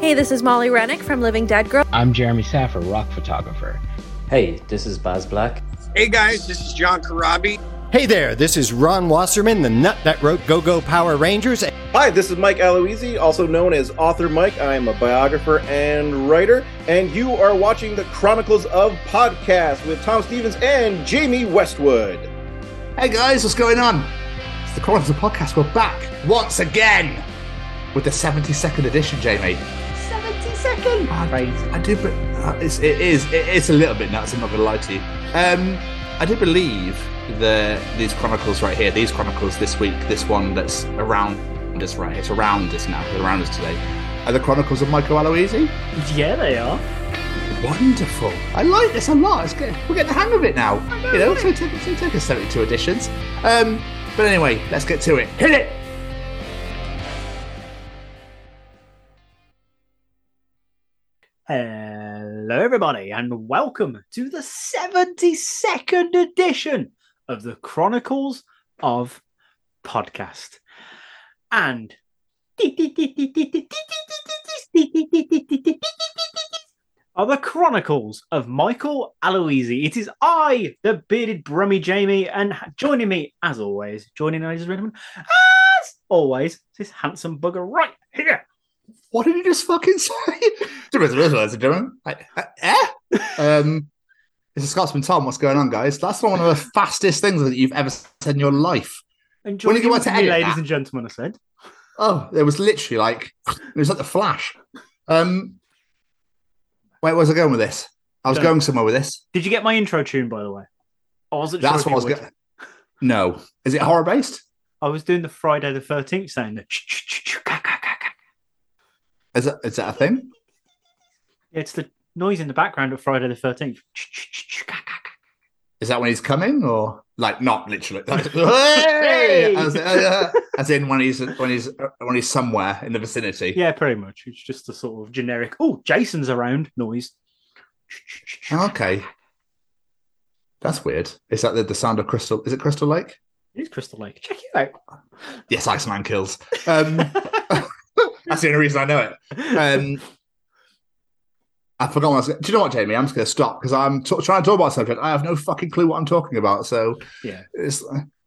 Hey, this is Molly Rennick from Living Dead Girl. I'm Jeremy Saffer, rock photographer. Hey, this is Baz Black. Hey guys, this is John Corabi. Hey there, this is Ron Wasserman, the nut that wrote Go Go Power Rangers. Hi, this is Mike Aloisi, also known as Author Mike. I am a biographer and writer, and you are watching the Chronicles of Podcast with Tom Stevens and Jamie Westwood. Hey guys, what's going on? It's the Chronicles of Podcast. We're back once again with the 72nd edition, Jamie. 72nd! I, I do, but uh, it's, it is, it is a little bit nuts. I'm not gonna lie to you. Um, I do believe the these chronicles right here, these chronicles this week, this one that's around us right, it's around us now, they're around us today, are the chronicles of Michael Aloisi. Yeah, they are. Wonderful. I like this a lot. It's good. We're getting the hang of it now. you know, so take, so take us 72 editions. Um, but anyway, let's get to it. Hit it! Hello, everybody, and welcome to the 72nd edition of the Chronicles of Podcast. And are the Chronicles of Michael Aloisi. It is I, the bearded brummy Jamie, and joining me, as always, joining us, as always, this handsome bugger right here. What did you just fucking say? Like, uh, eh? um, it's a Scotsman Tom. What's going on, guys? That's not one of the fastest things that you've ever said in your life. And When you joining go to edit ladies that- and gentlemen, I said. Oh, it was literally like it was like the flash. Um, wait, where's I going with this? I was Don't. going somewhere with this. Did you get my intro tune, by the way? I wasn't That's sure what I was you going. No, is it horror based? I was doing the Friday the 13th saying that. Is that is that a thing? It's the noise in the background of Friday the 13th. Is that when he's coming, or like not literally? Hey! as, uh, as in when he's when he's when he's somewhere in the vicinity. Yeah, pretty much. It's just a sort of generic, oh, Jason's around noise. Okay, that's weird. Is that the, the sound of Crystal? Is it Crystal Lake? It's Crystal Lake. Check it out. Yes, Iceman kills. Um, that's the only reason I know it. Um, I forgot what I was. Do you know what, Jamie? I'm just going to stop because I'm t- trying to talk about a subject. I have no fucking clue what I'm talking about. So Yeah. it's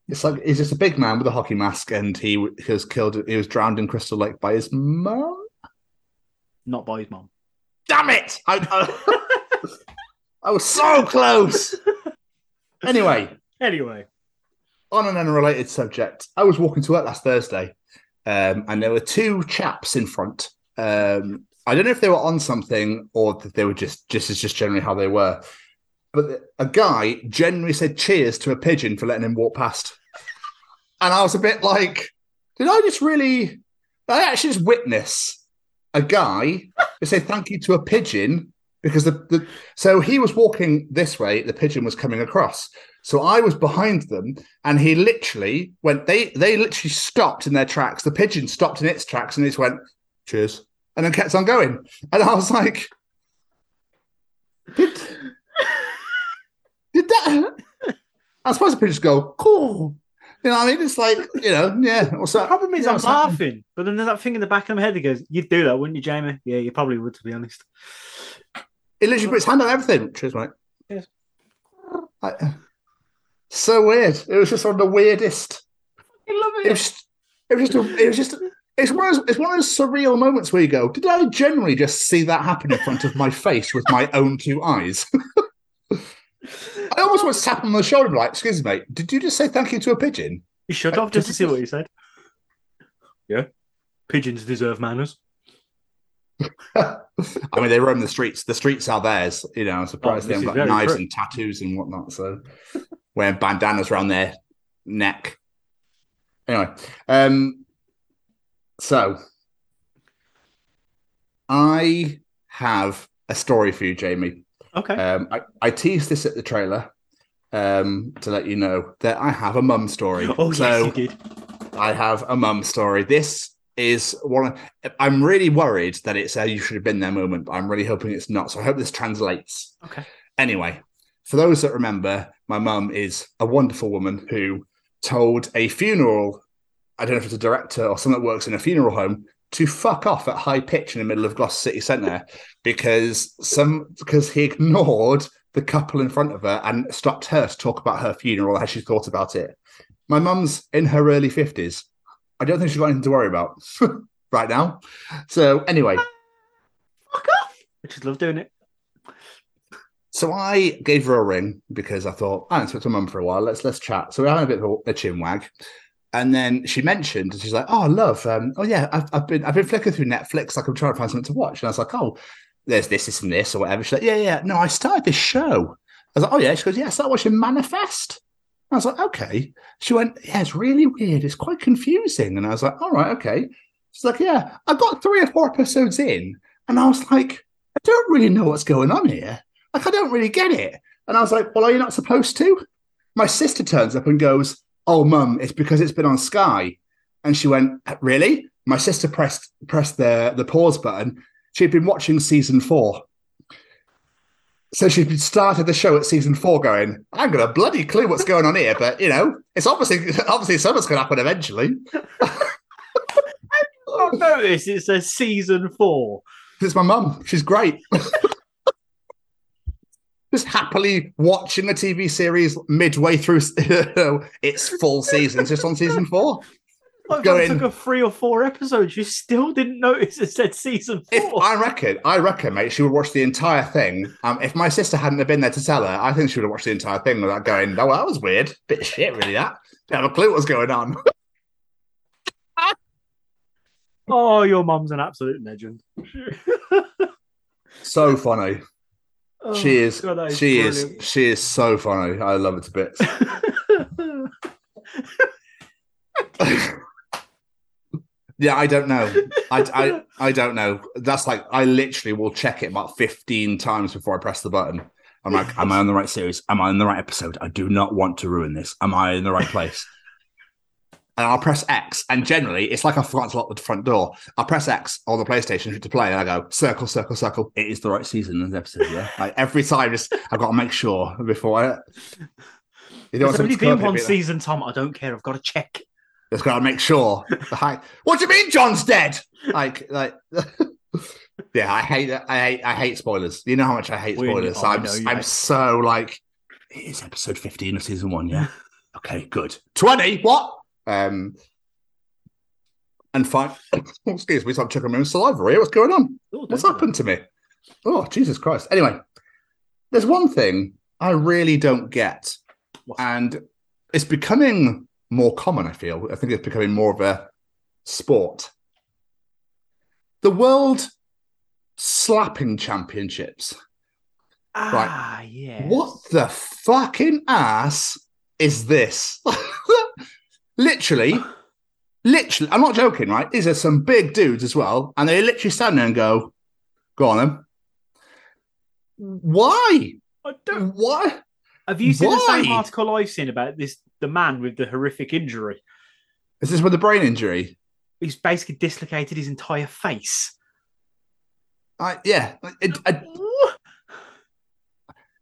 it's like he's just a big man with a hockey mask, and he he was killed. He was drowned in Crystal Lake by his mum. Not by his mom. Damn it! I, I, I was so close. Anyway, Anyway, on an unrelated subject, I was walking to work last Thursday, um, and there were two chaps in front. Um, I don't know if they were on something or that they were just just as just generally how they were. But a guy generally said cheers to a pigeon for letting him walk past, and I was a bit like, did I just really? I actually just witness a guy say thank you to a pigeon because the, the so he was walking this way, the pigeon was coming across. So I was behind them, and he literally went. They they literally stopped in their tracks. The pigeon stopped in its tracks, and he just went, "Cheers," and then kept on going. And I was like, "Did did that?" I suppose the pigeon just go, "Cool." You know, what I mean, it's like you know, yeah. What's the up? problem is I'm what's happening? laughing, but then there's that thing in the back of my head that goes, You'd do that, wouldn't you, Jamie? Yeah, you probably would, to be honest. He literally put his hand on everything. Cheers, mate. Yes. Like, so weird. It was just one of the weirdest. I love It was just, it was just, a, it was just, it's one of those, it's one of those surreal moments where you go, did I generally just see that happen in front of my face with my own two eyes? I almost want to tap him on the shoulder, and be like, excuse me, mate, did you just say thank you to a pigeon? You should have just to see what you said. Yeah. Pigeons deserve manners. I mean, they roam the streets. The streets are theirs. You know, I'm surprised Oh, they this haven't is got knives true. and tattoos and whatnot. So, wearing bandanas around their neck. Anyway, um, so I have a story for you, Jamie. Okay. Um, I, I teased this at the trailer um, to let you know that I have a mum story. oh, yes, so you did. I have a mum story. This is one. Of, I'm really worried that it's a you should have been there moment, but I'm really hoping it's not. So I hope this translates. Okay. Anyway, for those that remember, my mum is a wonderful woman who told a funeral. I don't know if it's a director or someone that works in a funeral home to fuck off at high pitch in the middle of Gloucester City Centre because some because he ignored the couple in front of her and stopped her to talk about her funeral how she thought about it. My mum's in her early fifties. I don't think she's got anything to worry about right now. So anyway, Fuck off. I just love doing it. So I gave her a ring because I thought I haven't spoken to mum for a while. Let's let's chat. So we're having a bit of a, a chin wag. And then she mentioned, and she's like, "Oh, love, um, oh yeah, I've, I've been I've been flicking through Netflix, like I'm trying to find something to watch." And I was like, "Oh, there's this, this, and this, or whatever." She's like, "Yeah, yeah, no, I started this show." I was like, "Oh yeah," she goes, "Yeah, I started watching Manifest." I was like, "Okay." She went, "Yeah, it's really weird. It's quite confusing." And I was like, "All right, okay." She's like, "Yeah, I got three or four episodes in, and I was like, I don't really know what's going on here. Like, I don't really get it." And I was like, "Well, are you not supposed to?" My sister turns up and goes, "Oh, mum, it's because it's been on Sky." And she went, "Really?" My sister pressed pressed the the pause button. She'd been watching season four. So she started the show at season four, going, "I've got a bloody clue what's going on here, but you know, it's obviously obviously something's going to happen eventually." I've noticed it's a season four. It's my mum. She's great. Just happily watching the TV series midway through its full season. Just on season four. Like, Go if it took a three or four episodes. You still didn't notice it said season four. I reckon, I reckon, mate, she would watch the entire thing. Um, if my sister hadn't have been there to tell her, I think she would have watched the entire thing without going, "Oh, that was weird. Bit of shit, really. That didn't have a clue what was going on." Oh, your mum's an absolute legend. so funny. Oh, she is. God, that she brilliant. is. She is so funny. I love it to bits. yeah, I don't know. I, I I don't know. That's like I literally will check it about fifteen times before I press the button. I'm like, am I on the right series? Am I on the right episode? I do not want to ruin this. Am I in the right place? And I'll press X, and generally it's like I forgot to lock the front door. I'll press X on the PlayStation to play, and I go circle, circle, circle. It is the right season and episode. Yeah, like every time, just I've got to make sure before I. You don't There's want only to been come one up with it. season, Tom. I don't care. I've got to check. Just got to make sure. Like, what do you mean John's dead? Like, like, yeah, I hate that. I hate, I hate spoilers. You know how much I hate spoilers. oh, I I'm, know you I'm so like, it is episode 15 of season one. Yeah. okay, good. 20. What? Um, and fine. excuse me, so I'm checking my own saliva here. What's going on? Oh, What's happened to me? Oh, Jesus Christ. Anyway, there's one thing I really don't get, and it's becoming more common, I feel. I think it's becoming more of a sport. The World Slapping Championships. Ah, yeah. What the fucking ass is this? literally, literally, I'm not joking, right? These are some big dudes as well. And they literally stand there and go, go on then. Why? I don't. Why? Have you seen the same article I've seen about this? The man with the horrific injury. Is this with the brain injury? He's basically dislocated his entire face. I, yeah. It, I,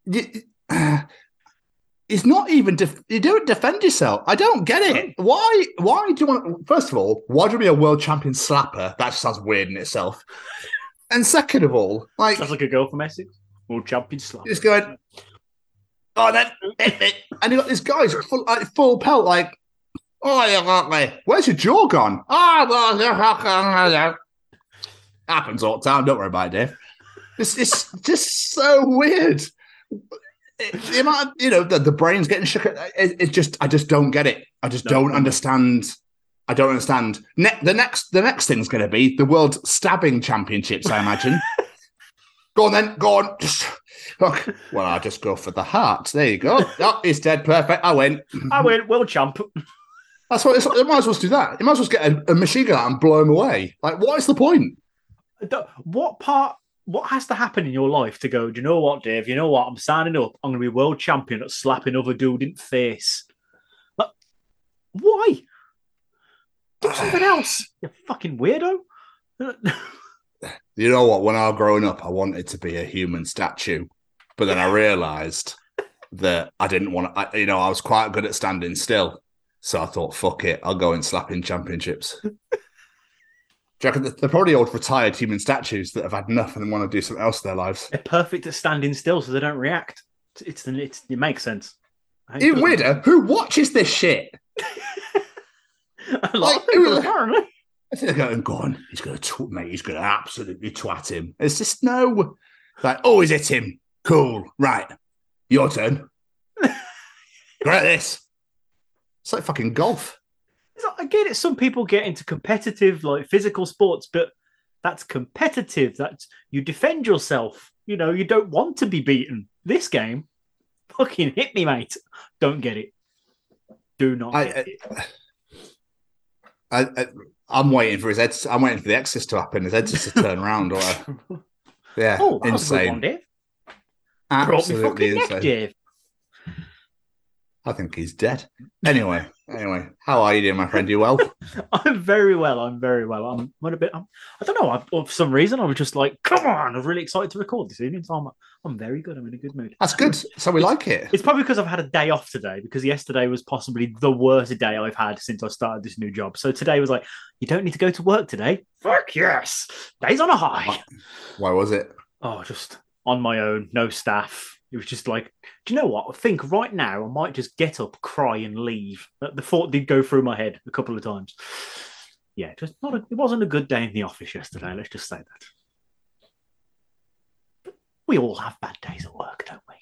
it's not even def- you don't defend yourself. I don't get it. Why? Why do you want? First of all, why do you be a world champion slapper? That sounds weird in itself. And second of all, like Sounds like a girl from Essex. World champion slapper. just going, oh, that, and you got this guy's full, like, full pelt, like, oh, yeah. Where's your jaw gone? Oh, well, happens all the time. Don't worry about it, Dave. It's, it's just so weird. It, the amount, of- you know, the, the brain's getting shook. It, it just, I just don't get it. I just No, don't no. understand. I don't understand. Ne- the next, the next thing's going to be the World Stabbing Championships. I imagine. go on then. Go on. Just, look. Well, I'll just go for the heart. There you go. Oh, he's dead. Perfect. I win. I went world champ. That's what. It's, you might as well do that. You might as well get a, a machine gun out and blow him away. Like, what is the point? What part? What has to happen in your life to go? Do you know what, Dave? You know what? I'm signing up. I'm going to be world champion at slapping other dude in the face. Like, why? Do something else. You fucking weirdo. You know what? When I was growing up, I wanted to be a human statue, but then I realised that I didn't want to. You know, I was quite good at standing still, so I thought, "Fuck it, I'll go and slap in championships." Do you reckon they're probably old retired human statues that have had enough and want to do something else in their lives? They're perfect at standing still, so they don't react. It's, it's, it's it makes sense. Even does. who watches this shit? A lot Like, people, apparently. I think they're going, go on, he's going to twat, mate, he's going to absolutely twat him. It's just no, like, oh, he's hit him. Cool, right, your turn. Great, this. It's like fucking golf. I get it. Some people get into competitive, like physical sports, but that's competitive. That's you defend yourself. You know, you don't want to be beaten. This game, fucking hit me, mate. Don't get it. Do not I- get I- it. I, I, I'm waiting for his head. I'm waiting for the Exorcist to happen. His head just to turn around. Or yeah, Oh, that was a good one, insane. Dave. Absolutely neck, insane. Dave. I think he's dead. Anyway, anyway, how are you doing, my friend? You well? I'm very well. I'm very well. I'm, I'm a bit. I'm, I don't know. I, for some reason, I was just like, "Come on!" I'm really excited to record this evening. So I'm, I'm very good. I'm in a good mood. That's good. So we like it. It's probably because I've had a day off today. Because yesterday was possibly the worst day I've had since I started this new job. So today was like, "You don't need to go to work today." Fuck yes, days on a high. Why was it? Oh, just on my own, no staff. It was just like, do you know what? I think right now I might just get up, cry, and leave. The thought did go through my head a couple of times. Yeah, just not. A, it wasn't a good day in the office yesterday. Let's just say that. But we all have bad days at work, don't we?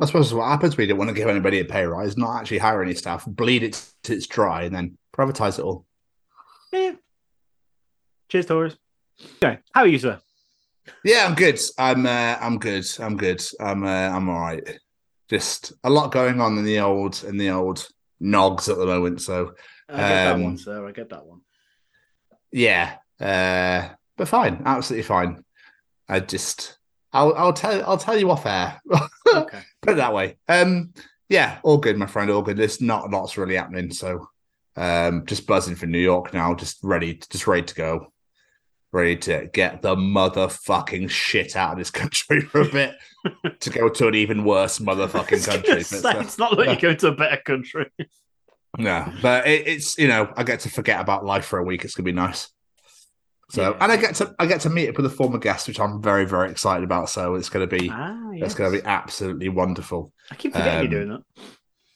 I suppose what happens. We don't want to give anybody a pay rise, not actually hire any staff, bleed it till it's dry, and then privatize it all. Yeah. Cheers, Tories. Okay, how are you, sir? Yeah, I'm good. I'm uh, I'm good. I'm good. I'm uh, I'm all right. Just a lot going on in the old in the old nogs at the moment. So I get that Um, one, sir. I get that one. yeah, uh, but fine, absolutely fine. I just I'll I'll tell I'll tell you off air. Okay. Put it that way. Um, yeah, all good, my friend. All good. There's not lots really happening. So, um, just buzzing for New York now. Just ready, just ready to go. Ready to get the motherfucking shit out of this country for a bit to go to an even worse motherfucking I was gonna country. say, uh, it's not like yeah. you go to a better country. no, but it, it's you know I get to forget about life for a week. It's gonna be nice. So Yeah. and I get to I get to meet up with a former guest, which I'm very very excited about. So it's gonna be Ah, it's gonna be absolutely wonderful. I keep forgetting um, you're doing that.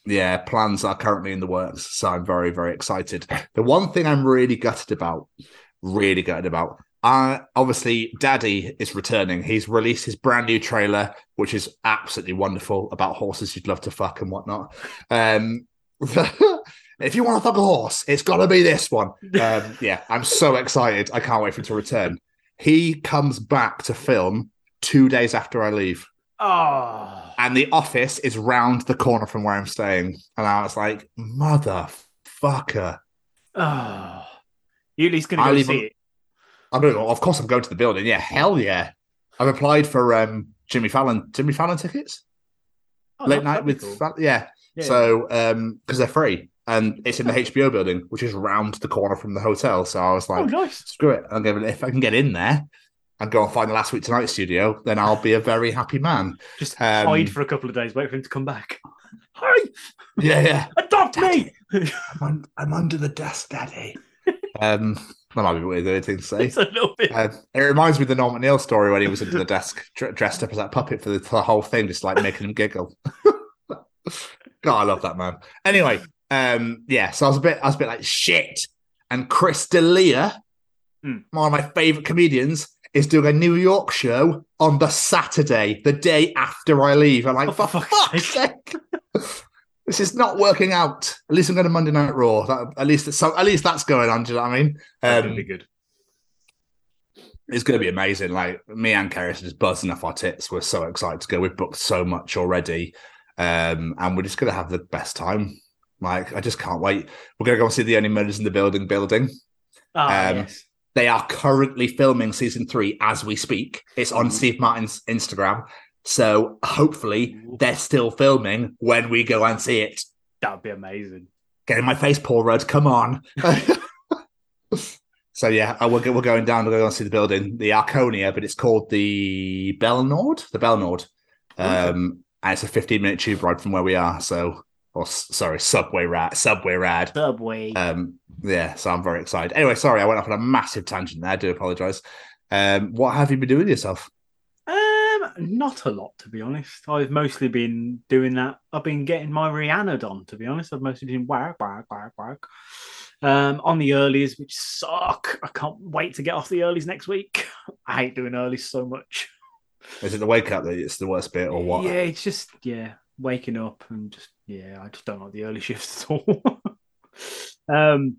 yeah, plans are currently in the works. So I'm very, very excited. The one thing I'm really gutted about, really gutted about, uh, obviously, Daddy is returning. He's released his brand new trailer, which is absolutely wonderful about horses you'd love to fuck and whatnot. Um, if you want to fuck a horse, it's got to be this one. Um, yeah, I'm so excited. I can't wait for him to return. He comes back to film two days after I leave Oh, and the office is round the corner from where I'm staying. And I was like, motherfucker. oh. You at least gonna go see it. I'm gonna go, of course I'm going to the building. Yeah, hell yeah. I've applied for um Jimmy Fallon Jimmy Fallon tickets. Oh, late night with cool. Fall- yeah. Yeah. So um because they're free. And it's in the HBO building, which is round the corner from the hotel. So I was oh, like, nice. screw it. I'm gonna, if I can get in there and go and find the last week tonight studio, then I'll be a very happy man. Just Um, hide for a couple of days. Wait for him to come back. Hi, Yeah, yeah. adopt me. I'm, un- I'm under the desk, Daddy. um, that might be a weird thing to say. it's a little bit. Uh, it reminds me of the Norman Neal story when he was under the desk, dr- dressed up as that puppet for the, for the whole thing, just like making him giggle. God, I love that man. Anyway, um, yeah, so I was a bit, I was a bit like shit. And Chris D'Elia, Hmm. one of my favorite comedians, is doing a New York show on the Saturday, the day after I leave. I'm like, Oh, for fuck's sake. This is not working out. At least I'm going to Monday Night Raw. That, at least, so at least that's going on. Do you know what I mean? That's Um, gonna be good. it's going to be amazing. Like me and Kerry are just buzzing off our tits. We're so excited to go. We've booked so much already, um, and we're just going to have the best time. Like I just can't wait. We're going to go and see the only murders in the building. Building. Ah, um, yes. They are currently filming season three as we speak. It's on Mhm. Steve Martin's Instagram. So hopefully they're still filming when we go and see it. That'd be amazing. Get in my face, Paul Rudd. Come on. so yeah, uh, we're, we're going down to go and see the building, the Arconia, but it's called the Belnord, the Belnord. Um, and it's a 15 minute tube ride from where we are. So or sorry, Subway Rad, Subway Rad. Subway. Um, yeah, so I'm very excited. Anyway, sorry, I went off on a massive tangent there. I do apologize. Um, what have you been doing yourself? Um, not a lot to be honest. I've mostly been doing that. I've been getting my Rihanna done. To be honest, I've mostly been whack whack whack whack. Um, on the earlies, which suck. I can't wait to get off the earlies next week. I hate doing earlies so much. Is it the wake up that it's the worst bit, or what? Yeah, it's just yeah, waking up and just yeah, I just don't like the early shifts at all. um,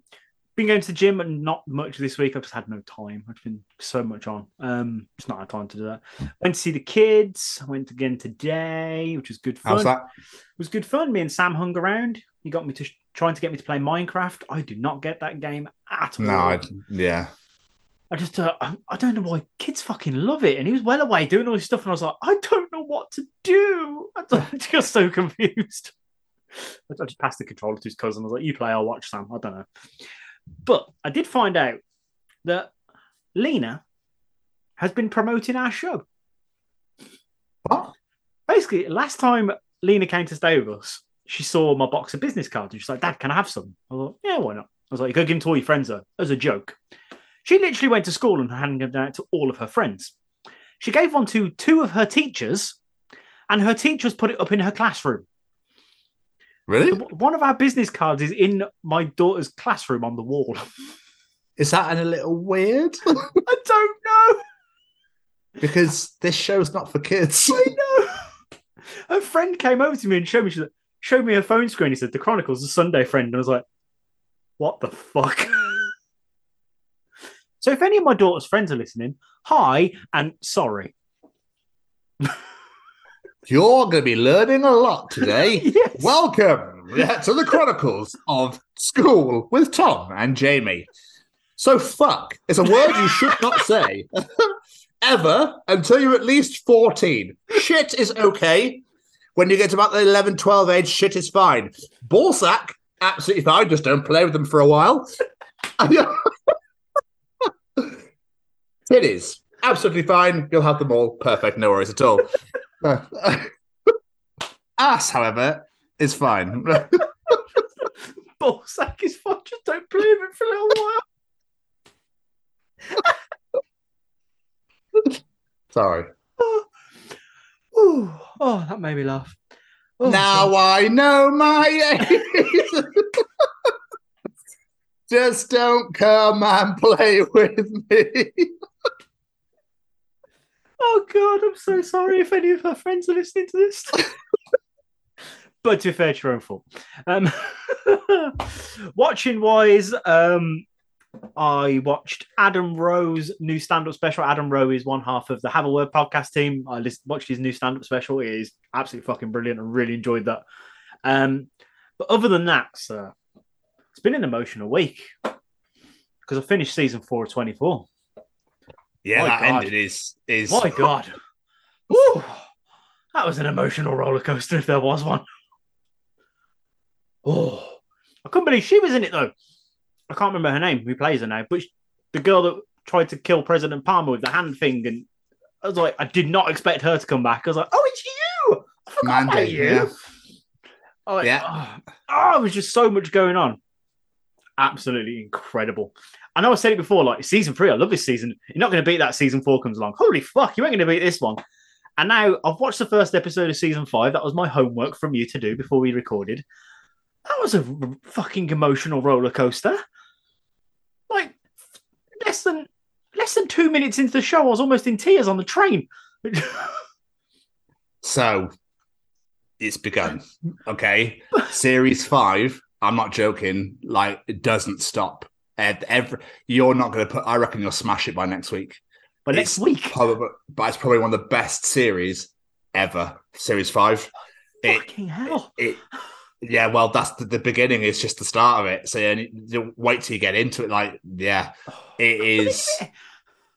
been going to the gym and not much this week. I've just had no time. I've been so much on. Um, just not had time to do that. Went to see the kids. I went again today, which was good fun. How's that? It was good fun. Me and Sam hung around. He got me to trying to get me to play Minecraft. I do not get that game at all. No, I, yeah. I just uh, I, don't know why kids fucking love it. And he was well away doing all this stuff, and I was like, I don't know what to do. I just so confused. I just passed the controller to his cousin. I was like, "You play, I'll watch Sam." I don't know, but I did find out that Lena has been promoting our show. What? Basically, last time Lena came to stay with us, she saw my box of business cards and she's like, Dad, can I have some? I thought, Yeah, why not? I was like, You go give them to all your friends though, as a joke. She literally went to school and handed them out to all of her friends. She gave one to two of her teachers, and her teachers put it up in her classroom. Really? One of our business cards is in my daughter's classroom on the wall. Is that a little weird? I don't know. because this show's not for kids. I know. Her friend came over to me and showed me. She showed me her phone screen. He said, "The Chronicles, a Sunday friend." And I was like, "What the fuck?" so, if any of my daughter's friends are listening, hi and sorry. You're going to be learning a lot today. Yes. Welcome to the Chronicles of School with Tom and Jamie. So, fuck is a word you should not say ever until you're at least 14. Shit is okay. When you get to about the 11, 12 age, shit is fine. Ballsack, absolutely fine. Just don't play with them for a while. Titties, absolutely fine. You'll have them all. Perfect. No worries at all. Ass, however, is fine. Ballsack is fun. Just don't play with it for a little while. Sorry. Oh. Ooh, oh, that made me laugh. Oh, now God. I know my age. Just don't come and play with me. Oh God, I'm so sorry if any of her friends are listening to this. but to be fair, it's your own fault. Um, watching wise, um, I watched Adam Rowe's new stand-up special. Adam Rowe is one half of the Have a Word podcast team. I watched his new stand-up special. It is absolutely fucking brilliant. I really enjoyed that. Um, but other than that, sir, it's been an emotional week because I finished season four of 24. Yeah, My that God. ended is is My God. Woo! That was an emotional roller coaster if there was one. Oh, I couldn't believe she was in it though. I can't remember her name. Who plays her now? But she- the girl that tried to kill President Palmer with the hand thing, and I was like, I did not expect her to come back. I was like, oh, it's you! I forgot about you. yeah. Oh, like, Yeah. oh, oh, it was just so much going on. Absolutely incredible. I know I said it before, like season three, I love this season. You're not going to beat that season four comes along. Holy fuck, you ain't going to beat this one. And now I've watched the first episode of season five. That was my homework from you to do before we recorded. That was a fucking emotional roller coaster. Like less than less than two minutes into the show, I was almost in tears on the train. so it's begun. Okay. Series five, I'm not joking, like it doesn't stop. Ev- Every, you're not gonna put I reckon you'll smash it by next week. but next It's week, Probably but it's probably one of the best series ever. Series five. It, fucking hell. it yeah well that's the, the beginning It's just the start of it so you, you wait till you get into it like yeah it is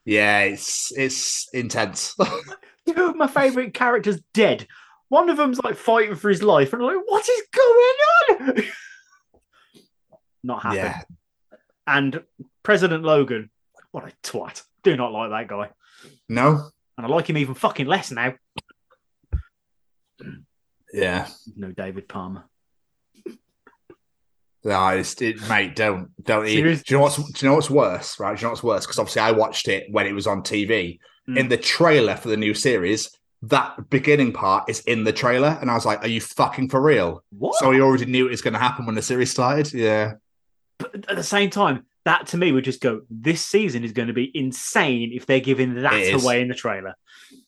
yeah it's it's intense two of my favorite characters dead. One of them's like fighting for his life, and I'm like, what is going on? not happy. yeah And President Logan, what a twat. Do not like that guy. no And I like him even fucking less now. yeah No David Palmer. No, it's, it, mate, don't don't. Do you know what's do you know what's worse? Right? Do you know what's worse? Because obviously I watched it when it was on TV. Mm. In the trailer for the new series, that beginning part is in the trailer, and I was like, "Are you fucking for real?" What? So you already knew it was going to happen when the series started. Yeah, But at the same time, that to me would just go, this season is going to be insane if they're giving that away in the trailer.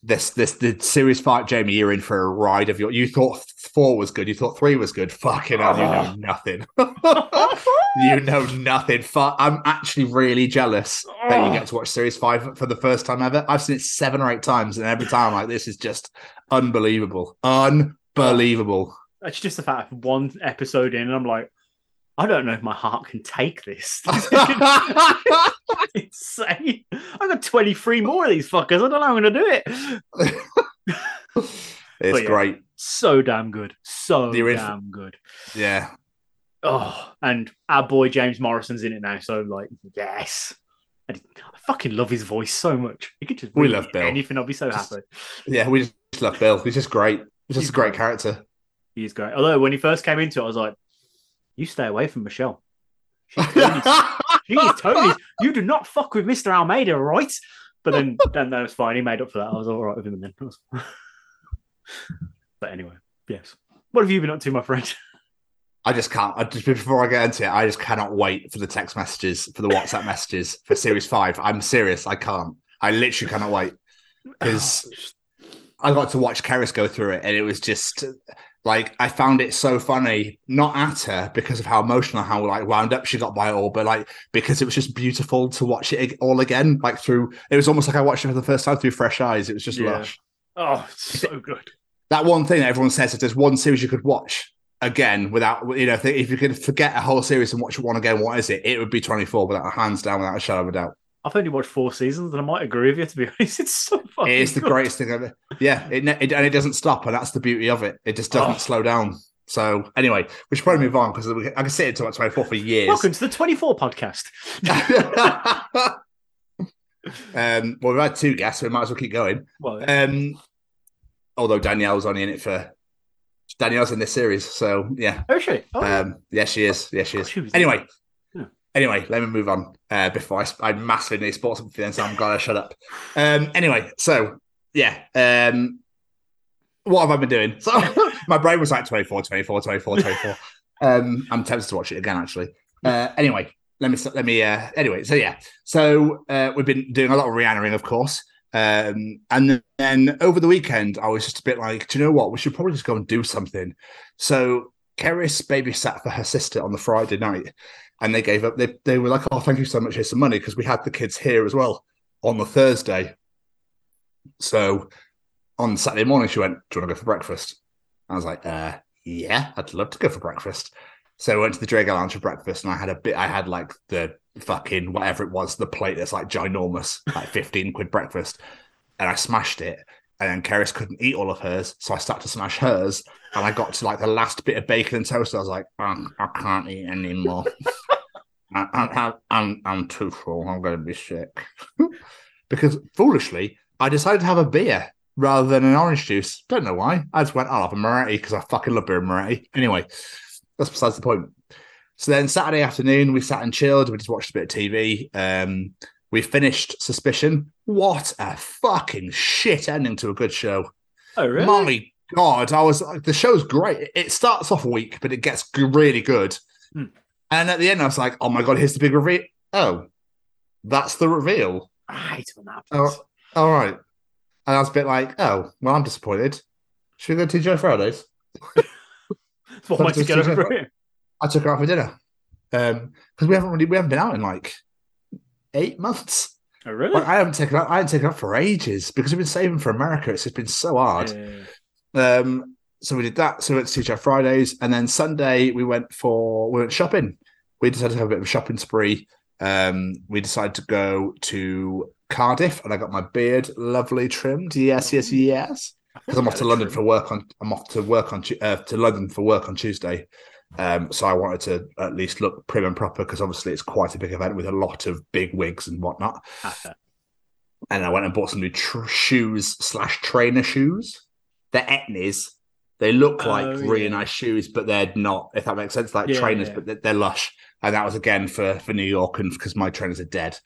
this this the series five, Jamie. You're in for a ride of your. You thought four was good. You thought three was good. Fucking hell, you know nothing. you know nothing. I'm actually really jealous that you get to watch series five for the first time ever. I've seen it seven or eight times, and every time like, this is just unbelievable, unbelievable. It's just the fact of one episode in, and I'm like, I don't know if my heart can take this. Insane. I've got 23 more of these fuckers. I don't know how I'm going to do it. It's yeah. great. So damn good. So damn good. Yeah. Oh, and our boy James Morrison's in it now. So, like, yes. And I fucking love his voice so much. He could just We love Bill. anything. I'll be so happy. Yeah, we just love Bill. He's just great. He's just He's a great great. character. He's great. Although, when he first came into it, I was like, you stay away from Michelle. She's Tony's Jeez, Tony, you do not fuck with Mr. Almeida, right? But then, then that was fine. He made up for that. I was all right with him then. but anyway, yes. What have you been up to, my friend? I just can't. I just before I get into it, I just cannot wait for the text messages, for the WhatsApp messages for Series Five. I'm serious. I can't. I literally cannot wait oh, because I got to watch Keris go through it, and it was just like I found it so funny. Not at her because of how emotional, how like wound up she got by it all, but like because it was just beautiful to watch it all again. Like through, it was almost like I watched it for the first time through fresh eyes. It was just Yeah. lush. Oh, it's so good. that one thing that everyone says if there's one series you could watch again without you know if, if you could forget a whole series and watch it one again what is it it would be 24 without a hands down without a shadow of a doubt I've only watched four seasons, and I might agree with you. To be honest, it's so fucking. it is the good. greatest thing ever yeah it, it and it doesn't stop and that's the beauty of it it just doesn't Oh. slow down so anyway we should probably move on because I can sit into about 24 for years Welcome to the 24 podcast. um well we've had two guests so we might as well keep going Well, um although Danielle's only in it for Danielle's in this series so yeah oh shit. Oh, Um, yes, she is. Yes, she is. She Anyway, Yeah. Anyway, let me move on. Uh, before I, I massively need sports then, so I'm glad I shut up. Um, anyway, so yeah, um, what have I been doing? So my brain was like 24, 24, 24, 24. um, I'm tempted to watch it again, actually. Uh, anyway, let me let me. Uh, anyway, so yeah, so uh, we've been doing a lot of Rihannaing, of course. Um, and then over the weekend, I was just a bit like, do you know what? We should probably just go and do something. So Keris babysat for her sister on the Friday night, and they gave up. They they were like, "Oh, thank you so much. Here's some money," because we had the kids here as well on the Thursday. So on Saturday morning, she went, "Do you want to go for breakfast?" I was like, uh, "Yeah, I'd love to go for breakfast." So I went to the Drago Lounge for breakfast, and I had a bit. I had like the fucking whatever it was, the plate that's like ginormous, like fifteen quid breakfast, and I smashed it. And then Keris couldn't eat all of hers, so I started to smash hers. And I got to like the last bit of bacon and toast. I was like, "Um, I can't eat anymore. I, I, I'm I'm too full. I'm going to be sick. because foolishly, I decided to have a beer rather than an orange juice. Don't know why. I just went, I'll have a Moretti because I fucking love beer and Moretti. Anyway, that's besides the point. So then Saturday afternoon, we sat and chilled. We just watched a bit of TV. Um, we finished Suspicion. What a fucking shit ending to a good show. oh really? My God, I was like, the show's great. It starts off weak, but it gets g- really good. Hmm. And at the end, I was like, oh my God, here's the big reveal. Oh, that's the reveal. I hate when that Oh, happens. all right. And I was a bit like, oh, well, I'm disappointed. Should we go to TGI Fridays? What am I to get over? I took her out for dinner. Um, because we haven't really we haven't been out in like eight months. Oh really? Like, I haven't taken up. I haven't taken up for ages because we've been saving for America. It's just been so hard. Yeah. Um, so we did that. So we went to TGI Fridays, and then Sunday we went for we went shopping. We decided to have a bit of a shopping spree. Um, we decided to go to Cardiff, and I got my beard lovely trimmed. Yes, yes, yes. Because I'm off to London for work on. I'm off to work on uh, to London for work on Tuesday. Um, so I wanted to at least look prim and proper because obviously it's quite a big event with a lot of big wigs and whatnot. And I went and bought some new tr- shoes slash trainer shoes. They're Etnies, They look like Oh, really yeah. nice shoes, but they're not. If that makes sense, like Yeah, trainers, yeah. but they're, they're lush. And that was again for for New York and because my trainers are dead,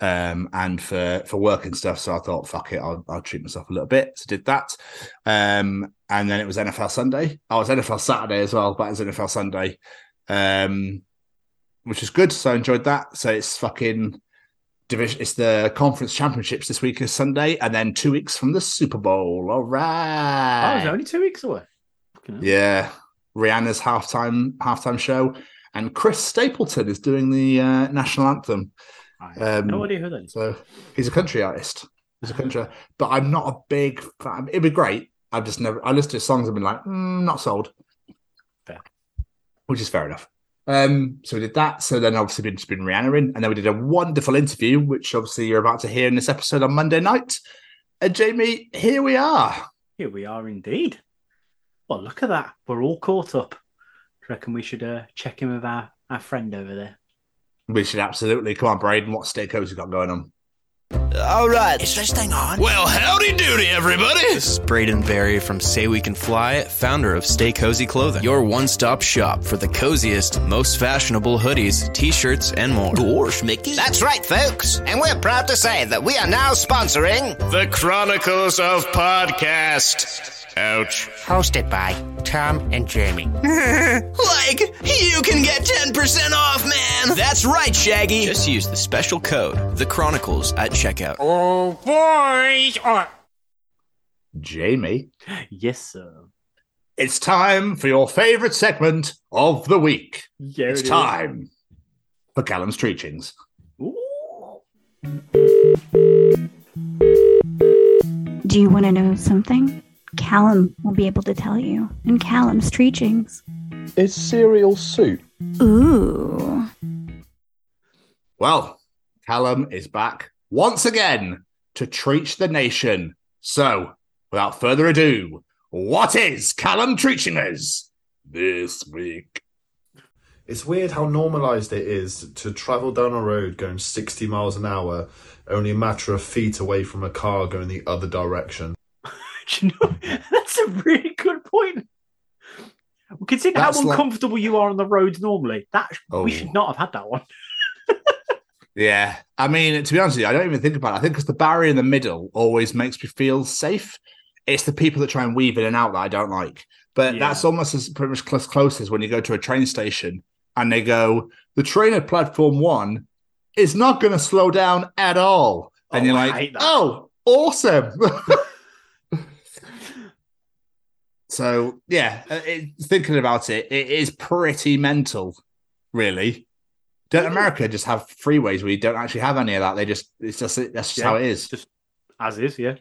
um, and for for work and stuff. So I thought, fuck it, I'll, I'll treat myself a little bit. So did that, um, and then it was NFL Sunday. I was NFL Saturday as well, but it was NFL Sunday, um, which is good. So I enjoyed that. So it's fucking division. It's the conference championships this week is Sunday, and then two weeks from the Super Bowl. All right, Oh, it's only two weeks away. Yeah, Rihanna's halftime halftime show, and Chris Stapleton is doing the uh, national anthem. Um, no idea who that is. So he's a country artist. He's a country, but I'm not a big fan. It'd be great. I've just never. I listened to his songs and been like, mm, not sold. Fair. Which is fair enough. Um, so we did that. So then obviously been just been Rihanna in, and then we did a wonderful interview, which obviously you're about to hear in this episode on Monday night. And Jamie, here we are. Here we are indeed. Well, look at that. We're all caught up. Do reckon we should uh, check in with our, our friend over there? We should absolutely come on, Braden. What steakhouse you got going on? All right. Is this thing on? Well, howdy doody, everybody. This is Braden Barrie from Say We Can Fly, founder of Stay Cozy Clothing, your one stop shop for the coziest, most fashionable hoodies, t shirts, and more. Gosh, Mickey. That's right, folks. And we're proud to say that we are now sponsoring The Chronicles of Podcast. Ouch. hosted by Tom and Jamie. like, you can get 10% off, man. That's right, Shaggy. Just use the special code, The Chronicles, at checkout. Oh, boys. Jamie. Yes, sir. It's time for your favorite segment of the week. Yeah, it's it is. time for Callum's Treachings. Do you want to know something? Callum will be able to tell you in Callum's Treachings. Is cereal soup? Ooh. Well, Callum is back once again to treach the nation. So, without further ado, what is Callum treaching us this week? It's weird how normalized it is to travel down a road going 60 miles an hour, only a matter of feet away from a car going the other direction. You know, that's a really good point. Consider That's how like- uncomfortable you are on the roads normally. That Oh. we should not have had that one. Yeah, I mean, to be honest with you, I don't even think about it. I think because the barrier in the middle always makes me feel safe. It's the people that try and weave in and out that I don't like. But Yeah. that's almost as pretty much close, close as when you go to a train station and they go, the train at platform one is not going to slow down at all. And Oh, you're like, oh, awesome. so, yeah, uh, it, thinking about it, it is pretty mental, really. Don't America just have freeways where you don't actually have any of that? They just, it's just, that's just Yeah, how it is. Just as is, yeah.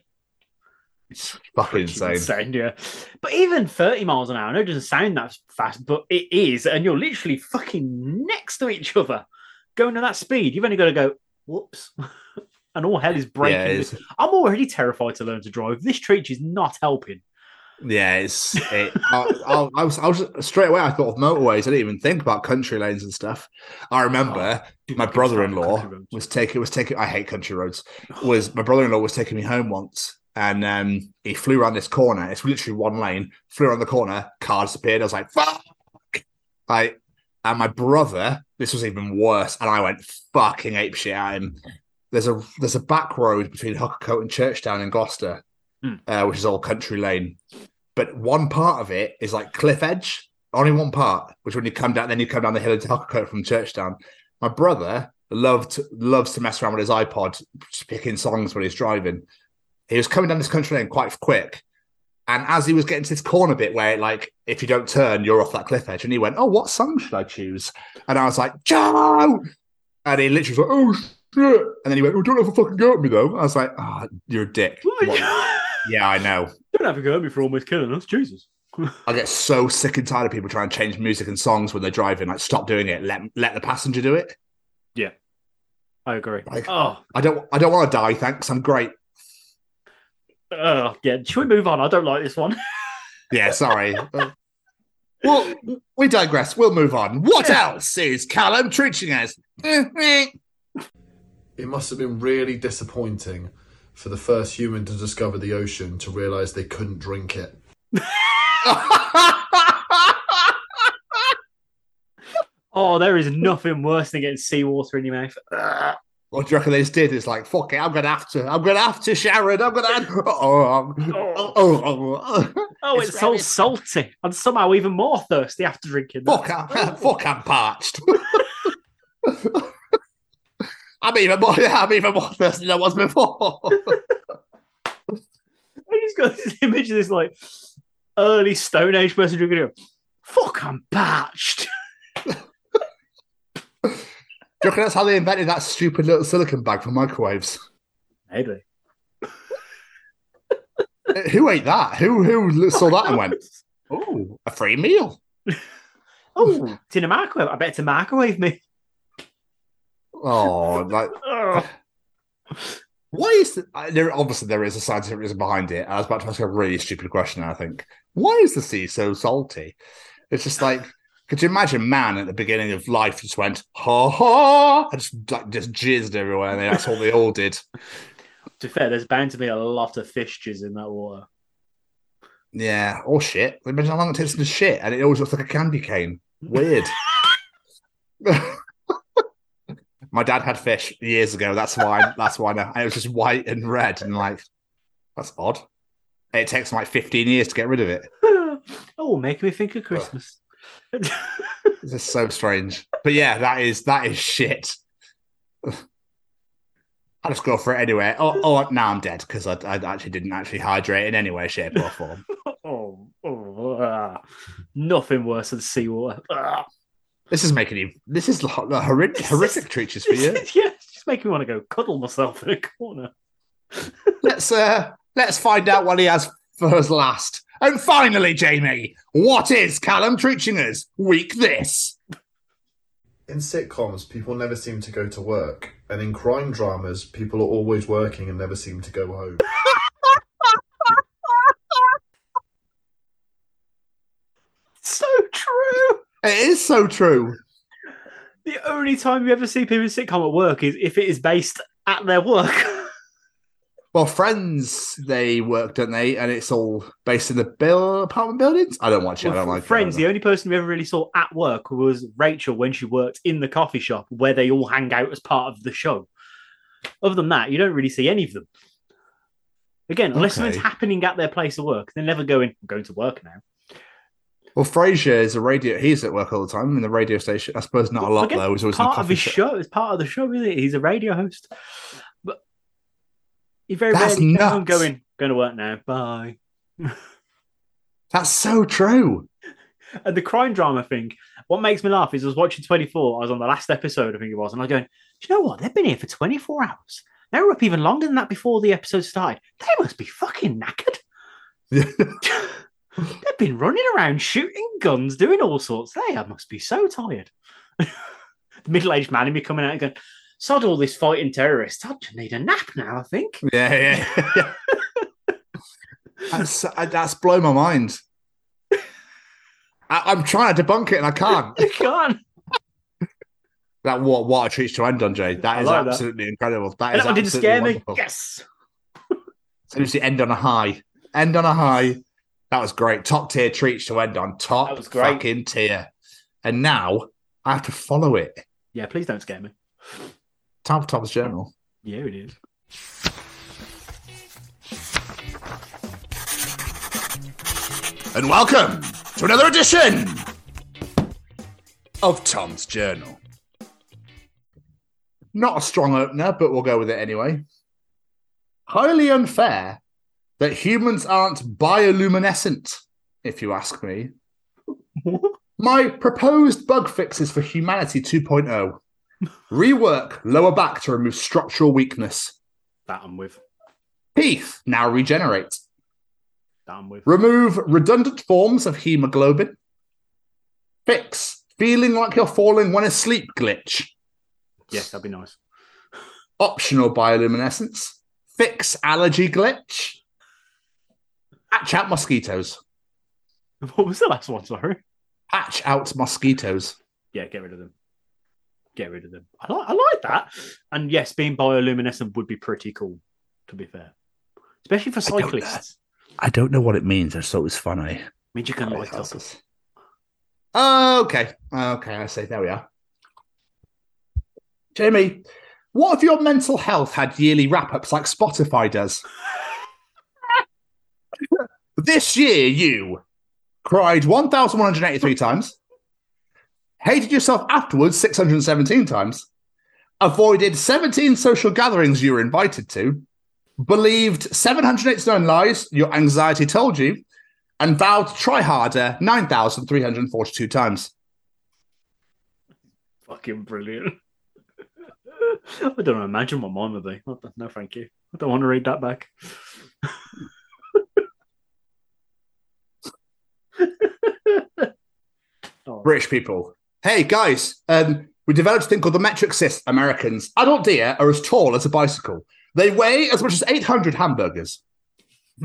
It's fucking insane. insane, yeah. But even 30 miles an hour, I know it doesn't sound that fast, but it is, and you're literally fucking next to each other going at that speed. You've only got to go, whoops. and all hell is breaking. Yeah, I'm already terrified to learn to drive. This treat is not helping. Yeah, it's. It, I, I, I was, I was straight away. I thought of motorways. I didn't even think about country lanes and stuff. I remember Dude, my I can start on brother-in-law was taking was taking. I hate country roads. Was my brother-in-law was taking me home once, and um, he flew around this corner. It's literally one lane. Flew around the corner. Car disappeared. I was like, "Fuck!" Like, and my brother. This was even worse, and I went fucking apeshit at him. There's a there's a back road between Hucclecote and Churchdown in Gloucester, Hmm. uh, which is all country lane. But one part of it is like cliff edge. Only one part, which when you come down, then you come down the hill into Hucclecote from Churchdown. My brother loved loves to mess around with his iPod, picking songs when he's driving. He was coming down this country lane quite quick, and as he was getting to this corner bit where, like, if you don't turn, you're off that cliff edge, and he went, "Oh, what song should I choose?" And I was like, "Joe!" And he literally was like, "Oh shit!" And then he went, "Oh, don't ever fucking go at me though." I was like, "Ah, you're a dick." What? Yeah, I know. Don't have a go at me for almost killing us. Jesus. I get so sick and tired of people trying to change music and songs when they're driving. Like, stop doing it. Let let the passenger do it. Yeah. I agree. Like- oh, I don't. I don't want to die. Thanks. I'm great. oh, yeah. Should we move on? I don't like this one. Yeah. Sorry. Uh, well, we digress. We'll move on. What else is Callum treating us? It must have been really disappointing for the first human to discover the ocean to realize they couldn't drink it. Oh, there is nothing worse than getting seawater in your mouth. What do you reckon they just did? It's like, fuck it, I'm gonna have to. I'm gonna have to, Sharon. I'm gonna have oh, um, oh, oh, oh, Oh, it's, so salty and somehow even more thirsty after drinking that. Fuck, I'm, fuck, I'm parched. I'm even more. I'm even more thirsty than I was before. I just got this image of this like early Stone Age person drinking it. Fuck, I'm parched. Do you reckon that's how they invented that stupid little silicon bag for microwaves? Maybe. Who ate that? Who who saw that and went, "Oh, a free meal"? Oh, it's in a microwave. I bet it's a microwave me. Oh, like why is the, uh, there? Obviously, there is a scientific reason behind it. I was about to ask a really stupid question. I think why is the sea so salty? It's just like. Could you imagine man at the beginning of life just went ha ha and just like just jizzed everywhere and that's all they all did. To be fair, there's bound to be a lot of fish jizz in that water. Yeah, or shit. Imagine how long it takes to shit and it always looks like a candy cane. Weird. My dad had fish years ago. That's why. That's why. I know. And it was just white and red, and like that's odd. It takes like 15 years to get rid of it. oh, make me think of Christmas. This is so strange. But yeah, that is that is shit. I just go for it anyway. Oh, oh now I'm dead because I, I actually didn't actually hydrate in any way, shape, or form. oh, oh ah. nothing worse than seawater. Ah. This is making you. This is like horrific, horrific treatures for you. yeah, it's just making me want to go cuddle myself in a corner. let's uh let's find out what he has for us last. And finally, Jamie, what is Callum treating week this? In sitcoms, people never seem to go to work, and in crime dramas, people are always working and never seem to go home. so true. It is so true. The only time you ever see people in sitcom at work is if it is based at their work. Well, Friends, they work, don't they? And it's all based in the bill apartment buildings. I don't watch it. I don't like Friends, it. the only person we ever really saw at work was Rachel when she worked in the coffee shop where they all hang out as part of the show. Other than that, you don't really see any of them. Again, unless Okay. something's happening at their place of work, they're never going, I'm going to work now. Well, Frasier is a radio. He's at work all the time in the radio station. I suppose not a lot Again, though. He's always part of his shop. show. It's part of the show, isn't it? He's a radio host. But he very That's rarely nuts. going, going to work now. Bye. That's so true. And the crime drama thing, what makes me laugh is I was watching 24. I was on the last episode, I think it was, and I was going, Do you know what? They've been here for 24 hours. They were up even longer than that before the episode started. They must be fucking knackered. They've been running around shooting guns, doing all sorts. They must be so tired. the middle aged man in me coming out and going, Sod all this fighting terrorists. I just need a nap now, I think. Yeah, yeah. that's uh, that's blown my mind. I, I'm trying to debunk it and I can't. I can't. That what what a treat to end on, Jay. That I is like that. absolutely incredible. That And is that one didn't scare me. wonderful. Yes. Seriously, end on a high. End on a high. That was great. Top tier treats to end on. Top That was great. fucking tier. And now I have to follow it. Yeah, please don't scare me. Time for Tom's journal. Yeah, it is. And welcome to another edition of Tom's Journal. Not a strong opener, but we'll go with it anyway. Highly unfair that humans aren't bioluminescent, if you ask me. My proposed bug fixes for humanity 2.0 rework lower back to remove structural weakness. That I'm with. Teeth now regenerate. That I'm with. Remove redundant forms of hemoglobin. Fix feeling like you're falling when asleep glitch. Yes, that'd be nice. Optional bioluminescence. Fix allergy glitch. Patch out mosquitoes. What was the last one? Sorry. Patch out mosquitoes. Yeah, get rid of them. Get rid of them. I like, I like that. And yes, being bioluminescent would be pretty cool. To be fair, especially for I don't cyclists. I don't know what it means. I just thought it was funny. means you can light it up. us. Oh, okay. Okay, I see. There we are. Jamie, what if your mental health had yearly wrap ups like Spotify does? this year, you cried 1,183 times, hated yourself afterwards 617 times, avoided 17 social gatherings you were invited to, believed 789 lies your anxiety told you, and vowed to try harder 9,342 times. Fucking brilliant. I don't imagine what mine would be. No, thank you. I don't want to read that back. Oh, British people. Hey guys, um, we developed a thing called the metric system. Americans, adult deer are as tall as a bicycle. They weigh as much as 800 hamburgers.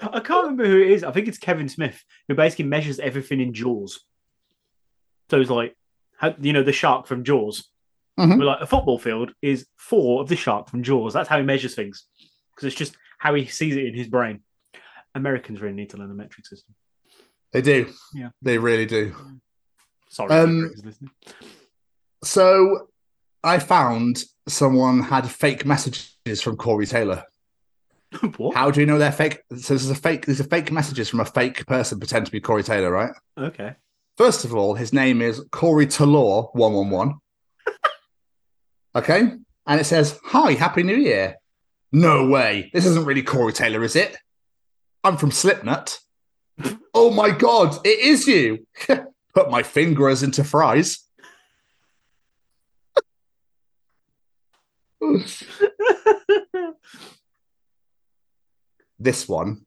I can't remember who it is. I think it's Kevin Smith who basically measures everything in Jaws. So it's like, how, you know, the shark from Jaws. Mhm. But like a football field is four of the shark from Jaws. That's how he measures things because it's just how he sees it in his brain. Americans really need to learn the metric system. They do. Yeah. They really do. Sorry, Um, listening. So I found someone had fake messages from Corey Taylor. what? How do you know they're fake? So this is a fake. These are fake messages from a fake person pretend to be Corey Taylor, right? Okay. First of all, his name is Corey Talor one one one. Okay, and it says, "Hi, Happy New Year." No way. This isn't really Corey Taylor, is it? I'm from Slipknot. oh my god, it is you. Put my fingers into fries. this one,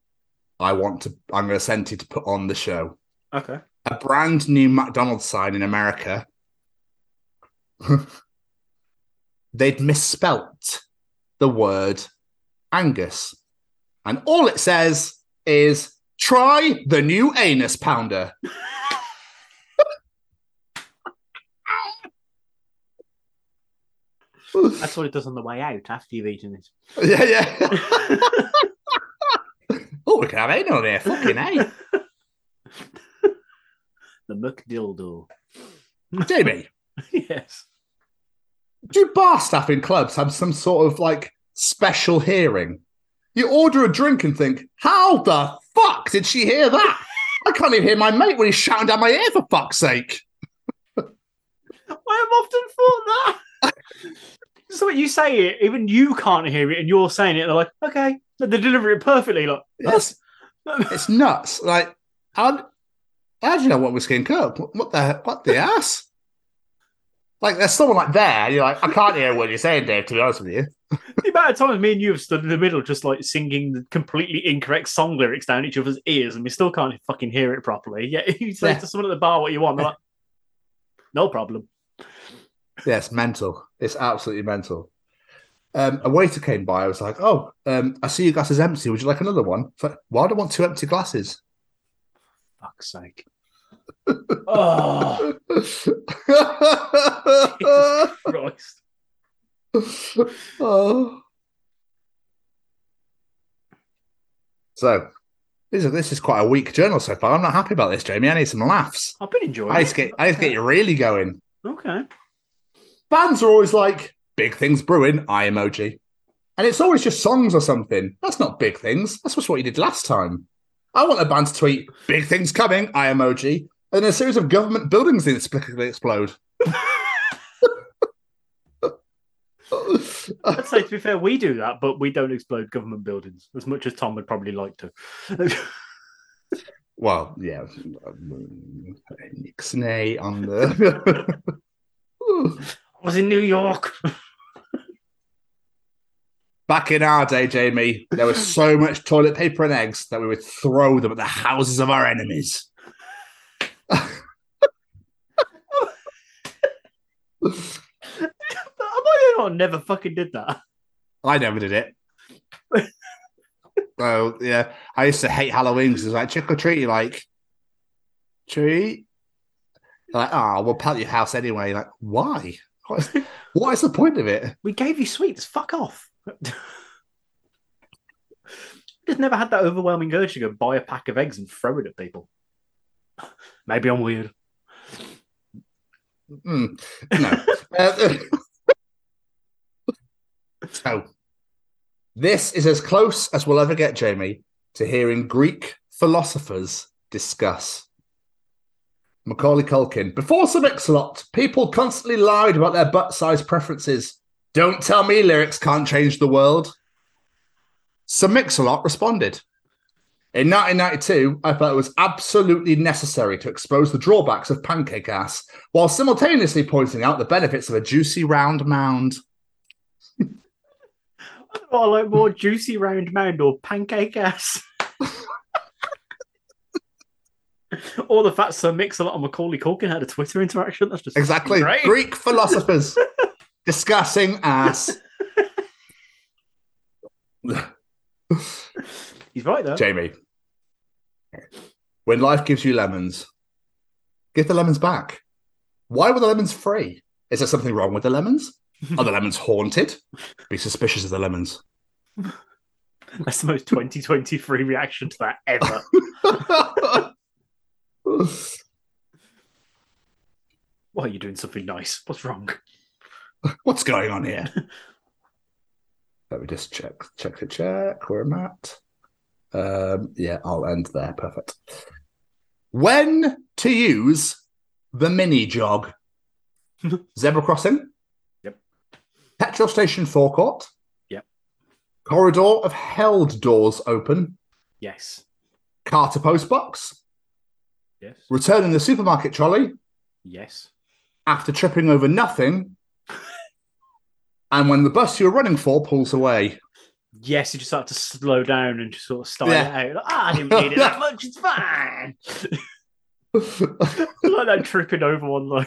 I want to. I'm going to send you to put on the show Okay. a brand new McDonald's sign in America. They'd misspelt the word Angus. And all it says is try the new anus pounder. That's what it does on the way out after you've eaten it. Yeah, yeah. oh, we can have anal there. Fucking A. The McDildo. Jamie, yes. Do bar staff in clubs have some sort of like special hearing? You order a drink and think, how the fuck did she hear that? I can't even hear my mate when he's shouting down my ear for fuck's sake. I have often thought that. so when you say it, even you can't hear it, and you're saying it. They're like, okay, they deliver it perfectly. Like, Yes. It's nuts. Like, how, how do you know what whiskey and coke? What, what the what the ass? Like, there's someone like there, and you're like, I can't hear what you're saying, Dave. To be honest with you, the amount of times me and you have stood in the middle, just like singing the completely incorrect song lyrics down each other's ears, and we still can't fucking hear it properly. Yeah, you say Yeah. to someone at the bar what you want, they're like, no problem. yes, mental. It's absolutely mental. Um, a waiter came by. I was like, "Oh, um, I see your glass is empty. Would you like another one?" It's like, Why do I want two empty glasses? Fuck's sake. Oh, Christ. oh. So, this is, this is quite a weak journal so far. I'm not happy about this, Jamie. I need some laughs. I've been enjoying I it. get, I to get you really going. Okay. Bands are always like, big things brewing, eye emoji. And it's always just songs or something. That's not big things. That's just what you did last time. I want a band to tweet, big things coming, eye emoji, and a series of government buildings inexplicably explode. I'd say, to be fair, we do that, but we don't explode government buildings as much as Tom would probably like to. Well, yeah. Nixon on the. I was in New York. Back in our day, Jamie, there was so much toilet paper and eggs that we would throw them at the houses of our enemies. I the one who never fucking did that? I never did it. so yeah, I used to hate Halloween because it's like trick or treat. Like treat. Like, oh, we'll pelt your house anyway. Like, why? What is, what is the point of it? We gave you sweets. Fuck off. Just never had that overwhelming urge to go buy a pack of eggs and throw it at people. Maybe I'm weird. Mm, no. Uh, so, this is as close as we'll ever get, Jamie, to hearing Greek philosophers discuss. Macaulay Culkin. Before Sir Mix-a-Lot, people constantly lied about their butt size preferences. Don't tell me lyrics can't change the world. Sir Mix-a-Lot responded. In 1992, I felt it was absolutely necessary to expose the drawbacks of pancake ass while simultaneously pointing out the benefits of a juicy round mound. I like more juicy round mound or pancake ass. or the fact Sir Mix-a-Lot and Macaulay Culkin had a Twitter interaction. That's just Exactly. great. Greek philosophers discussing ass. He's right though. Jamie, when life gives you lemons, give the lemons back. Why were the lemons free? Is there something wrong with the lemons? Are the lemons haunted? Be suspicious of the lemons. That's the most 2023 reaction to that ever. Why are you doing something nice? What's wrong? What's going on here? Let me just check, check the check where I'm at. Um, yeah, I'll end there. Perfect. When to use the mini jog? Zebra crossing. Yep. Petrol station forecourt. Yep. Corridor of held doors open. Yes. Car to post box. Yes. Returning the supermarket trolley Yes. after tripping over nothing. and when the bus you're running for pulls away. Yes, you just have to slow down and just sort of style Yeah. it out. Like, "Ah, I didn't need it that much. It's fine. I like that tripping over one though.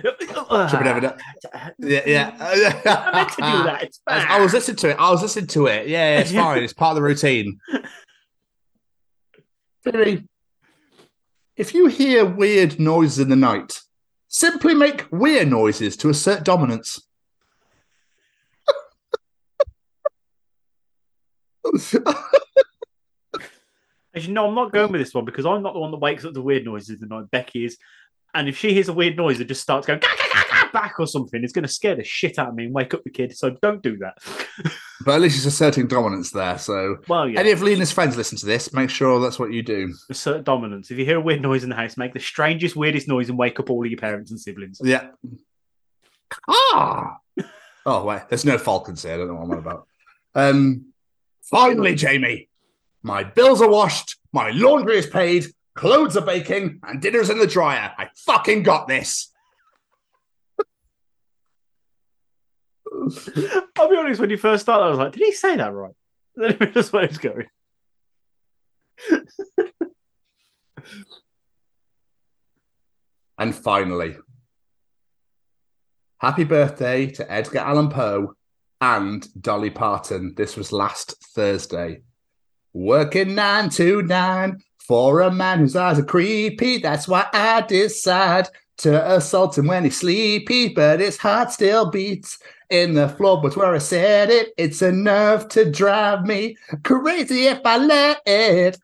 Tripping over that. Yeah, yeah. I meant to do that. It's fine. I was listening to it. I was listening to it. Yeah, yeah, it's fine. It's part of the routine. Billy, if you hear weird noises in the night, simply make weird noises to assert dominance. As you know, I'm not going with this one because I'm not the one that wakes up the weird noises in the night. Becky is. And if she hears a weird noise and just starts going "Gah, gah, gah, gah," back or something, it's going to scare the shit out of me and wake up the kid. So don't do that. But at least she's asserting dominance there. So, Well, yeah. any of Lena's friends listen to this, make sure that's what you do. Assert dominance. If you hear a weird noise in the house, make the strangest, weirdest noise and wake up all of your parents and siblings. Yeah. Ah. Oh wait, there's no falcons here. I don't know what I'm on about. Um. Finally, Jamie, my bills are washed, my laundry is paid, clothes are baking, and dinner's in the dryer. I fucking got this. I'll be honest, when you first started, I was like, did he say that right? Then it was where it's going. And finally, happy birthday to Edgar Allan Poe and Dolly Parton. This was last Thursday. Working nine to nine for a man whose eyes are creepy. That's why I decide to assault him when he's sleepy, but his heart still beats in the floorboards where I said it. It's enough to drive me crazy if I let it.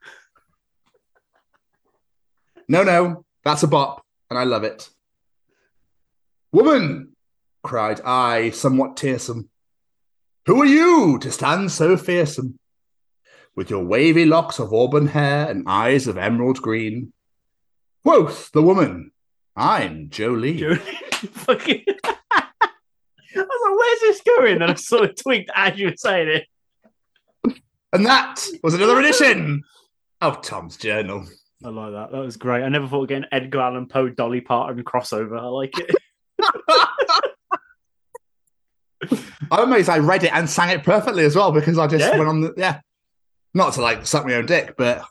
No, no, that's a bop, and I love it. Woman, cried I, somewhat tearsome, who are you to stand so fearsome? With your wavy locks of auburn hair and eyes of emerald green. Quoth the woman, I'm Jolene. Fucking. I was like, where's this going? And I sort of tweaked as you were saying it. And that was another edition of Tom's Journal. I like that. That was great. I never thought again Edgar Allan Poe, Dolly Parton crossover. I like it. I'm amazed I read it and sang it perfectly as well because I just Yeah. went on the yeah. Not to like suck my own dick, but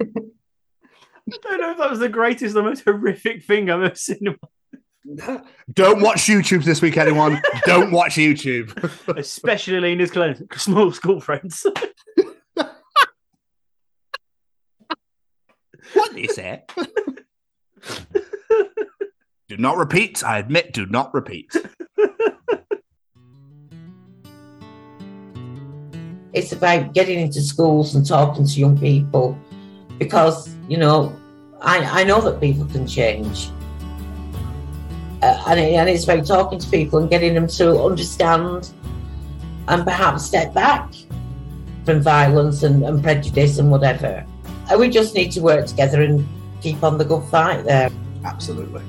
I don't know if that was the greatest, the most horrific thing I've ever seen. don't watch YouTube this week, anyone. don't watch YouTube. Especially Lena's cl- small school friends. What is it? do not repeat. I admit, do not repeat. it's about getting into schools and talking to young people because, you know, I, I know that people can change. Uh, and, it, and it's about talking to people and getting them to understand and perhaps step back from violence and, and prejudice and whatever. And we just need to work together and keep on the good fight there. Absolutely.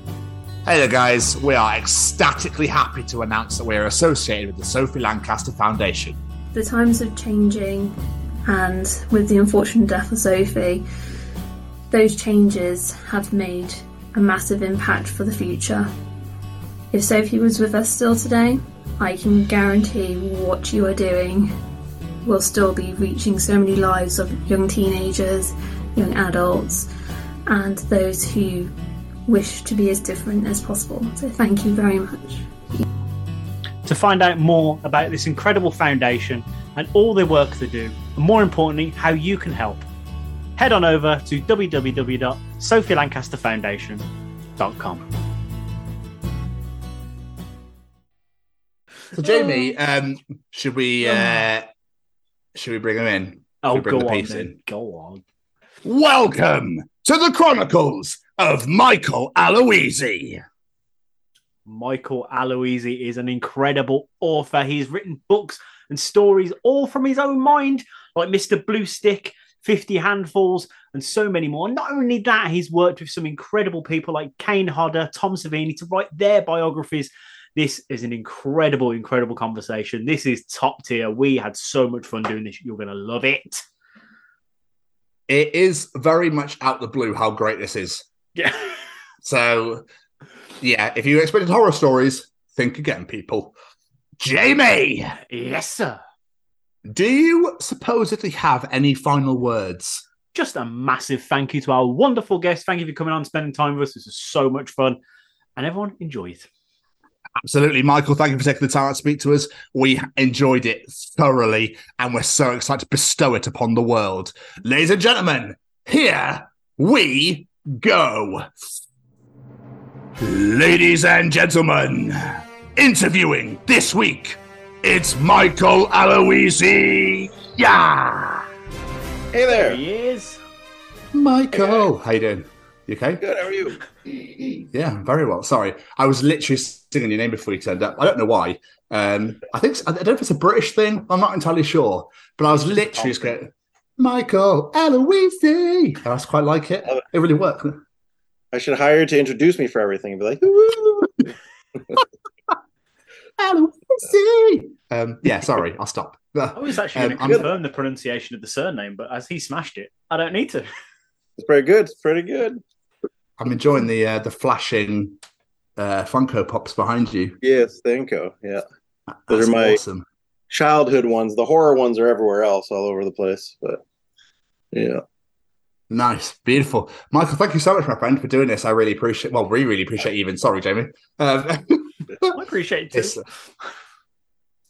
Hey there, guys. We are ecstatically happy to announce that we're associated with the Sophie Lancaster Foundation. The times are changing, and with the unfortunate death of Sophie, those changes have made a massive impact for the future. If Sophie was with us still today, I can guarantee what you are doing will still be reaching so many lives of young teenagers, young adults, and those who wish to be as different as possible. So, thank you very much. To find out more about this incredible foundation and all the work they do, and more importantly, how you can help, head on over to www.sophielancasterfoundation.com. So, Jamie, um, should we uh, should we bring him in? Oh, we bring go the on, piece then. Go on. Welcome to the Chronicles of Michael Aloisi. Michael Aloisi is an incredible author. He's written books and stories all from his own mind, like Mr. Blue Stick, 50 Handfuls, and so many more. Not only that, he's worked with some incredible people like Kane Hodder, Tom Savini to write their biographies. This is an incredible, incredible conversation. This is top tier. We had so much fun doing this. You're going to love it. It is very much out the blue how great this is. Yeah. So, yeah, if you expected horror stories, think again, people. Jamie! Yes, sir. Do you supposedly have any final words? Just a massive thank you to our wonderful guests. Thank you for coming on, spending time with us. This is so much fun. And everyone enjoy it. Absolutely, Michael. Thank you for taking the time to speak to us. We enjoyed it thoroughly, and we're so excited to bestow it upon the world. Ladies and gentlemen, here we go. Ladies and gentlemen, interviewing this week, it's Michael Aloisi. Yeah. Hey there. he is. Michael. How you doing? You okay? Good. How are you? Yeah, very well. Sorry, I was literally singing your name before you turned up. I don't know why. Um, I think I don't know if it's a British thing. I'm not entirely sure, but I was literally just going, Michael Aloisi. I quite like it. It really worked. I should hire you to introduce me for everything and be like, "Woo." Aloisi. Um, yeah, sorry, I'll stop. I was actually Um, going to I'm- confirm the pronunciation of the surname, but as he smashed it, I don't need to. it's pretty good. It's pretty good. I'm enjoying the uh, the flashing uh, Funko Pops behind you. Yes, Thinko. Yeah. Those That's are my awesome. Childhood ones. The horror ones are everywhere else, all over the place. But yeah. Nice, beautiful, Michael. Thank you so much, my friend, for doing this. I really appreciate. Well, we really appreciate you even. Sorry, Jamie. Um, I appreciate it too. this,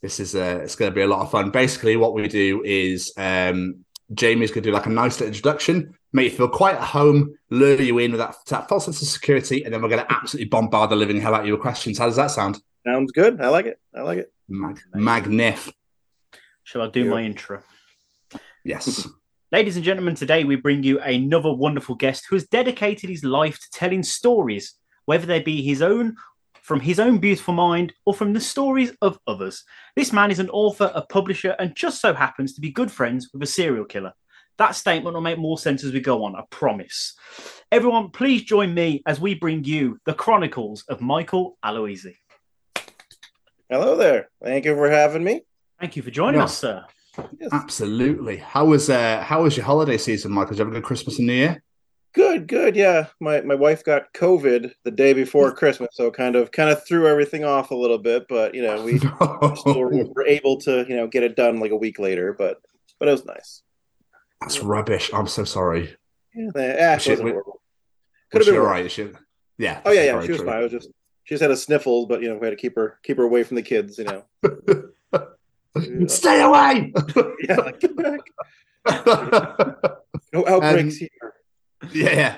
this is uh, it's going to be a lot of fun. Basically, what we do is um, Jamie's going to do like a nice little introduction, make you feel quite at home, lure you in with that, that false sense of security, and then we're going to absolutely bombard the living hell out of you with questions. How does that sound? Sounds good. I like it. I like it. Mag- magnif. Shall I do my intro? Yes. Ladies and gentlemen, today we bring you another wonderful guest who has dedicated his life to telling stories, whether they be his own, from his own beautiful mind, or from the stories of others. This man is an author, a publisher, and just so happens to be good friends with a serial killer. That statement will make more sense as we go on, I promise. Everyone, please join me as we bring you the Chronicles of Michael Aloisi. Hello there. Thank you for having me. Thank you for joining Yeah. us, sir. Yes. Absolutely. How was uh, how was your holiday season, Michael? Did you have a good Christmas and New Year? Good, good. Yeah, my my wife got COVID the day before Christmas, so kind of kind of threw everything off a little bit. But you know, we still were were able to you know get it done like a week later. But but it was nice. That's rubbish. I'm so sorry. Yeah, eh, it She- wasn't we- horrible. Could she have been all worse. right? She- Yeah. Oh yeah, yeah. She was true. fine. I was just she just had a sniffle, but you know we had to keep her keep her away from the kids. You know. Stay away. yeah, like, get back. No outbreaks Um, here. Yeah.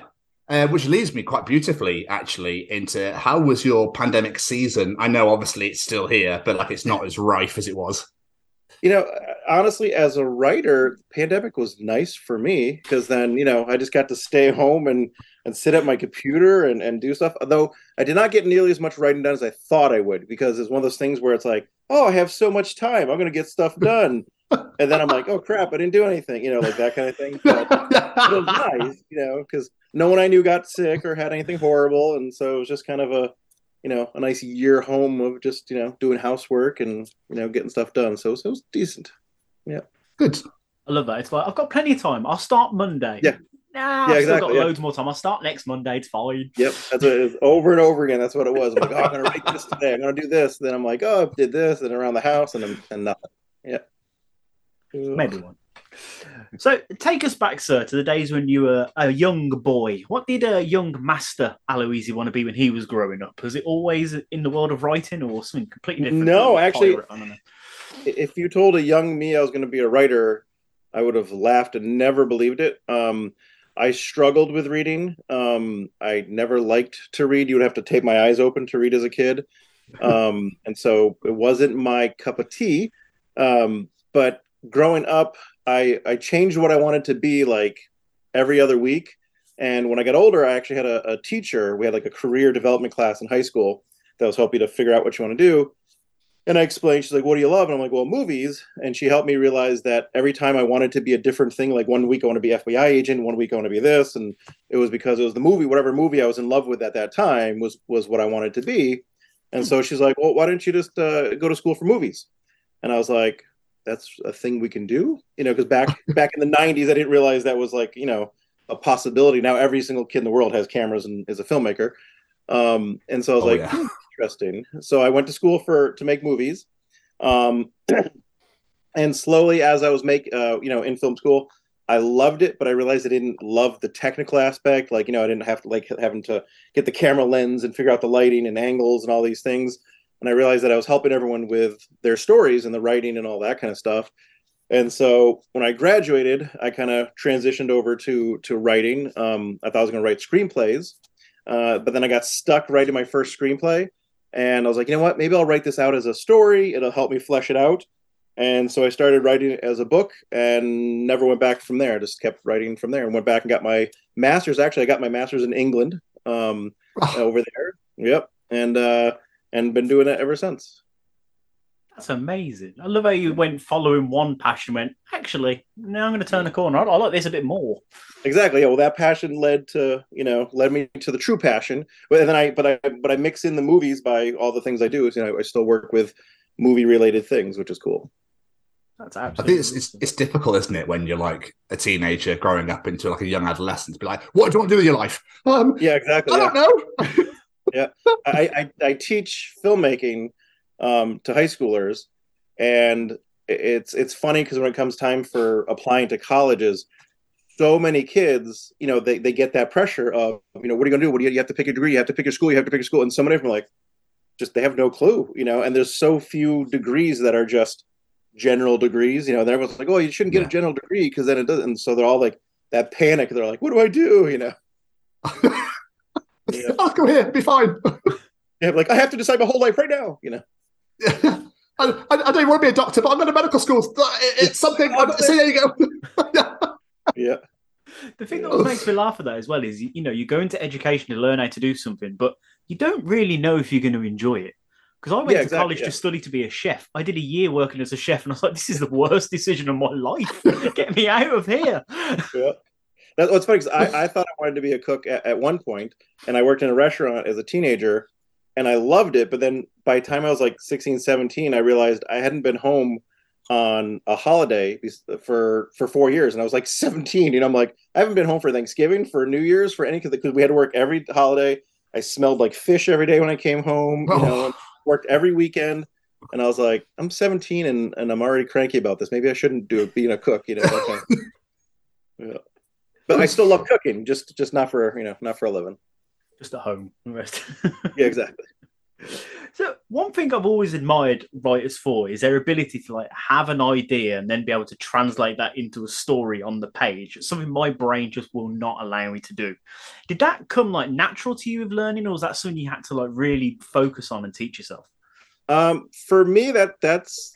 Uh, which leads me quite beautifully, actually, into how was your pandemic season? I know, obviously, it's still here, but like it's not as rife as it was. You know, honestly, as a writer, pandemic was nice for me because then you know I just got to stay home and and sit at my computer and and do stuff. Although I did not get nearly as much writing done as I thought I would because it's one of those things where it's like, oh, I have so much time, I'm going to get stuff done, and then I'm like, oh crap, I didn't do anything, you know, like that kind of thing. But it was nice, you know, because no one I knew got sick or had anything horrible, and so it was just kind of a you know a nice year home of just you know doing housework and you know getting stuff done. So, so it was decent. Yeah. Good. I love that. It's like I've got plenty of time. I'll start Monday. Yeah. Nah, Yeah, I've still exactly, got yeah. loads more time. I'll start next Monday. It's fine. Yep, that's what it is. over and over again. That's what it was. I'm like, oh, I'm gonna write this today. I'm gonna do this. Then I'm like, oh, I did this, and around the house, and then- and nothing. Yeah. Maybe one. So take us back, sir, to the days when you were a young boy. What did a young master Aloisi want to be when he was growing up? Was it always in the world of writing or something completely different? No, actually, pirate? I don't know. if you told a young me I was going to be a writer, I would have laughed and never believed it. Um, I struggled with reading. Um, I never liked to read. You would have to tape my eyes open to read as a kid, um, and so it wasn't my cup of tea. Um, but growing up, I I changed what I wanted to be like every other week. And when I got older, I actually had a, a teacher. We had like a career development class in high school that was helping you to figure out what you want to do. And I explained, she's like, What do you love? And I'm like, Well, movies. And she helped me realize that every time I wanted to be a different thing, like one week I want to be FBI agent, one week I want to be this. And it was because it was the movie, whatever movie I was in love with at that time was was what I wanted to be. And so she's like, Well, why don't you just uh, go to school for movies? And I was like, That's a thing we can do, you know, because back back in the '90s, I didn't realize that was like, you know, a possibility. Now every single kid in the world has cameras and is a filmmaker. Um, and so I was Oh, like, yeah. "Hmm, interesting. So I went to school for to make movies. Um, and slowly, as I was make, uh, you know, in film school, I loved it, but I realized I didn't love the technical aspect. Like, you know, I didn't have to like having to get the camera lens and figure out the lighting and angles and all these things. And I realized that I was helping everyone with their stories and the writing and all that kind of stuff. And so when I graduated, I kind of transitioned over to to writing. Um, I thought I was going to write screenplays, uh, but then I got stuck writing my first screenplay, and I was like, you know what? Maybe I'll write this out as a story. It'll help me flesh it out. And so I started writing it as a book, and never went back from there. I just kept writing from there, and went back and got my master's. Actually, I got my master's in England um, over there. Yep, and uh, and been doing it ever since. That's amazing. I love how you went following one passion, went, actually, now I'm going to turn the corner. I, I like this a bit more. Exactly. Yeah. Well, that passion led to you know led me to the true passion. But then I but I but I mix in the movies by all the things I do. You know, I still work with movie related things, which is cool. That's absolutely. I absolutely. think it's, it's it's difficult, isn't it, when you're like a teenager growing up into like a young adolescent to be like, what do you want to do with your life? Um, Yeah, exactly. I yeah. don't know. yeah, I, I I teach filmmaking um, to high schoolers, and it's it's funny because when it comes time for applying to colleges, so many kids, you know, they, they get that pressure of, you know, what are you gonna do? What do you, you have to pick a degree? You have to pick your school. You have to pick a school, and so many of them are like, just they have no clue, you know. And there's so few degrees that are just general degrees, you know. And everyone's like, oh, you shouldn't get a general degree because then it doesn't. And so they're all like that panic. They're like, what do I do? You know. I'll oh, come here, be fine. Yeah, like I have to decide my whole life right now. You know. I, I, I don't want to be a doctor, but I'm going to medical school. Uh, it- It's something. See, there you go. yeah. The thing that makes me laugh at that as well is, you know, you go into education to learn how to do something, but you don't really know if you're going to enjoy it. Because I went Yeah, to exactly, college yeah. to study to be a chef. I did a year working as a chef, and I was like, "This is the worst decision of my life. Get me out of here." yeah. That's what's funny because I, I thought I wanted to be a cook at, at one point, and I worked in a restaurant as a teenager, and I loved it. But then by the time I was like 16, 17, I realized I hadn't been home on a holiday for for four years, and I was like 17. You know, I'm like, I haven't been home for Thanksgiving, for New Year's, for any because we had to work every holiday. I smelled like fish every day when I came home. You know, oh. and worked every weekend. And I was like, I'm 17 and, and I'm already cranky about this. Maybe I shouldn't do it being a cook, you know. yeah. But I still love cooking, just just not for you know, not for a living. Just at home. rest. Yeah, exactly. So one thing I've always admired writers for is their ability to like have an idea and then be able to translate that into a story on the page. It's something my brain just will not allow me to do. Did that come like natural to you with learning, or was that something you had to like really focus on and teach yourself? Um, for me, that that's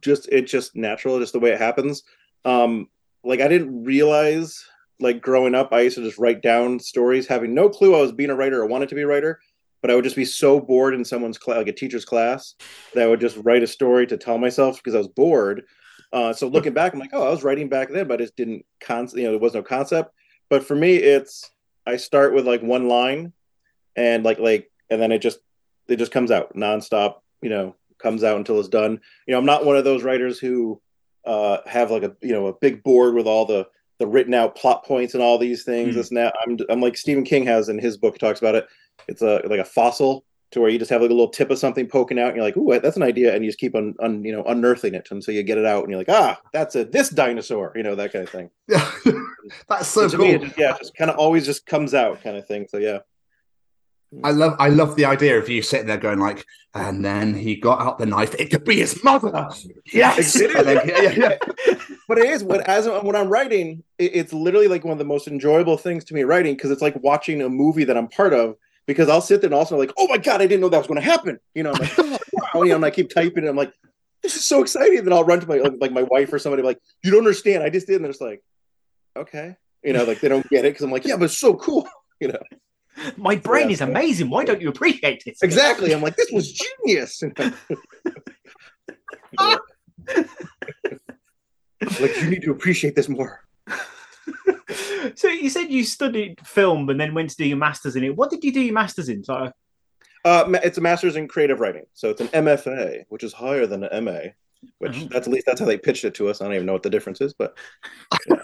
just it's just natural, just the way it happens. Um, like I didn't realize like growing up, I used to just write down stories, having no clue I was being a writer or wanted to be a writer. But I would just be so bored in someone's class, like a teacher's class, that I would just write a story to tell myself because I was bored. Uh, so looking back, I'm like, oh, I was writing back then, but I just didn't con, you know, there was no concept. But for me, it's I start with like one line, and like like, and then it just it just comes out nonstop. You know, comes out until it's done. You know, I'm not one of those writers who uh, have like a you know a big board with all the the written out plot points and all these things. Mm. It's now I'm I'm like Stephen King has in his book talks about it. It's a like a fossil to where you just have like a little tip of something poking out and you're like, ooh, that's an idea, and you just keep on, on you know unearthing it until you get it out and you're like, ah, that's a this dinosaur, you know that kind of thing. That's so cool. me, it yeah, just kind of always just comes out kind of thing. So yeah. I love I love the idea of you sitting there going like, and then he got out the knife. It could be his mother. Yes. It is. Then- yeah, yeah, yeah. but it is when as when I'm writing, it, it's literally like one of the most enjoyable things to me writing because it's like watching a movie that I'm part of. Because I'll sit there and also like, oh my god, I didn't know that was going to happen. You know, I'm like, oh, wow. You know, and I keep typing, and I'm like, this is so exciting. And then I'll run to my like my wife or somebody like, you don't understand. I just did, and they're just like, okay, you know, like they don't get it because I'm like, yeah, but it's so cool. You know, My brain Yeah. is amazing. Why don't you appreciate it? exactly. I'm like, this was genius. like you need to appreciate this more. So you said you studied film and then went to do your masters in it. What did you do your masters in? So Uh, it's a master's in creative writing, so it's an MFA, which is higher than an MA. Which that's at least that's how they pitched it to us. I don't even know what the difference is, but yeah,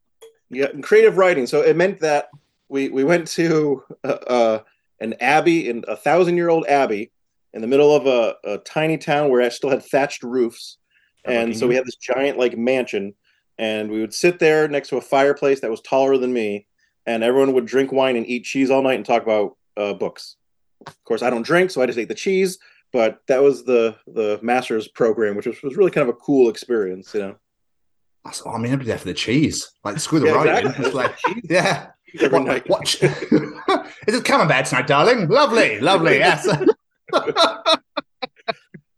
yeah in creative writing. So it meant that we we went to uh, uh, an abbey in a thousand year old abbey in the middle of a, a tiny town where I still had thatched roofs, and so we had this giant like mansion, and we would sit there next to a fireplace that was taller than me, and everyone would drink wine and eat cheese all night and talk about uh, books. Of course, I don't drink, so I just ate the cheese. But that was the the master's program, which was, was really kind of a cool experience, you know. I mean, I'd be there for the cheese. Like, screw the Yeah, writing. exactly. Like, yeah. Every What- night. Watch. Is it coming camembert tonight, darling? Lovely, lovely. Yes.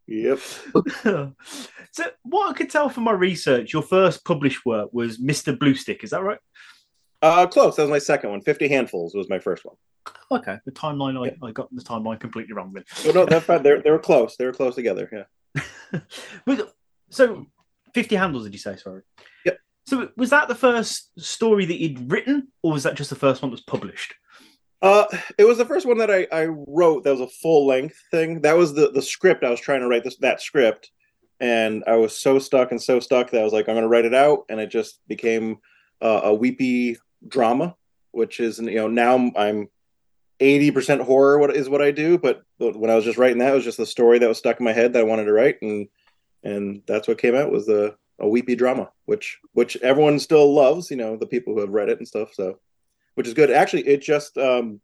Yep. so what I could tell from my research, your first published work was Mr. Blue Stick. Is that right? Uh, close. That was my second one. Fifty handfuls was my first one. Okay, the timeline I, I got the timeline completely wrong with. Oh, no, that's fine. They they were close. They were close together. Yeah. But- so, 50 handles, did you say? Sorry. Yep. So, was that the first story that you'd written, or was that just the first one that was published? Uh, it was the first one that I, I wrote. That was a full length thing. That was the the script. I was trying to write this that script, and I was so stuck and so stuck that I was like, I'm going to write it out, and it just became uh, a weepy drama, which is you know now I'm eighty percent horror. What is what I do, but when I was just writing that, it was just the story that was stuck in my head that I wanted to write, and and that's what came out was the a weepy drama, which which everyone still loves. You know, the people who have read it and stuff. So which is good. Actually, it just um,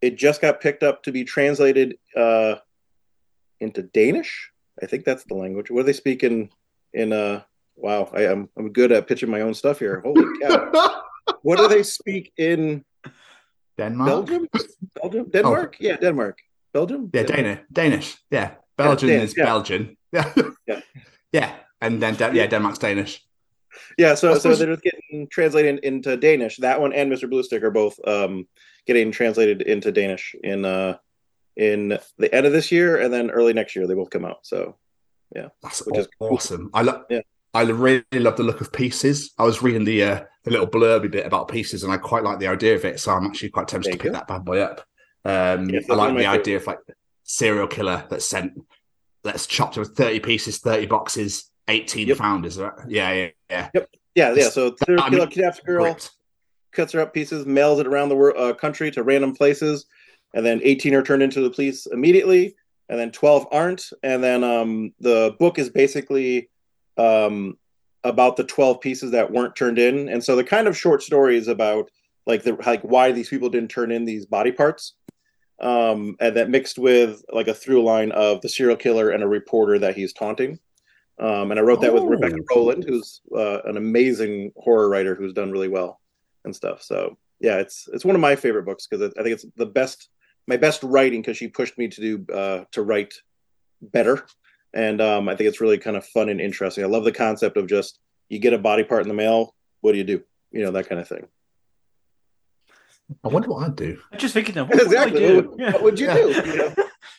it just got picked up to be translated uh, into Danish. I think that's the language. What do they speak in in uh? Wow, I, am I'm good at pitching my own stuff here. Holy cow! what do they speak in Denmark. Belgium? Belgium? Denmark? Yeah, Denmark. Belgium? Yeah, Danish. Danish. Yeah. Belgian Dan- is yeah. Belgian. Yeah. Yeah. Yeah. And then, Den- yeah, Denmark's Danish. Yeah, so I so they're just getting translated into Danish. That one and Mr. Blue Stick are both um, getting translated into Danish in uh, in the end of this year and then early next year. They both come out. So yeah, That's which is cool. awesome. I love. Yeah. I really love the look of pieces. I was reading the uh, the little blurby bit about pieces, and I quite like the idea of it. So I'm actually quite tempted Thank to pick you. that bad boy up. Um, Yes, that's I like of my the favorite- idea of like serial killer that's sent, that's chopped with 30 pieces, 30 boxes, 18 founders. Right? Yeah, yeah, yeah. Yep. Yeah, yeah. So serial I killer mean, kidnaps girl, great. cuts her up pieces, mails it around the wor- uh, country to random places, and then 18 are turned into the police immediately, and then 12 aren't. And then um, the book is basically um, about the 12 pieces that weren't turned in, and so the kind of short stories about like the like why these people didn't turn in these body parts. Um, and that mixed with like a through line of the serial killer and a reporter that he's taunting. Um, and I wrote that with Oh. Rebecca Rowland, who's uh, an amazing horror writer who's done really well and stuff. So yeah, it's it's one of my favorite books because I think it's the best, my best writing because she pushed me to do uh, to write better and um, I think it's really kind of fun and interesting. I love the concept of just you get a body part in the mail. What do you do? You know that kind of thing. I wonder what I'd do. I'm just thinking, now, what exactly. would I do? What, what would you do? You know?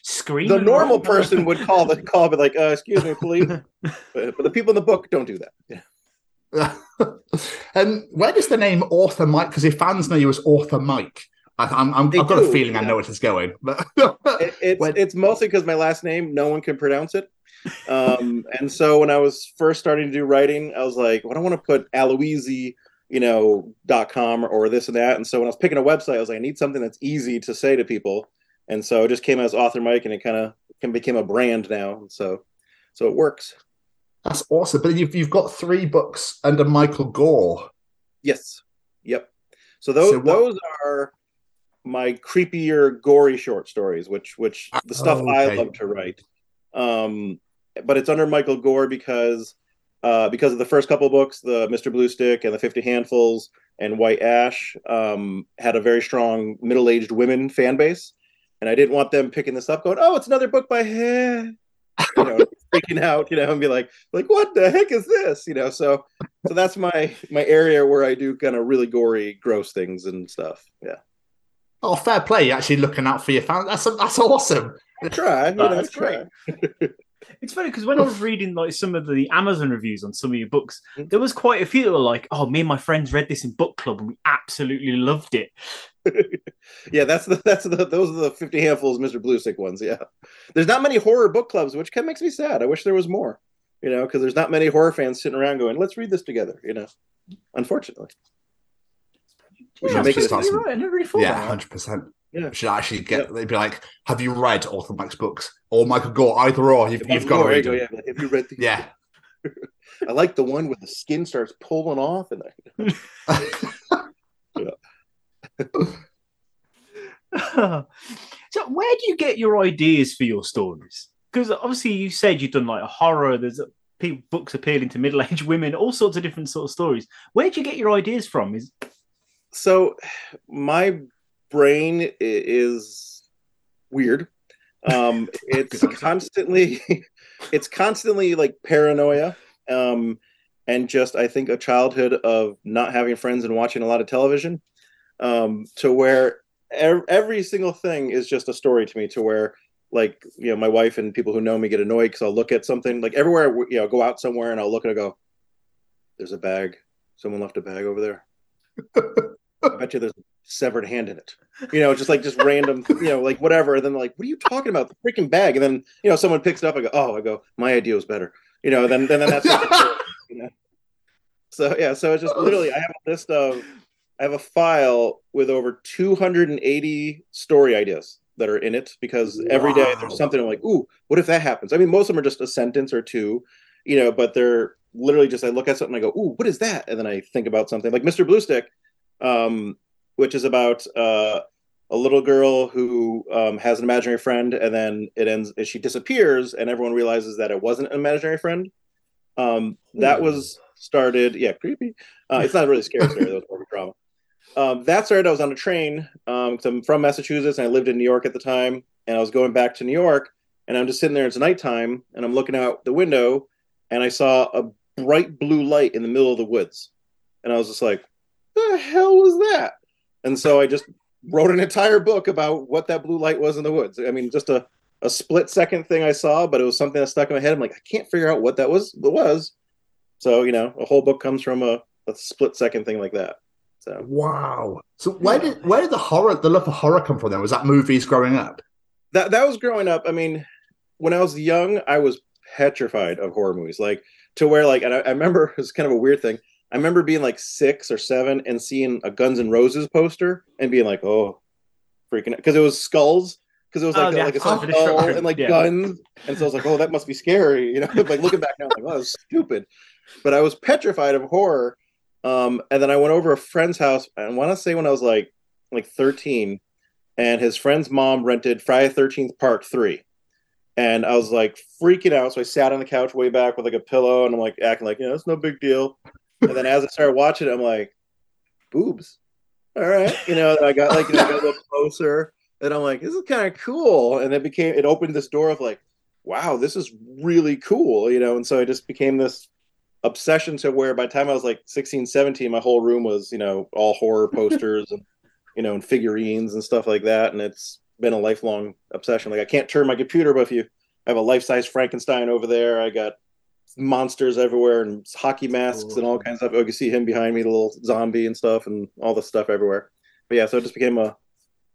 Scream. The normal person would call the call, be like, uh, "Excuse me, please," but, but the people in the book don't do that. Yeah. and where does the name Author Mike? Because if fans know you as Author Mike, I, I'm, I'm, I've got do, a feeling I know where it's going. But It, it's it's mostly because my last name no one can pronounce it. Um, and so when I was first starting to do writing, I was like, well, I don't want to put Aloisi, you know, dot com or, or this and that. And so when I was picking a website, I was like, I need something that's easy to say to people. And so it just came as Author Mike, and it kind of can became a brand now. So so it works. that's awesome. But you've you've got three books under Michael Gore. Yes. Yep. So those So what- those are my creepier, gory short stories, which which the stuff I Okay. love to write. Um, but it's under Michael Gore because uh, because of the first couple books, the Mr. Blue Stick and the Fifty Handfuls and White Ash um, had a very strong middle aged women fan base, and I didn't want them picking this up, going, "Oh, it's another book by him," you know, freaking out, you know, and be like, "Like what the heck is this?" You know, so so that's my my area where I do kind of really gory, gross things and stuff. Yeah, Oh, fair play! You're actually looking out for your fans. That's that's awesome. I try. You know, that's try. It's funny because when I was reading like some of the Amazon reviews on some of your books, Mm-hmm. there was quite a few that were like, "Oh, me and my friends read this in book club and we absolutely loved it." yeah, that's the that's the those are the fifty handfuls, Mr. Blue Stick ones. Yeah, there's not many horror book clubs, which kind of makes me sad. I wish there was more. You know, because there's not many horror fans sitting around going, "Let's read this together." You know, unfortunately. We should Yeah, make it. start some- right, I never really thought Yeah, hundred percent. Yeah. Should actually get. They'd be like, "Have you read Author Mike's books oh or Michael Gore? Either or. You've, you've got to read go, them." yeah. Like, have you read the? Yeah. I like the one where the skin starts pulling off, and I. so where do you get your ideas for your stories? Because obviously you said you've done like a horror. There's a, people, books appealing to middle-aged women, all sorts of different sort of stories. Where do you get your ideas from? Is so my brain is weird. Um it's constantly it's constantly like paranoia um and just i think a childhood of not having friends and watching a lot of television um to where ev- every single thing is just a story to me to where like you know my wife and people who know me get annoyed because i'll look at something like everywhere you know go out somewhere and i'll look and i go there's a bag. Someone left a bag over there. I bet you there's a severed hand in it. You know, just like just random, you know, like whatever. And then like, what are you talking about? The freaking bag. And then, you know, someone picks it up. I go, oh, I go, my idea was better. You know, then then, then that's you know. So yeah, so it's just literally I have a list of I have a file with over 280 story ideas that are in it because every day Wow. there's something I'm like, ooh, what if that happens? I mean, most of them are just a sentence or two, you know, but they're literally just I look at something I go, ooh, what is that? And then I think about something like Mr. Blue Stick, um, which is about uh, a little girl who um, has an imaginary friend, and then it ends. She disappears, and everyone realizes that it wasn't an imaginary friend. Um, that was started. Yeah, creepy. Uh, it's not a really scary story. That was more of a drama. Um, that started. I was on a train. Um, I'm from Massachusetts, and I lived in New York at the time. And I was going back to New York, and I'm just sitting there. It's nighttime, and I'm looking out the window, and I saw a bright blue light in the middle of the woods, and I was just like, "The hell was that?" And so I just wrote an entire book about what that blue light was in the woods. I mean, just a, a split second thing I saw, but it was something that stuck in my head. I'm like, I can't figure out what that was. What was? So you know, a whole book comes from a, a split second thing like that. So Wow. So where did where did the horror, the love for horror, come from? Then was that movies growing up? that that was growing up. I mean, when I was young, I was petrified of horror movies, like to where like, and I, I remember was kind of a weird thing. I remember being like six or seven and seeing a Guns N' Roses poster and being like, oh, freaking out. because it was skulls. Because it was Oh, like, yeah, like a skull and like Yeah. guns, and so I was like, "Oh, that must be scary," you know. like looking back now, I'm like, "Oh, that's stupid," but I was petrified of horror. Um, and then I went over a friend's house. I want to say when I was like like 13, and his friend's mom rented Friday Thirteenth Part Three, and I was like freaking out. So I sat on the couch way back with like a pillow, and I'm like acting like, you know, it's no big deal. And then as I started watching it, I'm like, boobs. All right, you know. I got like, you know, I got a little closer, and I'm like, this is kind of cool. And it became, it opened this door of like, wow, this is really cool, you know. And so it just became this obsession to where by the time I was like 16, 17, my whole room was, you know, all horror posters and, you know, and figurines and stuff like that. And it's been a lifelong obsession. Like I can't turn my computer, but if you I have a life size Frankenstein over there, I got monsters everywhere and hockey masks and all kinds of stuff. Oh, you see him behind me, the little zombie and stuff, and all the stuff everywhere. But yeah, so it just became a,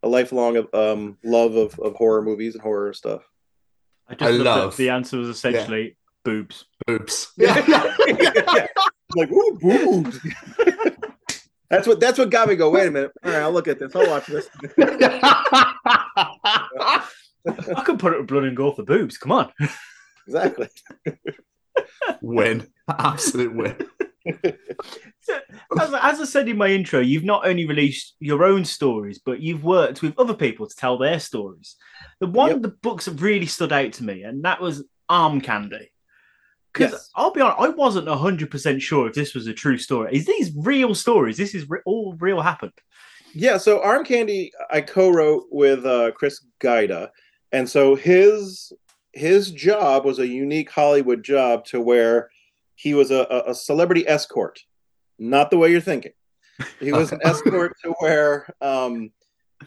a lifelong um, love of, of horror movies and horror stuff. I just love, that the answer was essentially yeah. boobs. Boobs. Yeah. yeah. Like ooh, boobs. that's what that's what got me go. Wait a minute. All right, I'll look at this. I'll watch this. I can put it with blood and gore for boobs. Come on. Exactly. Win. Absolute win. so, as, as, I said in my intro, you've not only released your own stories, but you've worked with other people to tell their stories. The one yep. of the books that really stood out to me, and that was Arm Candy. Because yes. I'll be honest, I wasn't 100% sure if this was a true story. Is these real stories? This is re- all real happened. Yeah, so Arm Candy, I co wrote with uh, Chris Gaida. And so his his job was a unique Hollywood job to where he was a, a celebrity escort, not the way you're thinking. He was an escort to where um,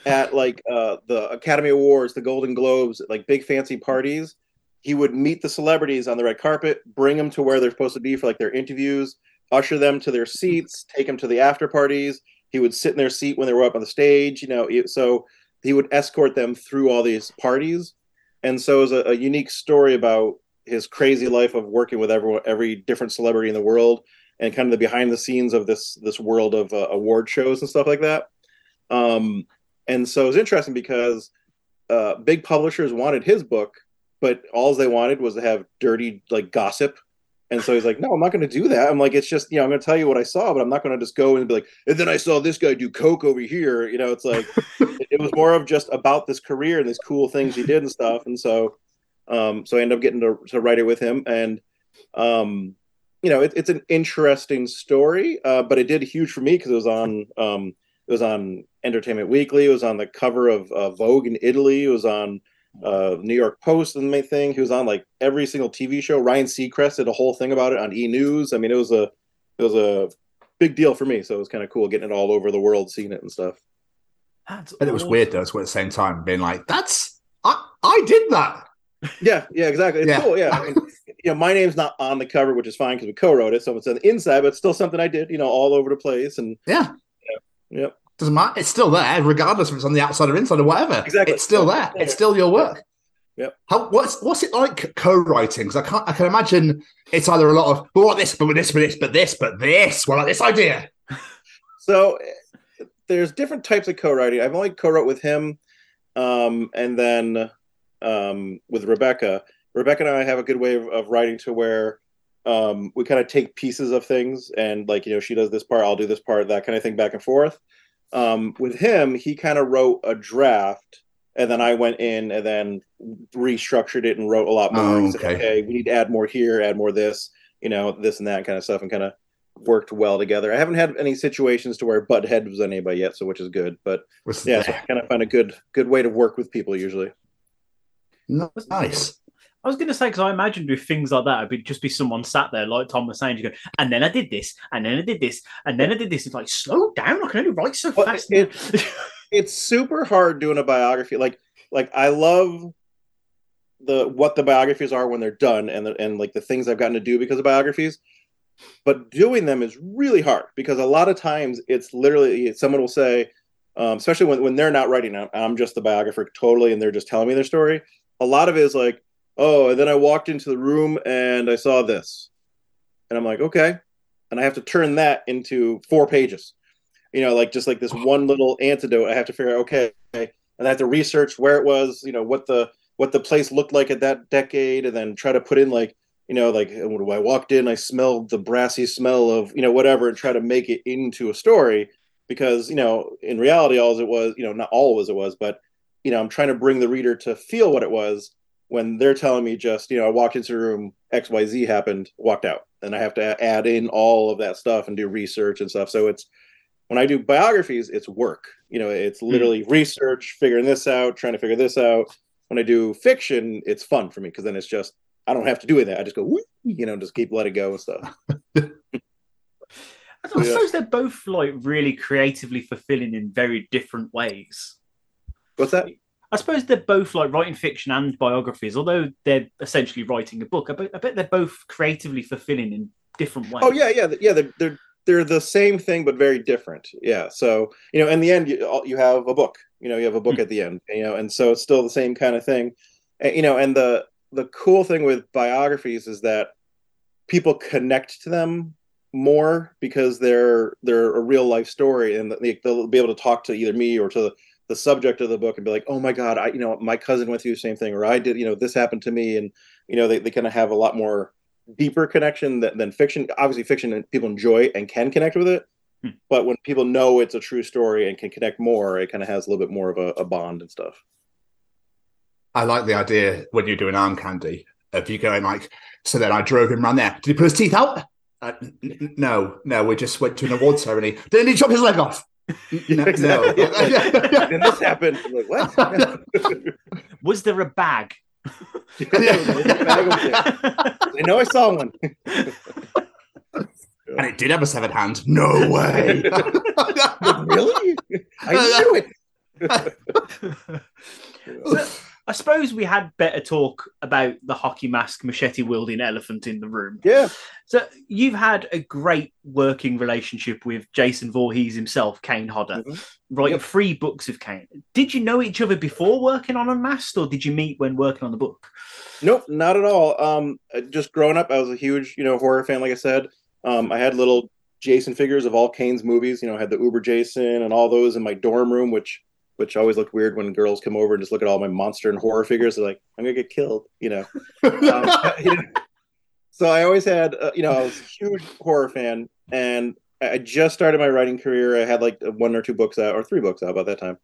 at like uh, the Academy Awards, the Golden Globes, like big fancy parties, he would meet the celebrities on the red carpet, bring them to where they're supposed to be for like their interviews, usher them to their seats, take them to the after parties. He would sit in their seat when they were up on the stage, you know. So he would escort them through all these parties and so it's a, a, unique story about his crazy life of working with everyone, every different celebrity in the world, and kind of the behind the scenes of this this world of uh, award shows and stuff like that. Um, and so it's interesting because uh, big publishers wanted his book, but all they wanted was to have dirty like gossip and so he's like, no, I'm not going to do that. I'm like, it's just, you know, I'm going to tell you what I saw, but I'm not going to just go and be like, and then I saw this guy do coke over here. You know, it's like, it, was more of just about this career and these cool things he did and stuff. And so, um, so I ended up getting to, to write it with him. And, um, you know, it, it's an interesting story, uh, but it did huge for me because it was on, um, it was on Entertainment Weekly. It was on the cover of uh, Vogue in Italy. It was on uh, New York Post and the main thing. He was on like every single TV show. Ryan Seacrest did a whole thing about it on E News. I mean, it was a it was a big deal for me. So it was kind of cool getting it all over the world, seeing it and stuff. That's and it was weird though, at the same time, being like, "That's I I did that." Yeah, yeah, exactly. It's yeah. cool. Yeah, I mean, you know, my name's not on the cover, which is fine because we co-wrote it, so it's on the inside, but it's still something I did. You know, all over the place, and yeah, yeah, yep. Doesn't matter. It's still there, regardless if it's on the outside or inside or whatever. Exactly. It's still there. It's still your work. Yep. How what's what's it like co-writing? Because I can't I can imagine it's either a lot of but what this, but this, but this, but this, but this. Well, like this idea. So there's different types of co-writing. I've only co-wrote with him, um, and then um, with Rebecca. Rebecca and I have a good way of, of writing to where um, we kind of take pieces of things and like you know she does this part, I'll do this part, that kind of thing back and forth. Um, with him, he kind of wrote a draft and then I went in and then restructured it and wrote a lot more. Oh, okay. Said, okay, we need to add more here, add more this, you know, this and that kind of stuff, and kind of worked well together. I haven't had any situations to where butt heads with anybody yet, so which is good. But What's yeah, so I kind of find a good good way to work with people usually. Nice. I was going to say because I imagined with things like that, it'd just be someone sat there, like Tom was saying, you go, and then I did this, and then I did this, and then I did this. It's like slow down. I can only write so well, fast. It, it's super hard doing a biography. Like like I love the what the biographies are when they're done and the, and like the things I've gotten to do because of biographies. But doing them is really hard because a lot of times it's literally someone will say, um, especially when, when they're not writing, I'm just the biographer totally, and they're just telling me their story. A lot of it is like, oh, and then I walked into the room and I saw this, and I'm like, okay, and I have to turn that into four pages. You know, like just like this one little antidote. I have to figure out, okay, and I have to research where it was, you know, what the what the place looked like at that decade, and then try to put in like, you know, like when I walked in, I smelled the brassy smell of, you know, whatever, and try to make it into a story. Because you know, in reality, all it was, you know, not all as it was, but you know, I'm trying to bring the reader to feel what it was when they're telling me just, you know, I walked into the room, X, Y, Z happened, walked out, and I have to add in all of that stuff and do research and stuff. So it's when I do biographies, it's work. You know, it's hmm. literally mm. research, figuring this out, trying to figure this out. when I do fiction, it's fun for me because then it's just I don't have to do that. I just go, you know, just keep let it go and stuff. I suppose they're both like really creatively fulfilling in very different ways. What's that? I suppose they're both like writing fiction and biographies, although they're essentially writing a book. I bet, I bet they're both creatively fulfilling in different ways. Oh yeah, yeah, yeah. They're, they're they're the same thing but very different. Yeah. So you know, in the end, you you have a book. You know, you have a book hmm. at the end. You know, and so it's still the same kind of thing. And, you know, and the the cool thing with biographies is that people connect to them more because they're they're a real life story, and they, they'll be able to talk to either me or to the, subject of the book and be like, oh my god, I you know my cousin went through the same thing, or I did you know this happened to me, and you know they, they kind of have a lot more deeper connection than, than fiction. Obviously, fiction and people enjoy and can connect with it. But when people know it's a true story and can connect more, it kind of has a little bit more of a, a bond and stuff. I like the idea when you do an arm candy of you going like, so then I drove him around there. Did he put his teeth out? Uh, n- no, no, we just went to an award ceremony. Didn't he chop his leg off? No, no. and this happened. I'm like, what? Was there a bag? I know I saw one. And it did have a severed hand. No way. really? I knew it. So, I suppose we had better talk about the hockey mask machete wielding elephant in the room. Yeah. So you've had a great working relationship with Jason Voorhees himself, Kane Hodder, writing three books of Kane. Did you know each other before working on Unmasked, or did you meet when working on the book? Nope, not at all. Um, just growing up, I was a huge, you know, horror fan. Like I said, um, I had little Jason figures of all Kane's movies. You know, I had the Uber Jason and all those in my dorm room, which which always looked weird when girls come over and just look at all my monster and horror figures. They're like, I'm gonna get killed, you know. um, so I always had, uh, you know, I was a huge horror fan, and I just started my writing career. I had like one or two books out, or three books out about that time.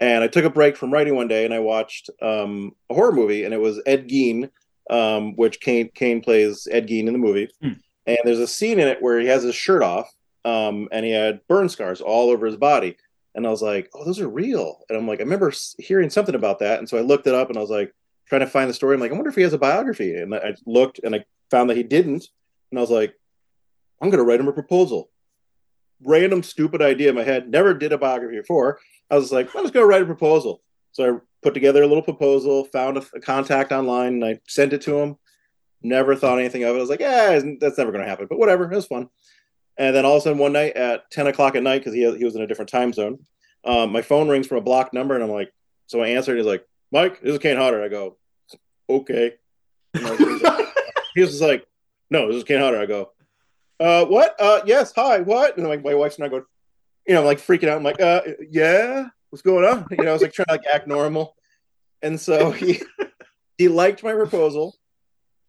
And I took a break from writing one day, and I watched um, a horror movie, and it was Ed Gein, um, which Kane Kane plays Ed Gein in the movie. And there's a scene in it where he has his shirt off, um, and he had burn scars all over his body. And I was like, "Oh, those are real." And I'm like, I remember hearing something about that, and so I looked it up, and I was like, trying to find the story. I'm like, I wonder if he has a biography. And I looked, and I found that he didn't. And I was like, I'm going to write him a proposal. Random stupid idea in my head. Never did a biography before. I was like, going to write a proposal. So I put together a little proposal, found a, a contact online, and I sent it to him. Never thought anything of it. I was like, yeah, that's never going to happen. But whatever, it was fun. And then all of a sudden, one night at 10 o'clock at night, because he, he was in a different time zone, um, my phone rings from a blocked number, and I'm like, so I answered. He's like, Mike, this is Kane Hodder. I go, okay. And I- like- he was just like, no, this is Kane Hodder. I go, uh, what? Uh, yes, hi, what? And like my wife's not going, you know, like freaking out. I'm like, uh, yeah, what's going on? You know, I was like trying to like act normal. And so he he liked my proposal.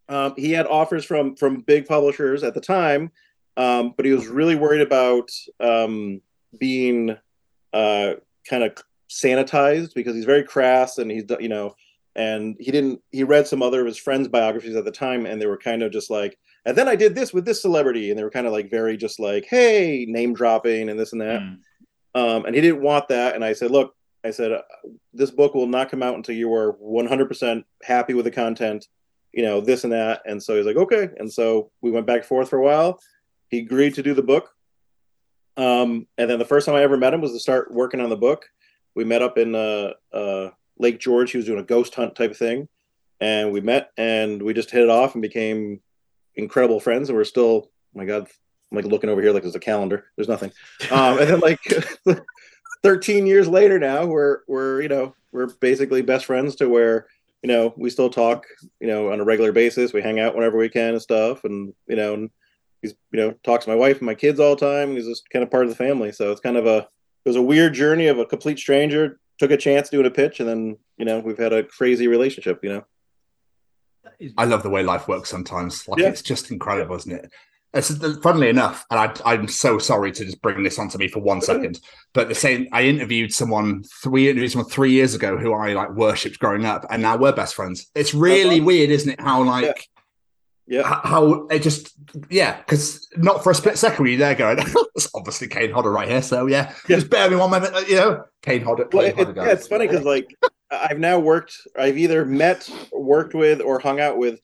Um, he had offers from from big publishers at the time, um, but he was really worried about um, being uh, kind of sanitized because he's very crass and he's you know and he didn't he read some other of his friends biographies at the time and they were kind of just like and then i did this with this celebrity and they were kind of like very just like hey name dropping and this and that. Um, and he didn't want that and i said look i said uh, this book will not come out until you are 100% happy with the content you know this and that. And so he's like okay. And so we went back and forth for a while he agreed to do the book um, and then the first time i ever met him was to start working on the book we met up in uh, uh, Lake George. He was doing a ghost hunt type of thing, and we met and we just hit it off and became incredible friends. And we're still, oh my God, I'm like looking over here like there's a calendar. There's nothing. Um, and then like 13 years later now, we're we're you know we're basically best friends to where you know we still talk you know on a regular basis. We hang out whenever we can and stuff, and you know. And, He's, you know, talks to my wife and my kids all the time. He's just kind of part of the family. So it's kind of a, it was a weird journey of a complete stranger took a chance doing a pitch and then you know we've had a crazy relationship you know I love the way life works sometimes. Like Yeah. it's just incredible, isn't it? It's funnily enough, and I, I'm so sorry to just bring this onto me for one second. But the same, I interviewed someone three interviewed someone three years ago who I like worshipped growing up, and now we're best friends. It's really weird, isn't it? How like, yeah, how it just yeah, because not for a split second were you there going, it's obviously Kane Hodder right here. So yeah, just bear me one moment, uh, you know, Kane Hodder. well Kane it, Hodder yeah it's funny because like I've now worked. I've either met, worked with, or hung out with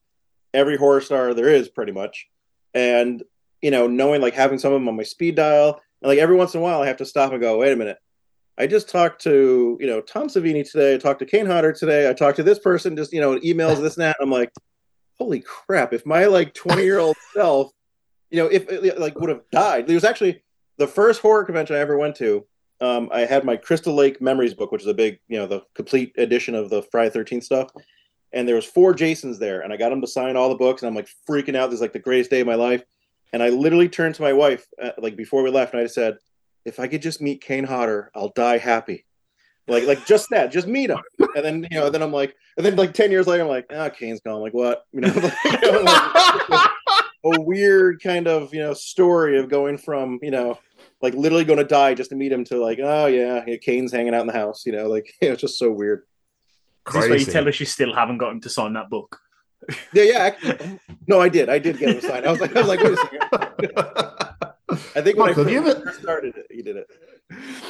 every horror star there is, pretty much. And you know, knowing like having some of them on my speed dial, and like every once in a while, I have to stop and go, wait a minute. I just talked to you know Tom Savini today. I talked to Kane Hodder today. I talked to this person. Just you know, emails this and that. I'm like, holy crap! If my like 20 year old self, you know, if like would have died. It was actually the first horror convention I ever went to. Um, I had my Crystal Lake Memories book, which is a big, you know, the complete edition of the Friday Thirteenth stuff. And there was four Jasons there, and I got them to sign all the books, and I'm like freaking out. This is like the greatest day of my life. And I literally turned to my wife, uh, like before we left, and I said, "If I could just meet Kane Hodder, I'll die happy." Like, like just that, just meet him. And then, you know, then I'm like, and then like ten years later, I'm like, ah, oh, Kane's gone. Like what? You know, like, you know, like, a weird kind of you know story of going from you know like literally going to die just to meet him to like oh yeah, yeah Kane's hanging out in the house you know like it's just so weird. Is this where you tell us you still haven't got him to sign that book? Yeah, yeah. Actually, no, I did. I did get him to sign. I was like, I was like, wait a second. I think when Michael, I have you first ever- started it, he did it.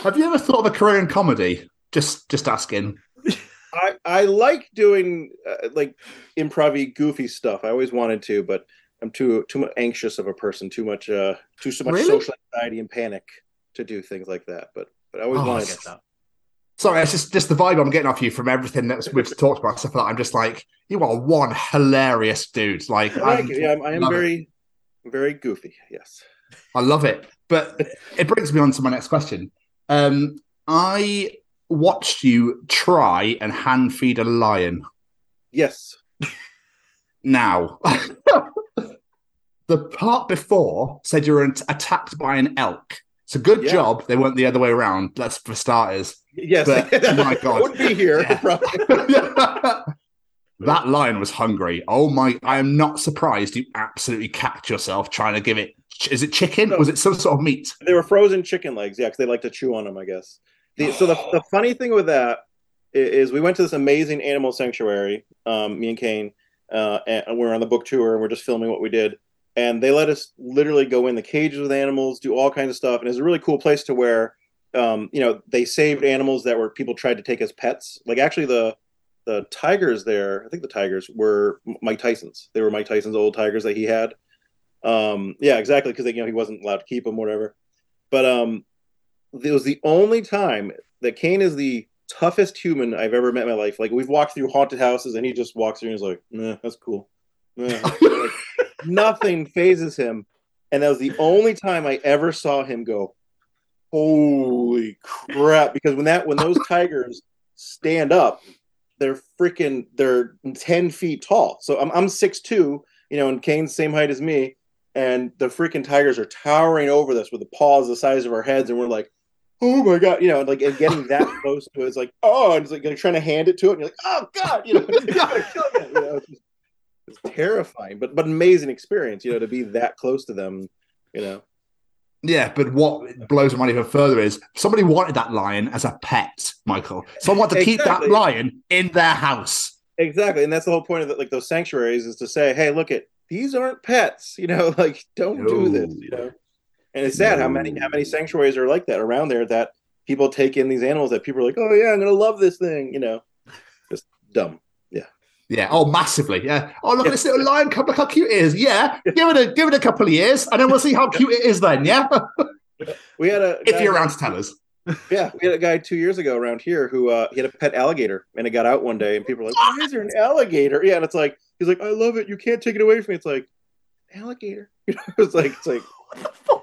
Have you ever thought of a career in comedy? Just just asking. I I like doing uh, like improv goofy stuff. I always wanted to, but I'm too too much anxious of a person, too much uh too so much Really? social anxiety and panic to do things like that. But but I always Oh, wanted I get that. Sorry, it's just just the vibe I'm getting off you from everything that we've talked about. Stuff like that. I'm just like, you are one hilarious dude. Like, I like it. Yeah, I'm, I am love it. very very goofy. Yes. I love it. But it brings me on to my next question. Um, I watched you try and hand feed a lion. Yes. Now, the part before said you were attacked by an elk. It's a good Yeah. job they weren't the other way around. That's for starters. Yes. But, oh my god, would be here. that lion was hungry. Oh my! I am not surprised you absolutely cacked yourself trying to give it. Is it chicken? Was it some sort of meat? They were frozen chicken legs, yeah, because they like to chew on them, I guess. The, so the, the funny thing with that is we went to this amazing animal sanctuary, um, me and Kane, uh, and we were on the book tour, and we're just filming what we did. And they let us literally go in the cages with animals, do all kinds of stuff, and it's a really cool place to where, um, you know, they saved animals that were people tried to take as pets. Like actually, the the tigers there, I think the tigers were Mike Tyson's. They were Mike Tyson's old tigers that he had. Um, yeah, exactly, because you know he wasn't allowed to keep them, whatever. But um, it was the only time that Kane is the toughest human I've ever met in my life. Like we've walked through haunted houses, and he just walks through and he's like, "Nah, that's cool." Nah. Like, nothing phases him, and that was the only time I ever saw him go, "Holy crap!" Because when that when those tigers stand up, they're freaking they're ten feet tall. So I'm I'm six two, you know, and Kane's same height as me, and the freaking tigers are towering over us with the paws the size of our heads, and we're like, oh my god, you know, like and getting that close to it, it's like, oh, and it's like, trying to hand it to it, and you're like, oh god, you know, it's gonna kill you. You know, it's, just- it's terrifying, but but amazing experience, you know, to be that close to them, you know. Yeah, but what blows my mind even further is somebody wanted that lion as a pet, Michael. Someone wanted to keep that lion in their house. Exactly, and that's the whole point of it, like those sanctuaries is to say, hey, look at these aren't pets, you know, like don't do this, you know. And it's sad how many how many sanctuaries are like that around there that people take in these animals that people are like, oh yeah, I'm gonna love this thing, you know, just dumb. Yeah. Yeah. Oh, massively. Yeah. Oh, look at this little lion cub. Look how cute it is. Yeah. Give it a give it a couple of years, and then we'll see how cute it is. Then, yeah. We had a if you're around to tell us. Yeah, we had a guy two years ago around here who uh, he had a pet alligator, and it got out one day, and people were like, "Why is there an alligator?" Yeah, and it's like he's like, "I love it. You can't take it away from me." It's like alligator. You know, it's like it's like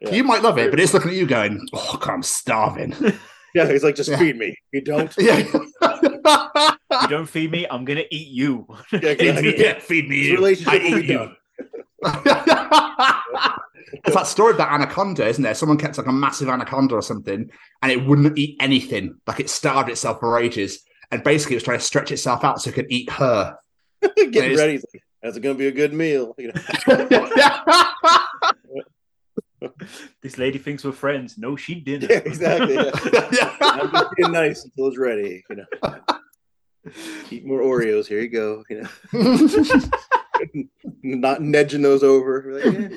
Yeah. You might love it, but it's looking at you going, "Oh, God, I'm starving." yeah, he's like, "Just Yeah. feed me." You don't. yeah. you don't feed me, I'm gonna eat you. Yeah, exactly. yeah, feed me. You. relationship I will eat you. It's that story of that anaconda, isn't there? Someone kept like a massive anaconda or something, and it wouldn't eat anything. Like it starved itself for ages, and basically it was trying to stretch itself out so it could eat her. Getting ready. He's like, "Is it going to be a good meal?" You know? This lady thinks we're friends. No, she didn't. yeah, exactly. Yeah. I'm just being nice until it's ready. You know. Eat more Oreos. Here you go. You know. Not nedging those over. Like.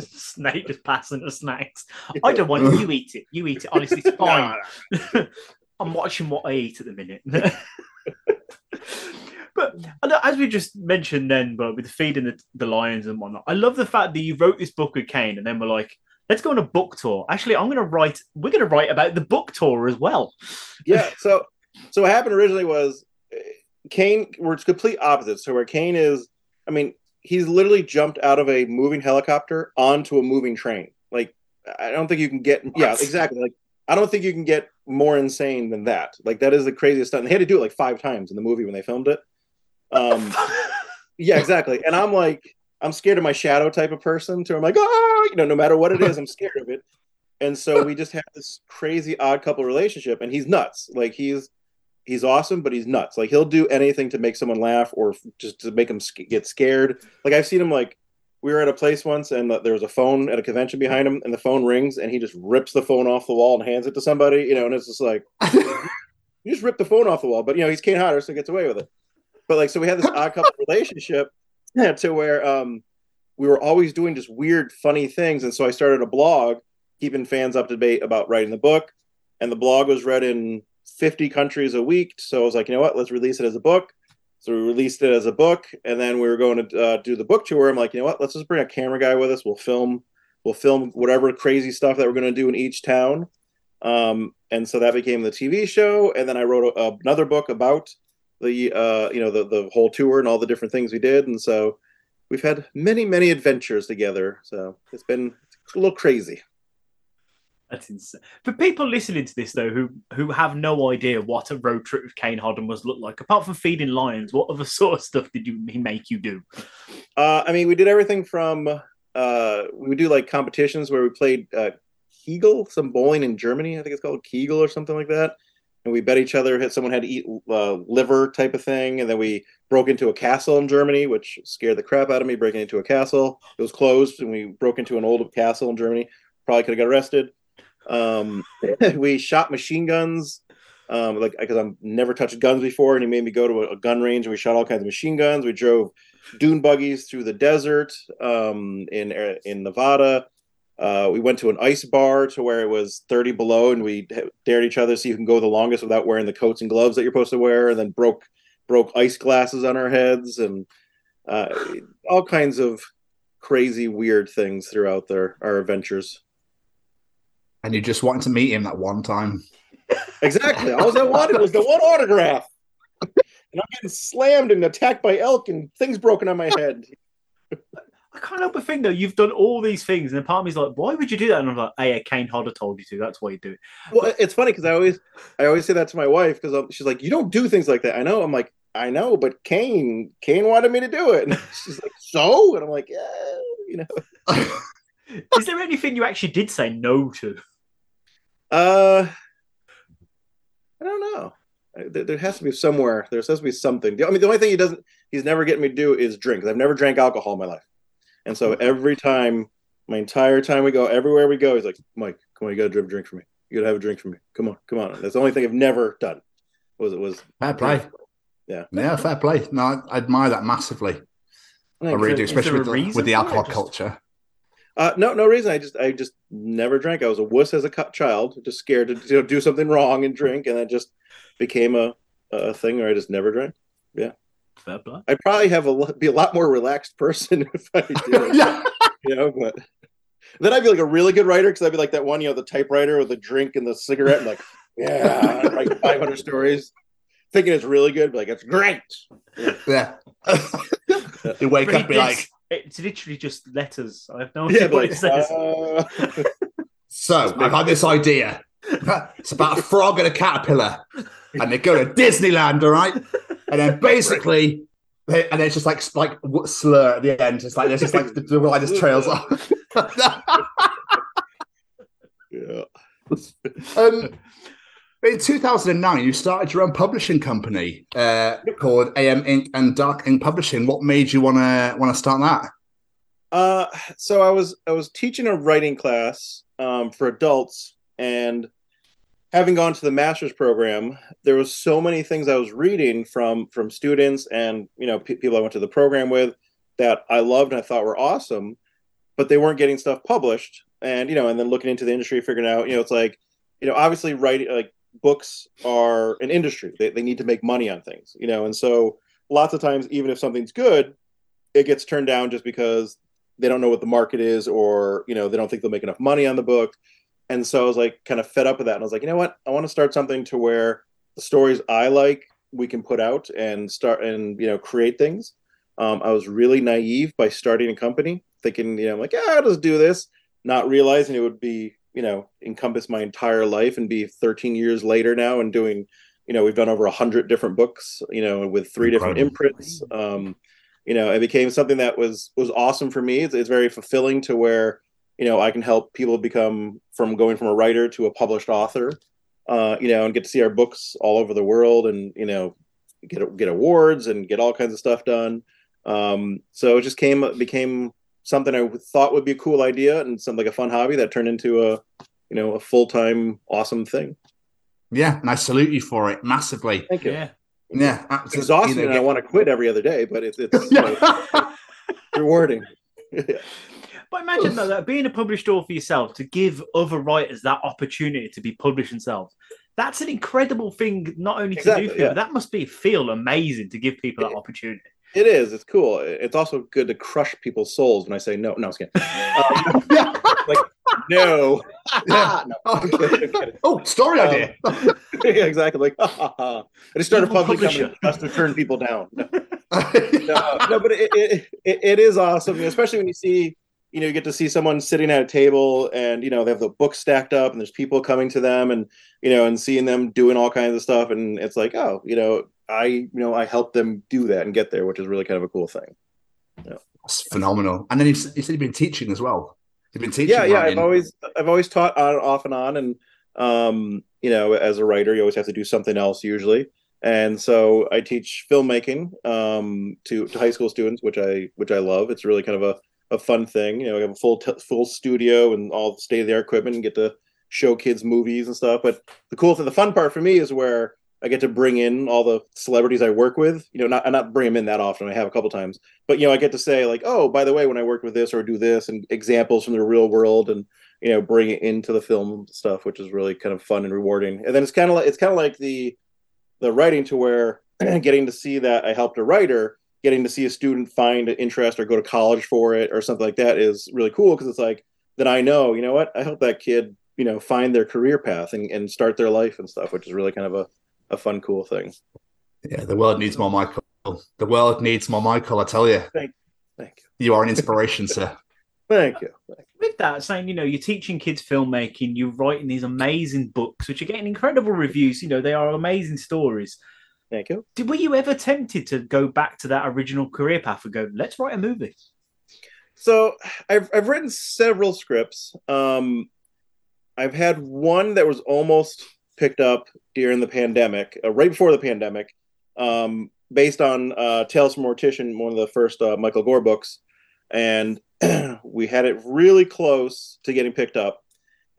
Snake just passing the snacks. I don't want it. You eat it. You eat it. Honestly, it's fine. I'm watching what I eat at the minute. But as we just mentioned then, but with feeding the, the lions and whatnot, I love the fact that you wrote this book with Kane and then we're like, let's go on a book tour. Actually, I'm going to write, we're going to write about the book tour as well. yeah. So, so what happened originally was uh, Kane, we're complete opposites. So where Kane is, I mean, he's literally jumped out of a moving helicopter onto a moving train. Like, I don't think you can get, what? yeah, exactly. Like, I don't think you can get more insane than that. Like, that is the craziest stuff. And they had to do it like five times in the movie when they filmed it. Um, yeah, exactly. And I'm like, I'm scared of my shadow type of person. So I'm like, oh, you know, no matter what it is, I'm scared of it. And so we just have this crazy odd couple relationship, and he's nuts. Like he's he's awesome, but he's nuts. Like he'll do anything to make someone laugh or just to make them get scared. Like I've seen him like we were at a place once and there was a phone at a convention behind him and the phone rings and he just rips the phone off the wall and hands it to somebody, you know, and it's just like you just rip the phone off the wall, but you know, he's Kane Hodder, so he gets away with it. But like so we had this odd couple relationship to where um we were always doing just weird, funny things. And so I started a blog keeping fans up to date about writing the book. And the blog was read in 50 countries a week. So I was like, you know what? Let's release it as a book. So we released it as a book, and then we were going to uh, do the book tour. I'm like, you know what? Let's just bring a camera guy with us. We'll film, we'll film whatever crazy stuff that we're going to do in each town. Um, and so that became the TV show. And then I wrote a, another book about the, uh, you know, the the whole tour and all the different things we did. And so we've had many, many adventures together. So it's been a little crazy. That's insane. For people listening to this though, who who have no idea what a road trip with Kane Hodder must look like, apart from feeding lions, what other sort of stuff did you he make you do? Uh, I mean, we did everything from uh, we do like competitions where we played uh, Kegel, some bowling in Germany. I think it's called Kegel or something like that. And we bet each other. Someone had to eat uh, liver type of thing, and then we broke into a castle in Germany, which scared the crap out of me. Breaking into a castle, it was closed, and we broke into an old castle in Germany. Probably could have got arrested. Um, we shot machine guns, um, like because I've never touched guns before, and he made me go to a, a, gun range, and we shot all kinds of machine guns. We drove dune buggies through the desert um, in in Nevada. Uh, we went to an ice bar to where it was 30 below, and we dared each other see who can go the longest without wearing the coats and gloves that you're supposed to wear, and then broke broke ice glasses on our heads, and uh, all kinds of crazy, weird things throughout their our adventures and you just wanted to meet him that one time. Exactly. All I wanted was the one autograph. And I'm getting slammed and attacked by elk and things broken on my head. I can't help but think though, you've done all these things, and the part of me's like, why would you do that? And I'm like, hey, Kane Hodder told you to. That's why you do it. Well, it's funny because I always, I always say that to my wife because she's like, you don't do things like that. I know. I'm like, I know, but Kane, Kane wanted me to do it. And she's like, so, and I'm like, yeah, you know. Is there anything you actually did say no to? Uh, I don't know. There, there, has to be somewhere. There has to be something. I mean, the only thing he doesn't, he's never getting me to do is drink. I've never drank alcohol in my life, and so every time, my entire time we go, everywhere we go, he's like, "Mike, come on, you got to have a drink for me. You got to have a drink for me. Come on, come on." That's the only thing I've never done. Was it was fair play? Yeah, yeah, fair play. No, I admire that massively. I, I really do, especially with the, with the alcohol just... culture. Uh, no, no reason. I just, I just never drank. I was a wuss as a child, just scared to you know, do something wrong and drink, and that just became a, a thing where I just never drank. Yeah, I'd probably have a be a lot more relaxed person if I did. yeah, you know, but then I'd be like a really good writer because I'd be like that one, you know, the typewriter with the drink and the cigarette, and like, yeah, write 500 stories, thinking it's really good, but like it's great. Yeah, you wake up, be like it's literally just letters. I have no idea yeah, what it says. Uh... so I've had this idea. It's about a frog and a caterpillar, and they go to Disneyland, all right? And then basically, they, and it's just like like slur at the end. It's like there's just like the, the just trails off. yeah. Um, in 2009, you started your own publishing company uh, called AM Ink and Dark Ink Publishing. What made you want to want to start that? Uh, so I was I was teaching a writing class um, for adults, and having gone to the master's program, there was so many things I was reading from from students and you know p- people I went to the program with that I loved and I thought were awesome. but they weren't getting stuff published. And you know, and then looking into the industry, figuring out, you know, it's like, you know, obviously writing like books are an industry. They they need to make money on things, you know, and so lots of times, even if something's good, it gets turned down just because they don't know what the market is, or you know, they don't think they'll make enough money on the book. And so I was like, kind of fed up with that, and I was like, you know what, I want to start something to where the stories I like we can put out and start and you know create things. Um, I was really naive by starting a company, thinking you know I'm like yeah, I'll just do this, not realizing it would be you know encompass my entire life and be 13 years later now and doing you know we've done over 100 different books you know with three different imprints. Um, you know it became something that was was awesome for me. It's, it's very fulfilling to where you know i can help people become from going from a writer to a published author uh, you know and get to see our books all over the world and you know get get awards and get all kinds of stuff done um, so it just came became something I thought would be a cool idea and something like a fun hobby that turned into a you know a full time awesome thing. Yeah, and I salute you for it massively. Thank you. Yeah, yeah, it's exhausting, you know, and I want to quit every other day, but it's it's rewarding. But imagine though that being a published author yourself to give other writers that opportunity to be published themselves. That's an incredible thing, not only to do for you, yeah. but that must be feel amazing to give people that opportunity. It is. It's cool. It's also good to crush people's souls when I say no. No, I was kidding. Um, like no. no I'm kidding, I'm kidding. Oh, story Um, idea. yeah, exactly. Like ha, ha, ha. I just started public company just to turn people down. No, no, no, but it, it, it, it is awesome, especially when you see, you know, you get to see someone sitting at a table and you know they have the books stacked up and there's people coming to them and you know and seeing them doing all kinds of stuff and it's like oh you know I you know I helped them do that and get there, which is really kind of a cool thing. That's phenomenal. And then you, said you've been teaching as well. You've been teaching. yeah yeah i've always i've always taught on off and on and um you know as a writer you always have to do something else usually and so i teach filmmaking um to, to high school students which i which i love it's really kind of a, a fun thing you know i have a full t- full studio and all the state of the art equipment and get to show kids movies and stuff but the cool thing the fun part for me is where I get to bring in all the celebrities I work with. You know, not I not bring them in that often. I have a couple times, but you know, I get to say like, oh, by the way, when I worked with this or do this, and examples from the real world, and you know, bring it into the film stuff, which is really kind of fun and rewarding. And then it's kind of like it's kind of like the the writing to where getting to see that I helped a writer, getting to see a student find an interest or go to college for it or something like that is really cool because it's like then I know, you know what, I helped that kid, you know, find their career path and, and start their life and stuff, which is really kind of a, a fun, cool thing. Yeah, the world needs more Michael. The world needs more Michael. I tell you. Thank, thank you. You are an inspiration, sir. Thank you. With that, saying, you know, you're teaching kids filmmaking, you're writing these amazing books, which are getting incredible reviews. You know, they are amazing stories. Thank you. Did, were you ever tempted to go back to that original career path and go, let's write a movie? So I've I've written several scripts. Um, I've had one that was almost picked up during the pandemic, uh, right before the pandemic, um, based on uh, Tales from Mortician, one of the first uh, Michael Gore books, and we had it really close to getting picked up.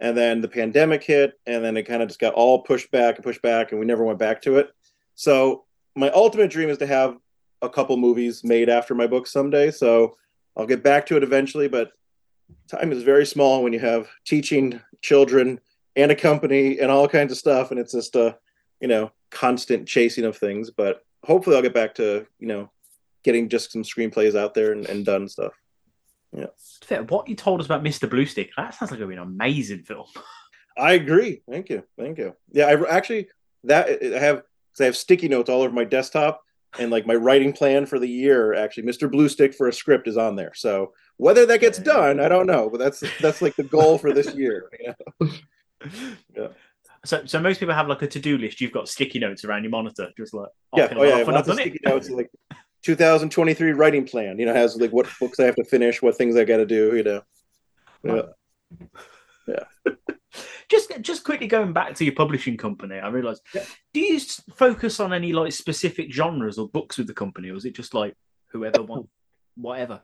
And then the pandemic hit, and then it kind of just got all pushed back and pushed back, and we never went back to it. So my ultimate dream is to have a couple movies made after my book someday. So I'll get back to it eventually, but time is very small when you have teaching children and a company and all kinds of stuff, and it's just a you know constant chasing of things. But hopefully, I'll get back to you know getting just some screenplays out there and, and done stuff. Yeah, What you told us about Mr. Blue Stick, that sounds like an amazing film. I agree. Thank you, thank you. Yeah, I actually that I have 'cause I have sticky notes all over my desktop. And like my writing plan for the year, actually, Mr. Blue Stick for a script is on there. So whether that gets done, I don't know, but that's that's like the goal for this year. you know? Yeah. So, so most people have like a to-do list. You've got sticky notes around your monitor, just like yeah, oh yeah, I've lots of done it. sticky notes. Like 2023 writing plan. You know, has like what books I have to finish, what things I got to do. You know, yeah, yeah. Just just quickly going back to your publishing company, I realised. Do you focus on any like specific genres or books with the company, or is it just like whoever wants whatever?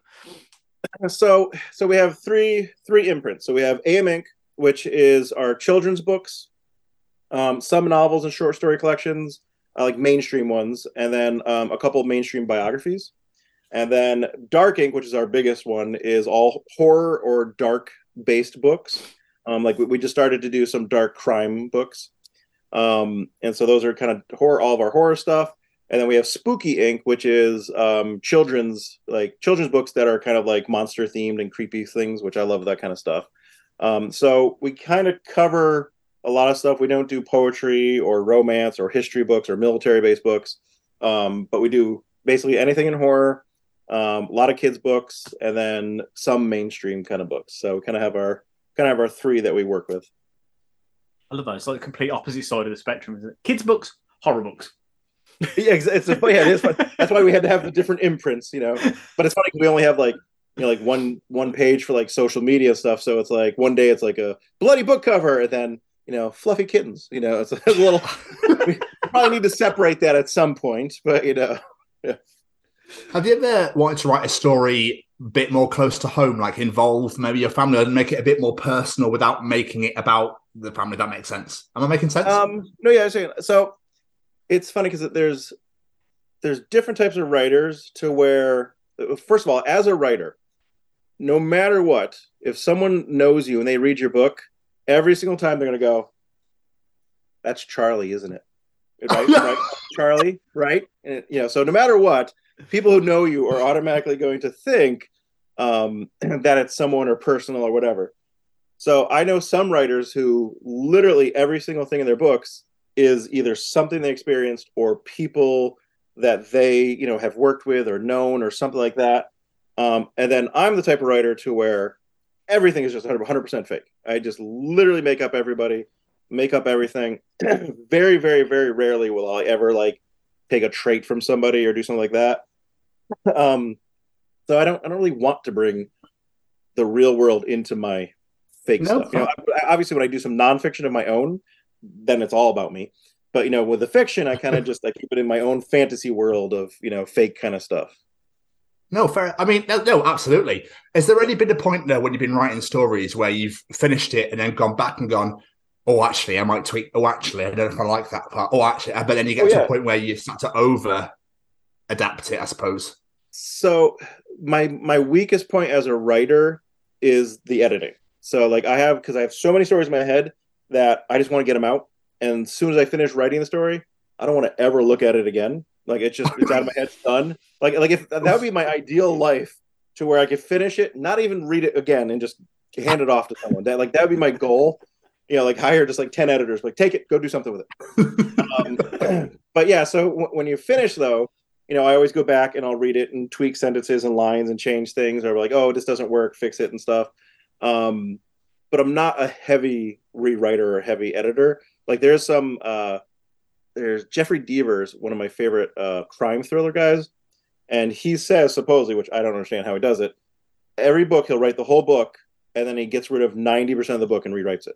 So so we have three three imprints. So we have AM Ink, which is our children's books, um, some novels and short story collections, uh, like mainstream ones, and then um, a couple of mainstream biographies. And then Dark Ink, which is our biggest one, is all horror or dark based books. Um, like we, we just started to do some dark crime books. Um, and so those are kind of horror, all of our horror stuff. And then we have Spooky Ink, which is um, children's like children's books that are kind of like monster themed and creepy things, which I love that kind of stuff. Um, so we kind of cover a lot of stuff. We don't do poetry or romance or history books or military based books, um, but we do basically anything in horror, um, a lot of kids books, and then some mainstream kind of books. So we kind of have our kind of our three that we work with. I love that. It's like the complete opposite side of the spectrum, isn't it? Kids books, horror books. yeah, it's, it's yeah, it is. That's why we had to have the different imprints, you know. But it's funny we only have like you know like one one page for like social media stuff. So it's like one day it's like a bloody book cover, and then you know fluffy kittens. You know, it's a little. we probably need to separate that at some point, but you know, yeah. Have you ever wanted to write a story a bit more close to home, like involve maybe your family and make it a bit more personal without making it about the family? That makes sense. Am I making sense? Um, no, yeah. So it's funny because there's there's different types of writers to where first of all, as a writer, no matter what, if someone knows you and they read your book, every single time they're going to go, "That's Charlie, isn't it?" Right, right? Charlie, right? And you know, so no matter what, people who know you are automatically going to think um, that it's someone or personal or whatever. So I know some writers who literally every single thing in their books is either something they experienced or people that they you know have worked with or known or something like that. Um, and then I'm the type of writer to where everything is just 100% fake. I just literally make up everybody, make up everything. very, very, very rarely will I ever like take a trait from somebody or do something like that. Um, so I don't, I don't really want to bring the real world into my fake no, stuff. You know, obviously, when I do some nonfiction of my own, then it's all about me. But you know, with the fiction, I kind of just I keep it in my own fantasy world of you know fake kind of stuff. No, fair. I mean, no, no, absolutely. Has there any been a point there when you've been writing stories where you've finished it and then gone back and gone, oh, actually, I might tweak. Oh, actually, I don't know if I like that part. Oh, actually, but then you get oh, to yeah. a point where you start to over adapt it, I suppose. So my my weakest point as a writer is the editing. So like I have because I have so many stories in my head that I just want to get them out. And as soon as I finish writing the story, I don't want to ever look at it again. Like it's just it's out of my head, it's done. Like like if that would be my ideal life to where I could finish it, not even read it again, and just hand it off to someone. That like that would be my goal. You know, like hire just like ten editors, like take it, go do something with it. um, but yeah, so w- when you finish though, you know, I always go back and I'll read it and tweak sentences and lines and change things, or like, oh, this doesn't work, fix it and stuff. Um, but I'm not a heavy rewriter or heavy editor. Like there's some uh there's Jeffery Deavers, one of my favorite uh crime thriller guys, and he says supposedly, which I don't understand how he does it, every book he'll write the whole book and then he gets rid of 90% of the book and rewrites it.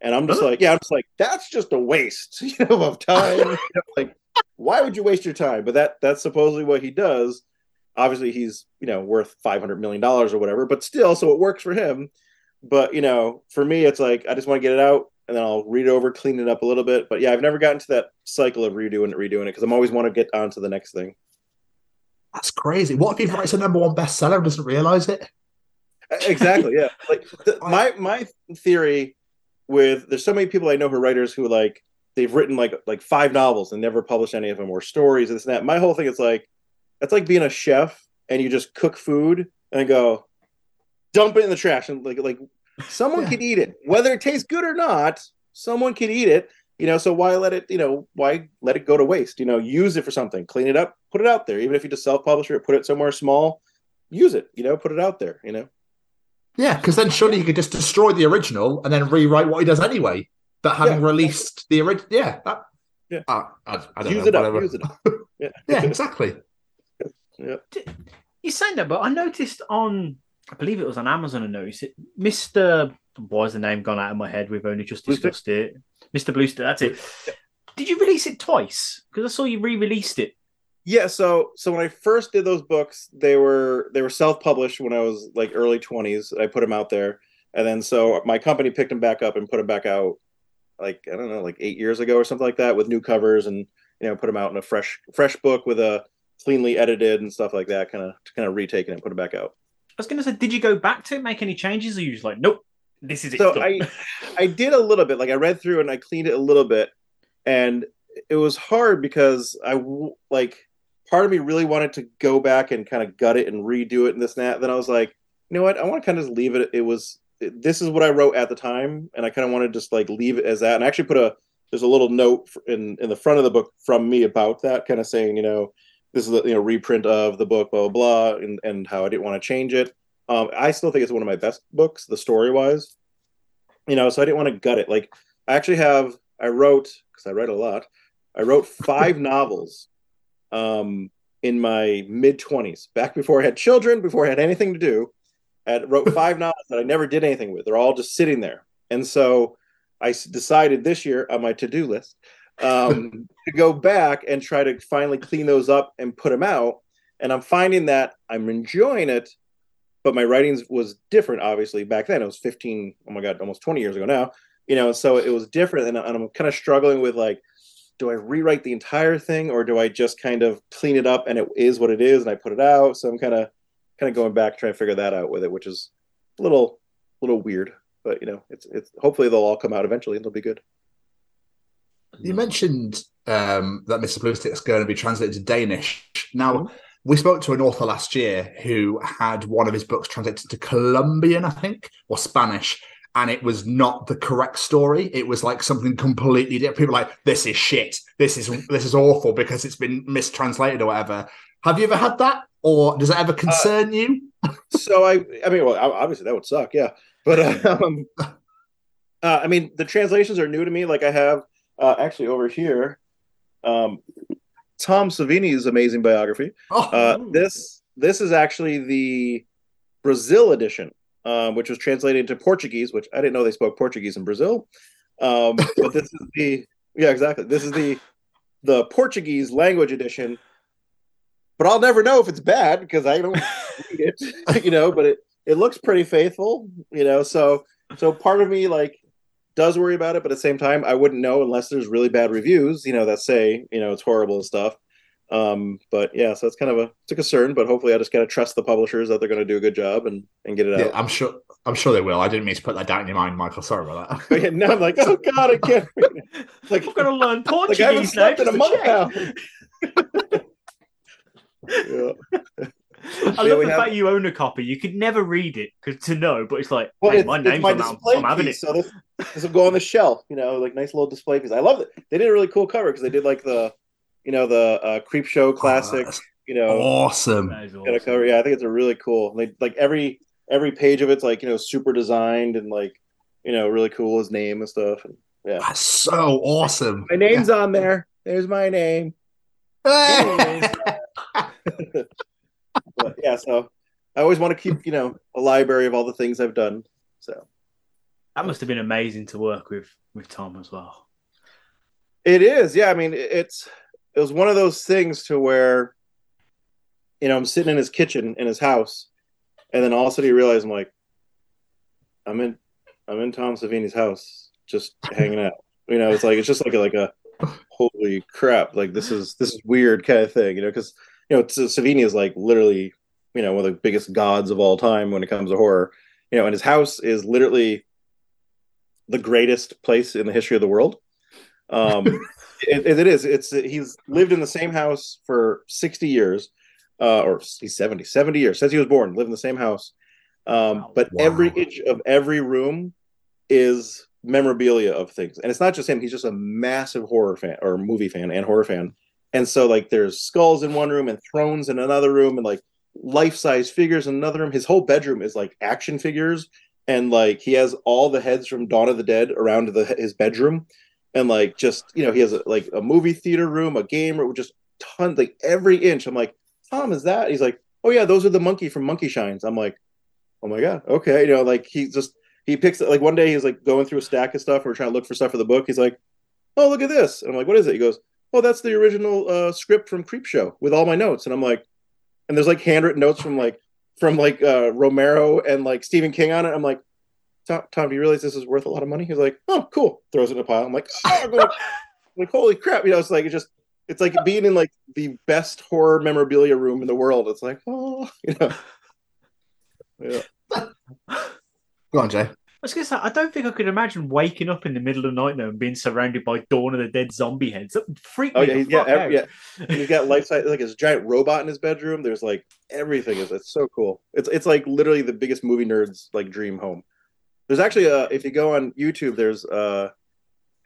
And I'm just like, yeah, I'm just like, that's just a waste, you know, of time. you know, like, why would you waste your time? But that that's supposedly what he does. Obviously, he's you know worth five hundred million dollars or whatever, but still, so it works for him. But you know, for me, it's like I just want to get it out and then I'll read it over, clean it up a little bit. But yeah, I've never gotten to that cycle of redoing it, redoing it because I'm always want to get on to the next thing. That's crazy. What if he writes a number one bestseller and doesn't realize it? Exactly. Yeah. like the, my my theory with there's so many people I know who are writers who like they've written like like five novels and never published any of them or stories and this and that. My whole thing is like that's like being a chef and you just cook food and go, dump it in the trash and like like someone yeah. can eat it. Whether it tastes good or not someone could eat it you know so why let it you know why let it go to waste? You know use it for something. Clean it up put it out there. Even if you just self-publish it put it somewhere small use it you know put it out there you know? Yeah because then surely you could just destroy the original and then rewrite what he does anyway but having yeah. released the original yeah that yeah I, I, I use know, it up use it up yeah yeah exactly yeah you're saying that but i noticed on I believe it was on Amazon. I noticed it. Mister, why is the name gone out of my head? We've only just discussed it. Mister Bluester. That's it. Did you release it twice? Because I saw you re-released it. Yeah. So so when I first did those books, they were they were self-published when I was like early twenties. I put them out there, and then so my company picked them back up and put them back out, like I don't know, like eight years ago or something like that, with new covers and you know put them out in a fresh fresh book with a cleanly edited and stuff like that, kind of kind of retaken and put it back out. I was going to say, did you go back to it, make any changes, or you just like, nope, this is it. So? I I did a little bit. Like I read through and I cleaned it a little bit, and it was hard because I like part of me really wanted to go back and kind of gut it and redo it and this and that. Then I was like, you know what? I want to kind of leave it. It was this is what I wrote at the time, and I kind of want to just like leave it as that. And I actually put a there's a little note in in the front of the book from me about that, kind of saying, you know, this is a you know reprint of the book, blah blah blah, and and how I didn't want to change it. Um, I still think it's one of my best books, the story wise. You know, so I didn't want to gut it. Like I actually have, I wrote because I write a lot. I wrote five novels um, in my mid twenties, back before I had children, before I had anything to do. I wrote five novels that I never did anything with. They're all just sitting there, and so I decided this year on my to do list um, to go back and try to finally clean those up and put them out. And I'm finding that I'm enjoying it, but my writing was different. Obviously, back then it was 15. Oh my god, almost 20 years ago now. You know, so it was different, and, and I'm kind of struggling with like, do I rewrite the entire thing or do I just kind of clean it up and it is what it is and I put it out? So I'm kind of kind of going back trying to figure that out with it, which is a little a little weird. But you know, it's it's hopefully they'll all come out eventually and they'll be good. You mentioned um, that Mr. Bluestick is going to be translated to Danish. Now, we spoke to an author last year who had one of his books translated to Colombian, I think, or Spanish, and it was not the correct story. It was like something completely different. People were like, "This is shit. This is this is awful because it's been mistranslated or whatever." Have you ever had that, or does it ever concern you? so I, I mean, well, obviously that would suck, yeah. But um, uh, I mean, the translations are new to me. Like I have uh, actually over here, um, Tom Savini's amazing biography. Uh, this this is actually the Brazil edition, um, which was translated into Portuguese, which I didn't know they spoke Portuguese in Brazil. Um, but this is the yeah, exactly. This is the the Portuguese language edition. But I'll never know if it's bad because I don't read it, you know. But it it looks pretty faithful, you know. So so part of me like does worry about it, but at the same time, I wouldn't know unless there's really bad reviews, you know, that say you know it's horrible and stuff. Um, but yeah, so it's kind of a it's a concern, but hopefully I just gotta trust the publishers that they're gonna do a good job and and get it Yeah, out. I'm sure. I'm sure they will. I didn't mean to put that down in your mind, Michael. Sorry about that. But yeah, now I'm like, oh god, I can't. like I've got to learn like I haven't slept in a month now. Yeah. I love we the have- fact you own a copy. You could never read it 'cause- to know, but it's like, Well, hey, it's, my it's name's my on that. I'm having it. piece, so this, this will go on the shelf. You know, like nice little display piece. I love it. They did a really cool cover because they did like the, you know, the uh, Creepshow classic. that's you know, awesome. That is kind of cover. Yeah, I think it's a really cool. Like like every every page of it's like you know super designed and like you know really cool his name and stuff. And, yeah, That's so awesome. my name's on there. There's my name. But yeah, so I always want to keep you know a library of all the things I've done. So That must have been amazing to work with with Tom as well. It is, yeah. I mean, it's it was one of those things to where, you know, I'm sitting in his kitchen in his house, and then all of a sudden you realize I'm like, I'm in, I'm in Tom Savini's house, just hanging out. You know, it's like it's just like a, like a holy crap, like this is this is weird kind of thing. You know, because you know S- Savini is like literally, you know, one of the biggest gods of all time when it comes to horror. You know, and his house is literally the greatest place in the history of the world. Um, it, it is. It's he's lived in the same house for sixty years, uh, or he's 70, 70 years since he was born. Lived in the same house, um, but every inch of every room is memorabilia of things, and it's not just him. He's just a massive horror fan or movie fan and horror fan, and so like there's skulls in one room and thrones in another room, and like life size figures in another room. His whole bedroom is like action figures, and like he has all the heads from Dawn of the Dead around the, his bedroom. And like just you know he has a, like a movie theater room a game room just tons like every inch. I'm like tom is that? He's like oh yeah those are the monkey from monkey shines. I'm like oh my god okay. You know like he just he picks like one day he's like going through a stack of stuff we're trying to look for stuff for the book. He's like oh look at this. And i'm like what is it? He goes oh that's the original uh, script from Creepshow with all my notes and i'm like and there's like handwritten notes from like from like uh romero and like stephen king on it i'm like Tom, Tom, do you realize this is worth a lot of money? He's like, oh, cool. Throws it in a pile. I'm like, oh, I'm like, like, holy crap. You know, it's like, it just, it's like being in like the best horror memorabilia room in the world. It's like, oh, you know. Yeah. Go on, Jay. I was gonna say, I don't think I could imagine waking up in the middle of the night though and being surrounded by Dawn of the Dead zombie heads. That freak Oh me yeah, got fuck every, out. yeah. He's got life size like his giant robot in his bedroom. There's like everything is it's so cool. It's it's like literally the biggest movie nerds like dream home. There's actually a if you go on YouTube, there's uh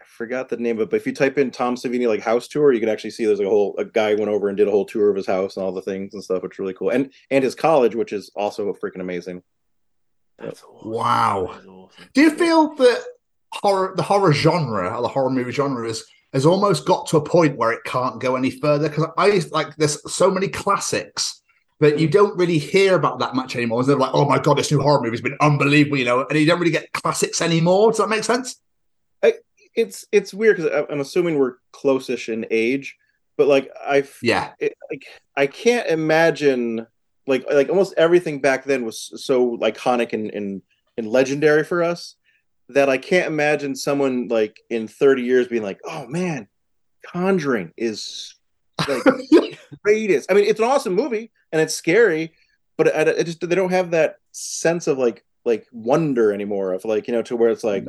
I forgot the name of it, but if you type in Tom Savini like house tour, you can actually see there's like a whole a guy went over and did a whole tour of his house and all the things and stuff, which is really cool. And and his college, which is also freaking amazing. Wow. Do you feel that horror, the horror genre, or the horror movie genre, is has almost got to a point where it can't go any further? Because I used like there's so many classics that you don't really hear about that much anymore. They're like, oh my god, this new horror movie's been unbelievable, you know, and you don't really get classics anymore. Does that make sense? I, it's it's weird because I'm assuming we're close-ish in age, but like I yeah, it, like I can't imagine like like almost everything back then was so iconic and and, and legendary for us that I can't imagine someone like in 30 years being like, oh man, Conjuring is like greatest. I mean, it's an awesome movie and it's scary, but it, just they don't have that sense of like like wonder anymore of like you know to where it's like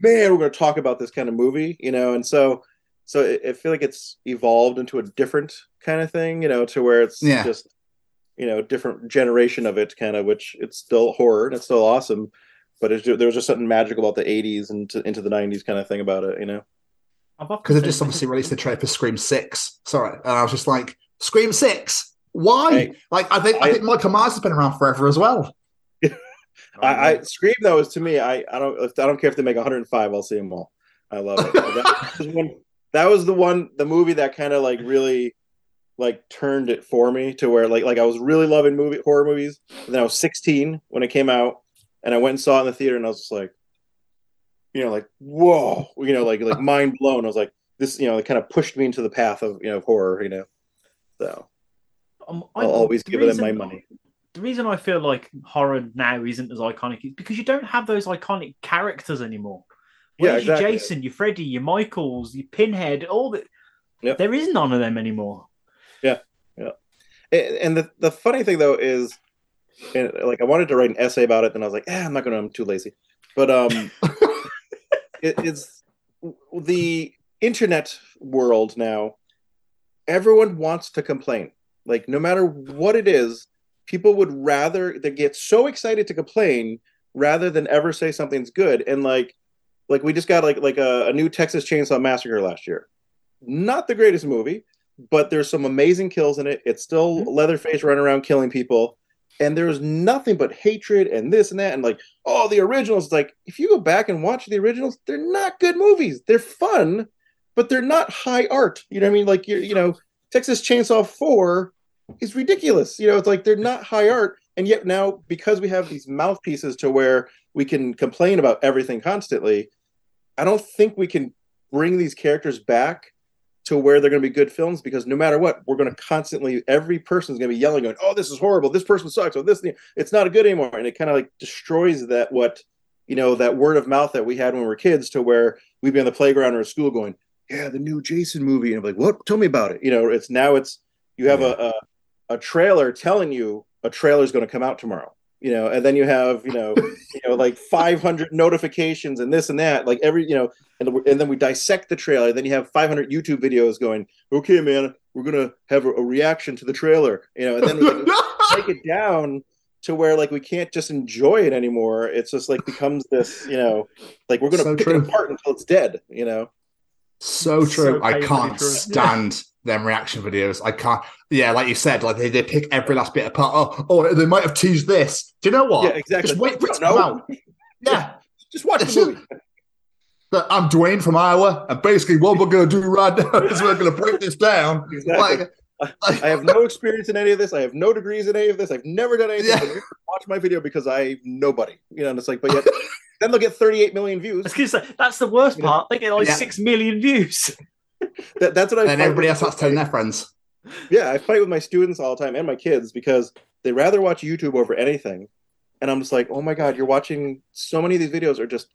man we're going to talk about this kind of movie you know and so so I, I feel like it's evolved into a different kind of thing you know to where it's Yeah. just you know different generation of it kind of which it's still horror and it's still awesome but it's, there was just something magical about the 80s and to, into the 90s kind of thing about it you know Because they've just obviously released the trailer for Scream Six. Sorry, and I was just like, Scream Six. Why? Hey, like, I think I, I- think Michael Myers has been around forever as well. I, I Scream though is to me. I I don't if, I don't care if they make 105. I'll see them all. I love it. that, was one, that was the one the movie that kind of like really like turned it for me to where like like I was really loving movie horror movies. And then I was 16 when it came out, and I went and saw it in the theater, and I was just like, you know, like whoa, you know, like like mind blown. I was like, this, you know, it kind of pushed me into the path of you know of horror, you know. So Um, I'll always the give it reason- my money. The reason I feel like horror now isn't as iconic is because you don't have those iconic characters anymore. Yeah, Whereas your exactly. Jason, your Freddy, your Michaels, your Pinhead, all that. Yep. There is none of them anymore. Yeah, yeah. And, and the the funny thing though is, and like I wanted to write an essay about it, then I was like, eh, I'm not gonna. I'm too lazy. But um, it, it's the internet world now. Everyone wants to complain. Like no matter what it is, people would rather they get so excited to complain rather than ever say something's good. And like, like we just got like like a, a new Texas Chainsaw Massacre last year. Not the greatest movie, but there's some amazing kills in it. It's still mm-hmm. Leatherface running around killing people, and there's nothing but hatred and this and that, and like, oh, the originals. It's like if you go back and watch the originals, they're not good movies. They're fun, but they're not high art. You know what I mean? Like you're, you know, Texas Chainsaw Four is ridiculous. You know, it's like they're not high art, and yet now because we have these mouthpieces to where we can complain about everything constantly, I don't think we can bring these characters back to where they're going to be good films because no matter what, we're going to constantly every person's going to be yelling, going, "Oh, this is horrible! This person sucks! Oh, this it's not good anymore," and it kind of like destroys that what you know that word of mouth that we had when we were kids to where we'd be on the playground or at school going, "Yeah, the new Jason movie," and I'm like, "What? Tell me about it." You know, it's now it's you have a, a a trailer telling you a trailer is going to come out tomorrow you know and then you have you know you know like 500 notifications and this and that like every you know and, and then we dissect the trailer then you have 500 youtube videos going okay man we're gonna have a, a reaction to the trailer you know and then we take it down to where like we can't just enjoy it anymore it's just like becomes this you know like we're gonna So pick true. it apart until it's dead you know So true. So I can't true. stand them reaction videos. I can't. Yeah, like you said, like they, they pick every last bit apart. Oh, oh, they might have teased this. Do you know what? Yeah, exactly. Just wait for it to No. come out. Yeah. just watch the movie But I'm Dwayne from Iowa, and basically what we're going to do right now is we're going to break this down. Exactly. Like, I have no experience in any of this. I have no degrees in any of this. I've never done anything. Yeah. Watch my video because I nobody. You know, and it's like, but yet then they'll get 38 million views. That's the worst part. They get like Yeah. six million views. That, that's what I. and everybody with- else starts telling their friends. Yeah, I fight with my students all the time and my kids because they rather watch YouTube over anything. And I'm just like, oh my god, you're watching so many of these videos are just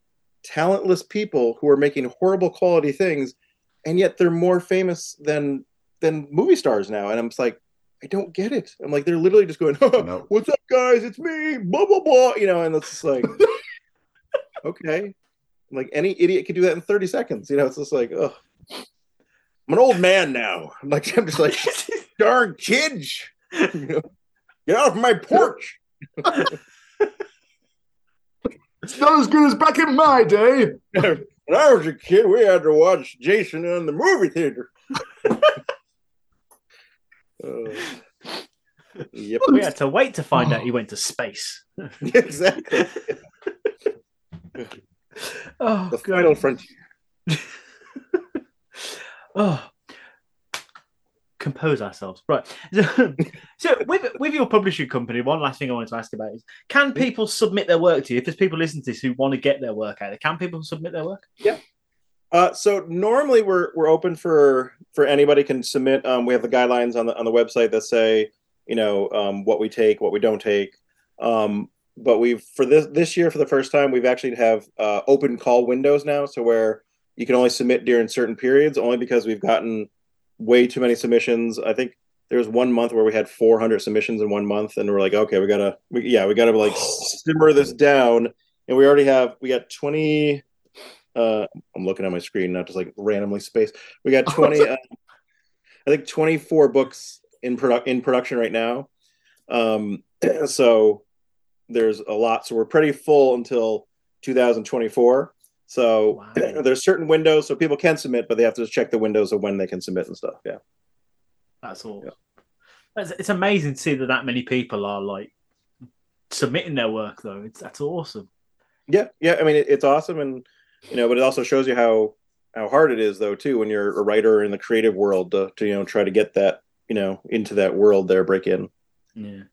talentless people who are making horrible quality things, and yet they're more famous than than movie stars now, and I'm just like, I don't get it. I'm like, they're literally just going, No. "What's up, guys? It's me." Blah blah blah. You know, and it's just like, okay, like any idiot could do that in 30 seconds. You know, it's just like, oh, I'm an old man now. I'm like, I'm just like, darn kids, you know, get off my porch. It's not as good as back in my day. when I was a kid, we had to watch Jason in the movie theater. Uh, yep. We had to wait to find out he went to space. exactly. Oh, the final frontier. oh, compose ourselves, right? So, so with with your publishing company, one last thing I wanted to ask about is: Can people submit their work to you? If there's people listening to this who want to get their work out there, can people submit their work? Yeah. Uh, so normally we're we're open for for anybody can submit. Um, we have the guidelines on the on the website that say you know um, what we take, what we don't take. Um, but we've for this this year for the first time we've actually have uh, open call windows now, so where you can only submit during certain periods, only because we've gotten way too many submissions. I think there was one month where we had 400 submissions in one month, and we're like, okay, we gotta, we, yeah, we gotta like simmer this down, and we already have we got 20 uh i'm looking at my screen not just like randomly spaced. We got 20 uh, i think 24 books in product in production right now. Um so there's a lot. So we're pretty full until 2024 so there's certain windows so people can submit but they have to check the windows of when they can submit and stuff. Yeah. That's all. It's, it's amazing to see that that many people are like submitting their work, though. It's that's awesome. yeah. Yeah. I mean it, it's awesome. And you know but it also shows you how how hard it is though too when you're a writer in the creative world to, to you know try to get that you know into that world there break in. Yeah.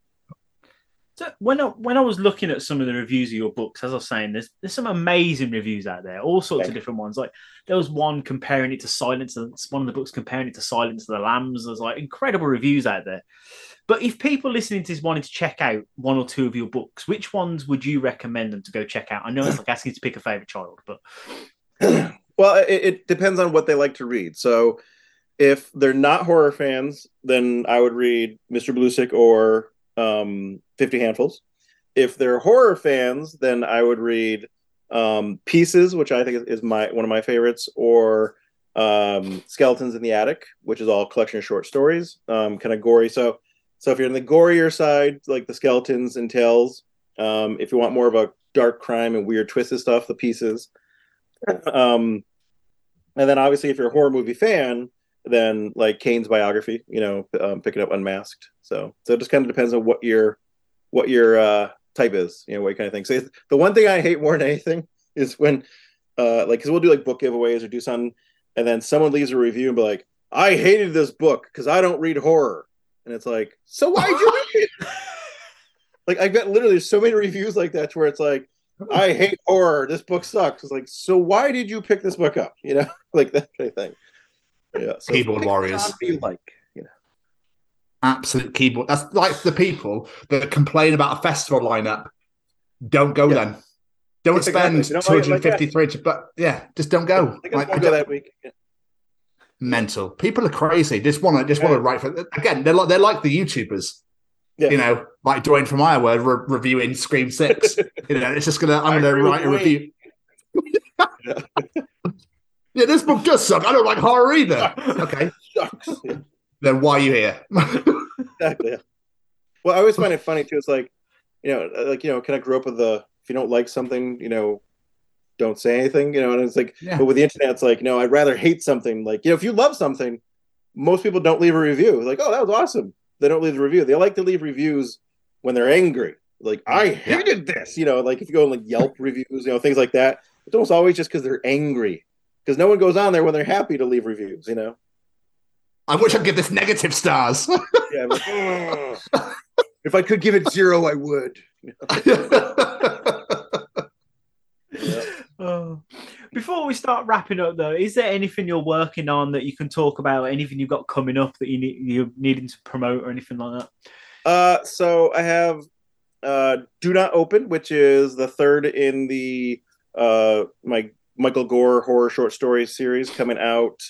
So when I, when I was looking at some of the reviews of your books, as I was saying, there's there's some amazing reviews out there, all sorts of different ones. Like there was one comparing it to Silence, one of the books comparing it to Silence of the Lambs. There's like incredible reviews out there. But if people listening to this wanted to check out one or two of your books, which ones would you recommend them to go check out? I know it's like asking to pick a favorite child, but Well, it, it depends on what they like to read. So, if they're not horror fans, then I would read Mr. Bluesticks or um, Fifty Handfuls. If they're horror fans, then I would read um, Pieces, which I think is, is my one of my favorites, or um, Skeletons in the Attic, which is all collection of short stories, um, kind of gory. So, so if you're in the gorier side, like the Skeletons and Tales, um, if you want more of a dark crime and weird twisted stuff, the Pieces. Um, and then obviously, if you're a horror movie fan, then like Kane's biography, you know, um, picking up Unmasked. So, so it just kind of depends on what your what your uh, type is, you know, what kind of thing. So the one thing I hate more than anything is when, uh, like, because we'll do like book giveaways or do something, and then someone leaves a review and be like, "I hated this book because I don't read horror," and it's like, so why'd you read it? like I've got literally so many reviews like that to where it's like, I hate horror. This book sucks. It's like, so why did you pick this book up? You know, like that kind of thing. Yeah. So Keyboard warriors. genre you like. You know. Absolute keyboard. That's like the people that complain about a festival lineup. Don't go then. Don't Exactly. spend You know, two like- hundred fifty three. But yeah, just don't go. I Like, I go don't- that week. Yeah. mental. People are crazy. Just want to just want to write for again. They're like they're like the YouTubers. You know, like Dwayne from Iowa re- reviewing Scream Six. you know, it's just gonna. I'm I gonna agree write a with review. yeah, this book does suck. I don't like horror either. Okay, then why are you here? exactly. Well, I always find it funny too. It's like, you know, uh, like you know, kind of grew up with the if you don't like something, you know, don't say anything. You know, and it's like, Yeah. but with the internet, it's like, no, I'd rather hate something. Like, you know, if you love something, most people don't leave a review. Like, oh, that was awesome. They don't leave the review. They like to leave reviews when they're angry. Like, I hated this. You know, like if you go on like Yelp reviews, you know, things like that. It's almost always just because they're angry. Because no one goes on there when they're happy to leave reviews. You know. I wish I'd give this negative stars. Yeah. I'm if I could give it zero, I would. Oh. Before we start wrapping up, though, is there anything you're working on that you can talk about? Anything you've got coming up that you need you're needing to promote or anything like that? Uh, so I have uh, Do Not Open, which is the third in the uh, my Michael Gore horror short story series coming out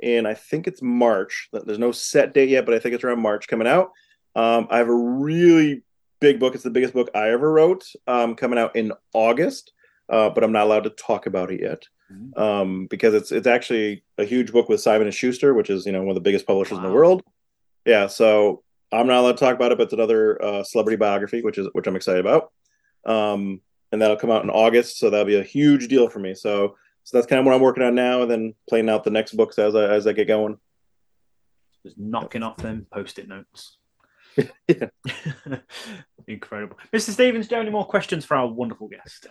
in I think it's March. There's no set date yet, but I think it's around March coming out. Um, I have a really big book. It's the biggest book I ever wrote. Um, coming out in August, uh, but I'm not allowed to talk about it yet um, because it's it's actually a huge book with Simon and Schuster, which is you know one of the biggest publishers in the world. Yeah, so I'm not allowed to talk about it, but it's another uh, celebrity biography, which is which I'm excited about. Um, and that'll come out in August, so that'll be a huge deal for me. So so that's kind of what I'm working on now, and then playing out the next books as I as I get going. Just knocking off them post-it notes. Incredible, Mr. Stevens. Do you have any more questions for our wonderful guest?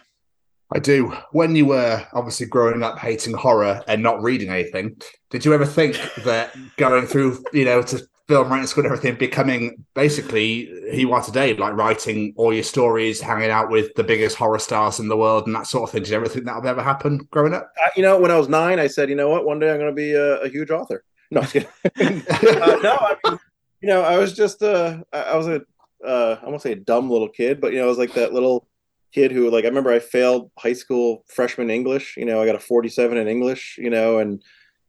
I do. When you were obviously growing up hating horror and not reading anything, did you ever think that going through, you know, to film writing school and everything, becoming basically who you are today, like writing all your stories, hanging out with the biggest horror stars in the world and that sort of thing? Did you ever think that would ever happen growing up? Uh, you know, when I was nine, I said, you know what, one day I'm going to be a, a, huge author. No, uh, no, I mean, you know, I was just, uh, I was a, uh, I won't say a dumb little kid, but you know, I was like that little kid who like I remember I failed high school freshman English. You know, I got a 47 in English. You know, and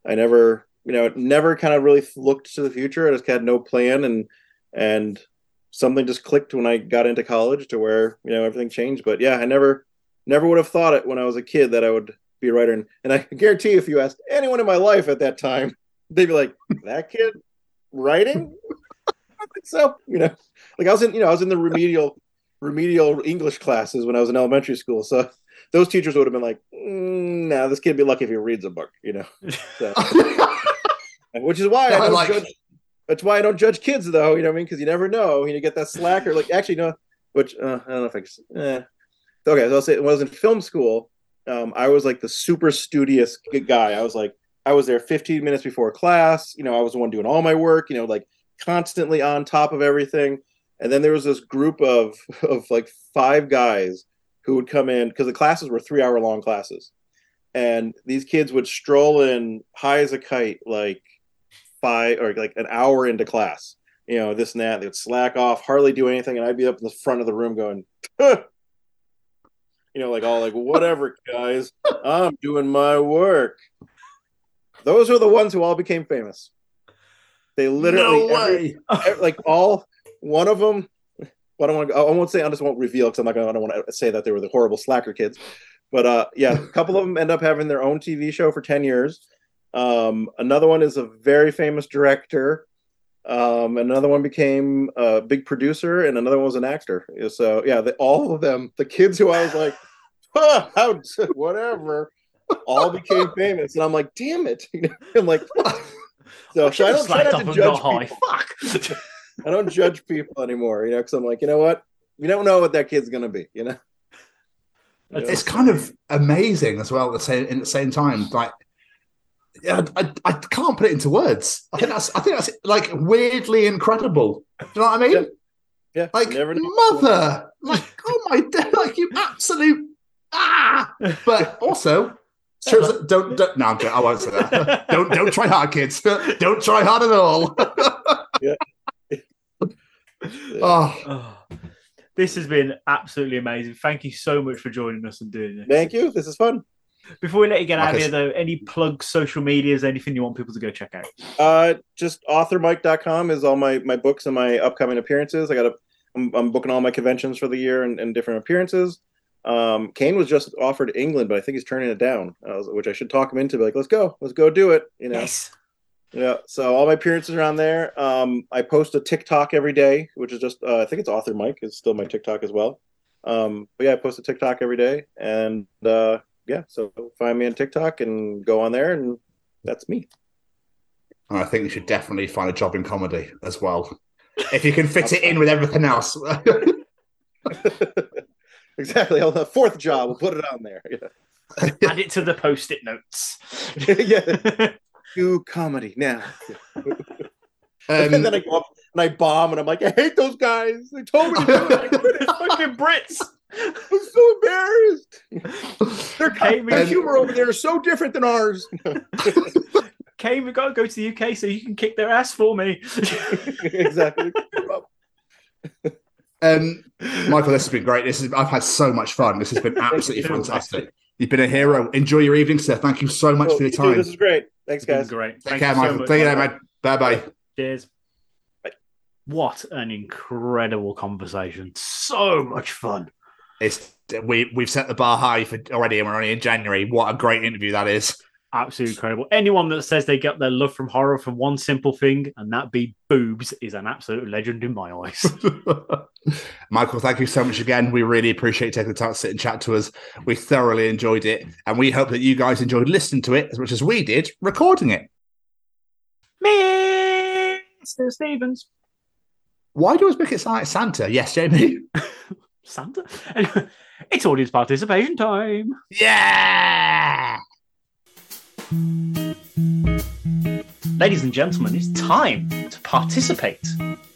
I never, you know, it never kind of really looked to the future. I just had no plan, and and something just clicked when I got into college to where you know everything changed. But yeah, I never, never would have thought it when I was a kid that I would be a writer. And, and I guarantee, if you asked anyone in my life at that time, they'd be like, "That kid writing." I think so. You know, like I was in, you know, I was in the remedial remedial English classes when I was in elementary school. So those teachers would have been like, mm, "Nah, this kid would be lucky if he reads a book," you know. So, which is why I don't like... judge. That's why I don't judge kids, though. You know what I mean? Because you never know. You get that slacker. Like actually, no. Which uh, I don't know if I. Can, eh. Okay, so I'll say when I was in film school, um, I was like the super studious guy. I was like, I was there 15 minutes before class. You know, I was the one doing all my work. You know, like constantly on top of everything and then there was this group of of like five guys who would come in because the classes were three hour long classes and these kids would stroll in high as a kite like five or like an hour into class you know this and that they'd slack off hardly do anything and i'd be up in the front of the room going huh. you know like all like whatever guys i'm doing my work those are the ones who all became famous they literally no. Every, like all one of them, well, I don't want to. I won't say. I just won't reveal because I'm not going. to I don't want to say that they were the horrible slacker kids. But uh, yeah, a couple of them end up having their own TV show for ten years. Um, another one is a very famous director. Um, another one became a big producer, and another one was an actor. So yeah, the, all of them, the kids who I was like, huh, how, whatever, all became famous, and I'm like, damn it! I'm like, so, so I don't try not to judge people. Fuck. I don't judge people anymore, you know, because I'm like, you know what? You don't know what that kid's gonna be, you know. It's kind of amazing as well. At the same, in the same time, like I, I, I, can't put it into words. I think that's I think that's like weirdly incredible. Do you know what I mean? Yeah. yeah like mother, like oh my god, like you absolute ah. But also, don't don't no, I won't say that. don't don't try hard, kids. Don't try hard at all. yeah oh. oh. This has been absolutely amazing. Thank you so much for joining us and doing this. Thank you. This is fun. Before we let you get out of here, though, any plugs, social medias, anything you want people to go check out? Uh, just authormike.com is all my, my books and my upcoming appearances. I got a, I'm, I'm booking all my conventions for the year and, and different appearances. Um, Kane was just offered England, but I think he's turning it down, uh, which I should talk him into. Like, let's go, let's go do it. You know, nice. Yeah, so all my appearances are on there. Um, I post a TikTok every day, which is just uh, I think it's Author Mike is still my TikTok as well. Um, but yeah, I post a TikTok every day, and uh, yeah, so find me on TikTok and go on there, and that's me. And I think you should definitely find a job in comedy as well, if you can fit it in with everything else. exactly. On the fourth job, we'll put it on there. Yeah. Add it to the post-it notes. yeah do comedy now. Um, and then I go up and I bomb, and I'm like, I hate those guys. They told me to do it. I quit it. Fucking Brits. I'm so embarrassed. Their, Kate, their humor over there is so different than ours. Kane, we've got to go to the UK so you can kick their ass for me. exactly. Um, Michael, this has been great. This is I've had so much fun. This has been absolutely fantastic. You've been a hero. Enjoy your evening, sir. Thank you so much Cool. for your You too. time. This is great. Thanks, guys. Great. Take Thank care, you so Michael. much. Take care, man. Bye bye. Cheers. What an incredible conversation. So much fun. It's we we've set the bar high for already, and we're only in January. What a great interview that is. Absolutely incredible. Anyone that says they get their love from horror from one simple thing, and that be boobs, is an absolute legend in my eyes. Michael, thank you so much again. We really appreciate you taking the time to sit and chat to us. We thoroughly enjoyed it, and we hope that you guys enjoyed listening to it as much as we did recording it. Mr. Stevens. Why do we make it sound like Santa? Yes, Jamie. Santa? Anyway, it's audience participation time. Yeah! Ladies and gentlemen, it's time to participate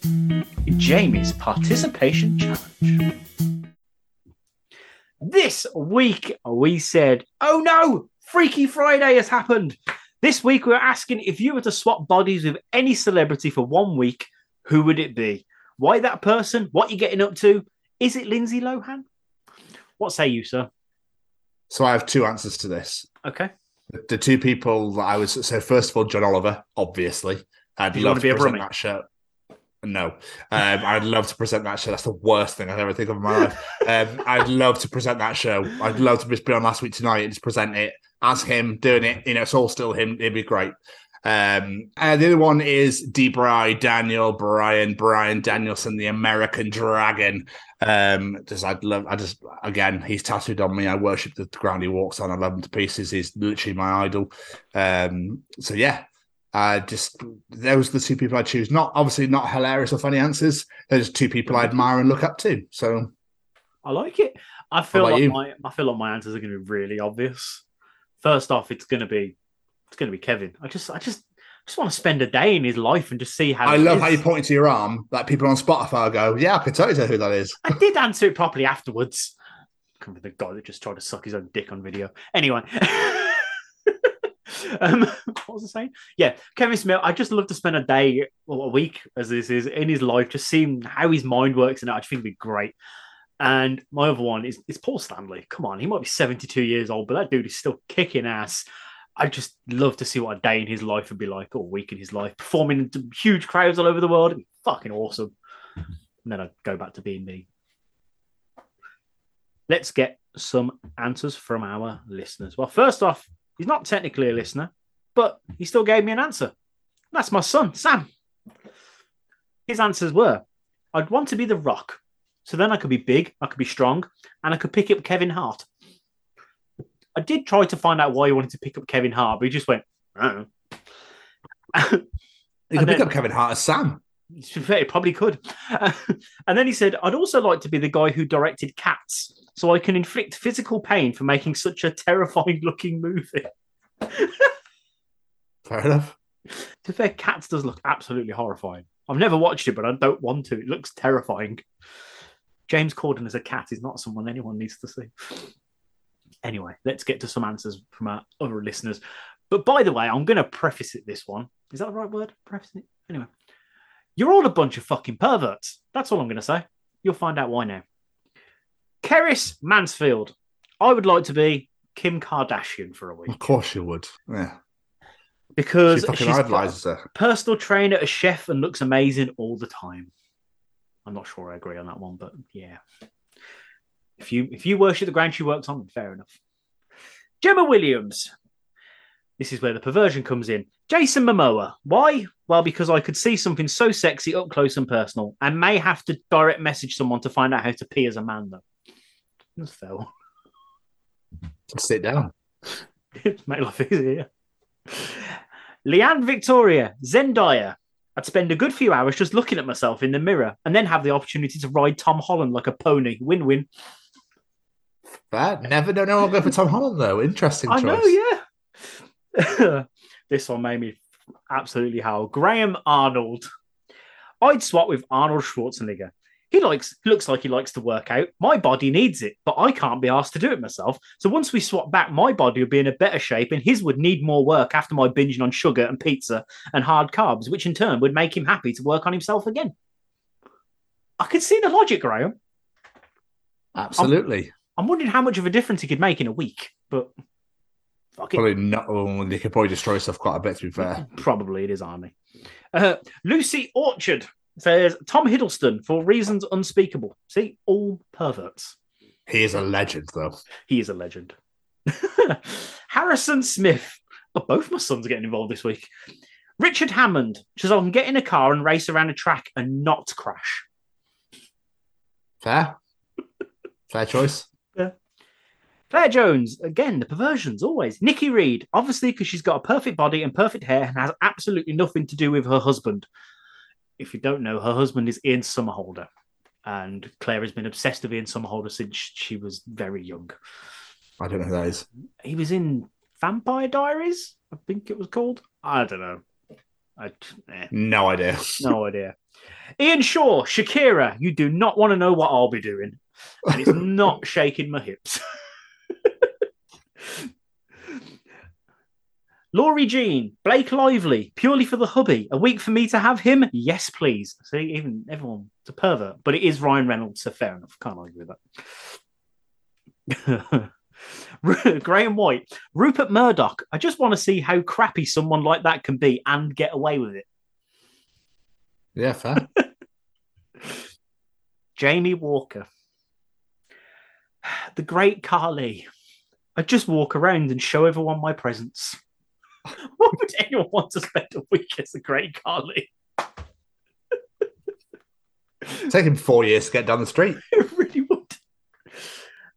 in Jamie's participation challenge. This week we said, oh no, Freaky Friday has happened. This week we're asking if you were to swap bodies with any celebrity for one week, who would it be? Why that person? What you getting up to? Is it Lindsay Lohan? What say you, sir? So I have two answers to this. Okay. The, the two people that I was so first of all, John Oliver, obviously. I'd Do you love wanna to be a present that show. No, um, I'd love to present that show. That's the worst thing I've ever think of in my life. Um, I'd love to present that show. I'd love to just be on last week tonight and just present it as him doing it. You know, it's all still him. It'd be great. Um, and the other one is Debray Daniel Bryan Bryan Danielson, the American Dragon. Um, just I'd love. I just again, he's tattooed on me. I worship the ground he walks on. I love him to pieces. He's literally my idol. Um, so yeah, uh, just those are the two people I choose. Not obviously not hilarious or funny answers. They're just two people I admire and look up to. So I like it. I feel like you? my I feel like my answers are going to be really obvious. First off, it's going to be it's going to be Kevin. I just I just just want to spend a day in his life and just see how. I love is. how you point to your arm. Like people on Spotify go, "Yeah, I can totally tell who that is." I did answer it properly afterwards. Come with the guy that just tried to suck his own dick on video. Anyway. um, what was I saying? Yeah, Kevin Smith. I just love to spend a day or a week, as this is, in his life, just seeing how his mind works, and I just think it'd be great. And my other one is, is Paul Stanley. Come on, he might be 72 years old, but that dude is still kicking ass. I just love to see what a day in his life would be like, or a week in his life, performing to huge crowds all over the world. Fucking awesome. And then I'd go back to being me. Let's get some answers from our listeners. Well, first off, he's not technically a listener, but he still gave me an answer. That's my son, Sam. His answers were I'd want to be the rock. So then I could be big, I could be strong, and I could pick up Kevin Hart. I did try to find out why he wanted to pick up Kevin Hart, but he just went, I don't know. You can pick up Kevin Hart as Sam. He probably could. and then he said, I'd also like to be the guy who directed Cats, so I can inflict physical pain for making such a terrifying looking movie. Fair enough. To be fair, Cats does look absolutely horrifying. I've never watched it, but I don't want to. It looks terrifying. James Corden as a cat is not someone anyone needs to see. Anyway, let's get to some answers from our other listeners. But by the way, I'm going to preface it this one. Is that the right word? Preface it? Anyway, you're all a bunch of fucking perverts. That's all I'm going to say. You'll find out why now. Keris Mansfield. I would like to be Kim Kardashian for a week Of course you would. Yeah. because She fucking she's idolises got her. personal trainer, a chef, and looks amazing all the time. I'm not sure I agree on that one, but yeah. If you if you worship the ground she works on, fair enough. Gemma Williams. This is where the perversion comes in. Jason Momoa. Why? Well, because I could see something so sexy up close and personal, and may have to direct message someone to find out how to pee as a man. Though that's fair. Sit down. Make life easier. Leanne Victoria, Zendaya. I'd spend a good few hours just looking at myself in the mirror and then have the opportunity to ride Tom Holland like a pony. Win win. Fair. Never know. No, I'll go for Tom Holland though. Interesting Choice. I know, yeah. this one made me absolutely howl. Graham Arnold. I'd swap with Arnold Schwarzenegger. He likes looks like he likes to work out. My body needs it, but I can't be asked to do it myself. So once we swap back, my body would be in a better shape, and his would need more work after my binging on sugar and pizza and hard carbs, which in turn would make him happy to work on himself again. I could see the logic, Graham. Absolutely. I'm wondering how much of a difference he could make in a week. but fuck it. Probably not. Oh, they could probably destroy stuff quite a bit. To be fair, Probably it is Army. Uh, Lucy Orchard says Tom Hiddleston for reasons unspeakable. See, all perverts. he is a legend, though. He is a legend. Harrison Smith. Oh, both my sons are getting involved this week. Richard Hammond says I can get in a car and race around a track and not crash. Fair, fair choice. Claire Jones, again, the perversions, always. Nikki Reed, obviously, because she's got a perfect body and perfect hair and has absolutely nothing to do with her husband. If you don't know, her husband is Ian Somerhalder. And Claire has been obsessed with Ian Somerhalder since she was very young. I don't know who that is. He was in Vampire Diaries, I think it was called. I don't know. I, eh, No idea. no idea. Ian Shaw, Shakira, you do not want to know what I'll be doing. And it's not shaking my hips. Laurie Jean, Blake Lively, purely for the hubby. A week for me to have him? Yes, please. See, even everyone's a pervert, but it is Ryan Reynolds, so fair enough. Can't argue with that. Graham White, Rupert Murdoch. I just want to see how crappy someone like that can be and get away with it. Yeah, fair. Jamie Walker. The great Carly. I just walk around and show everyone my presents. Why would anyone want to spend a week as the great Carly? Take him four years to get down the street. It really would.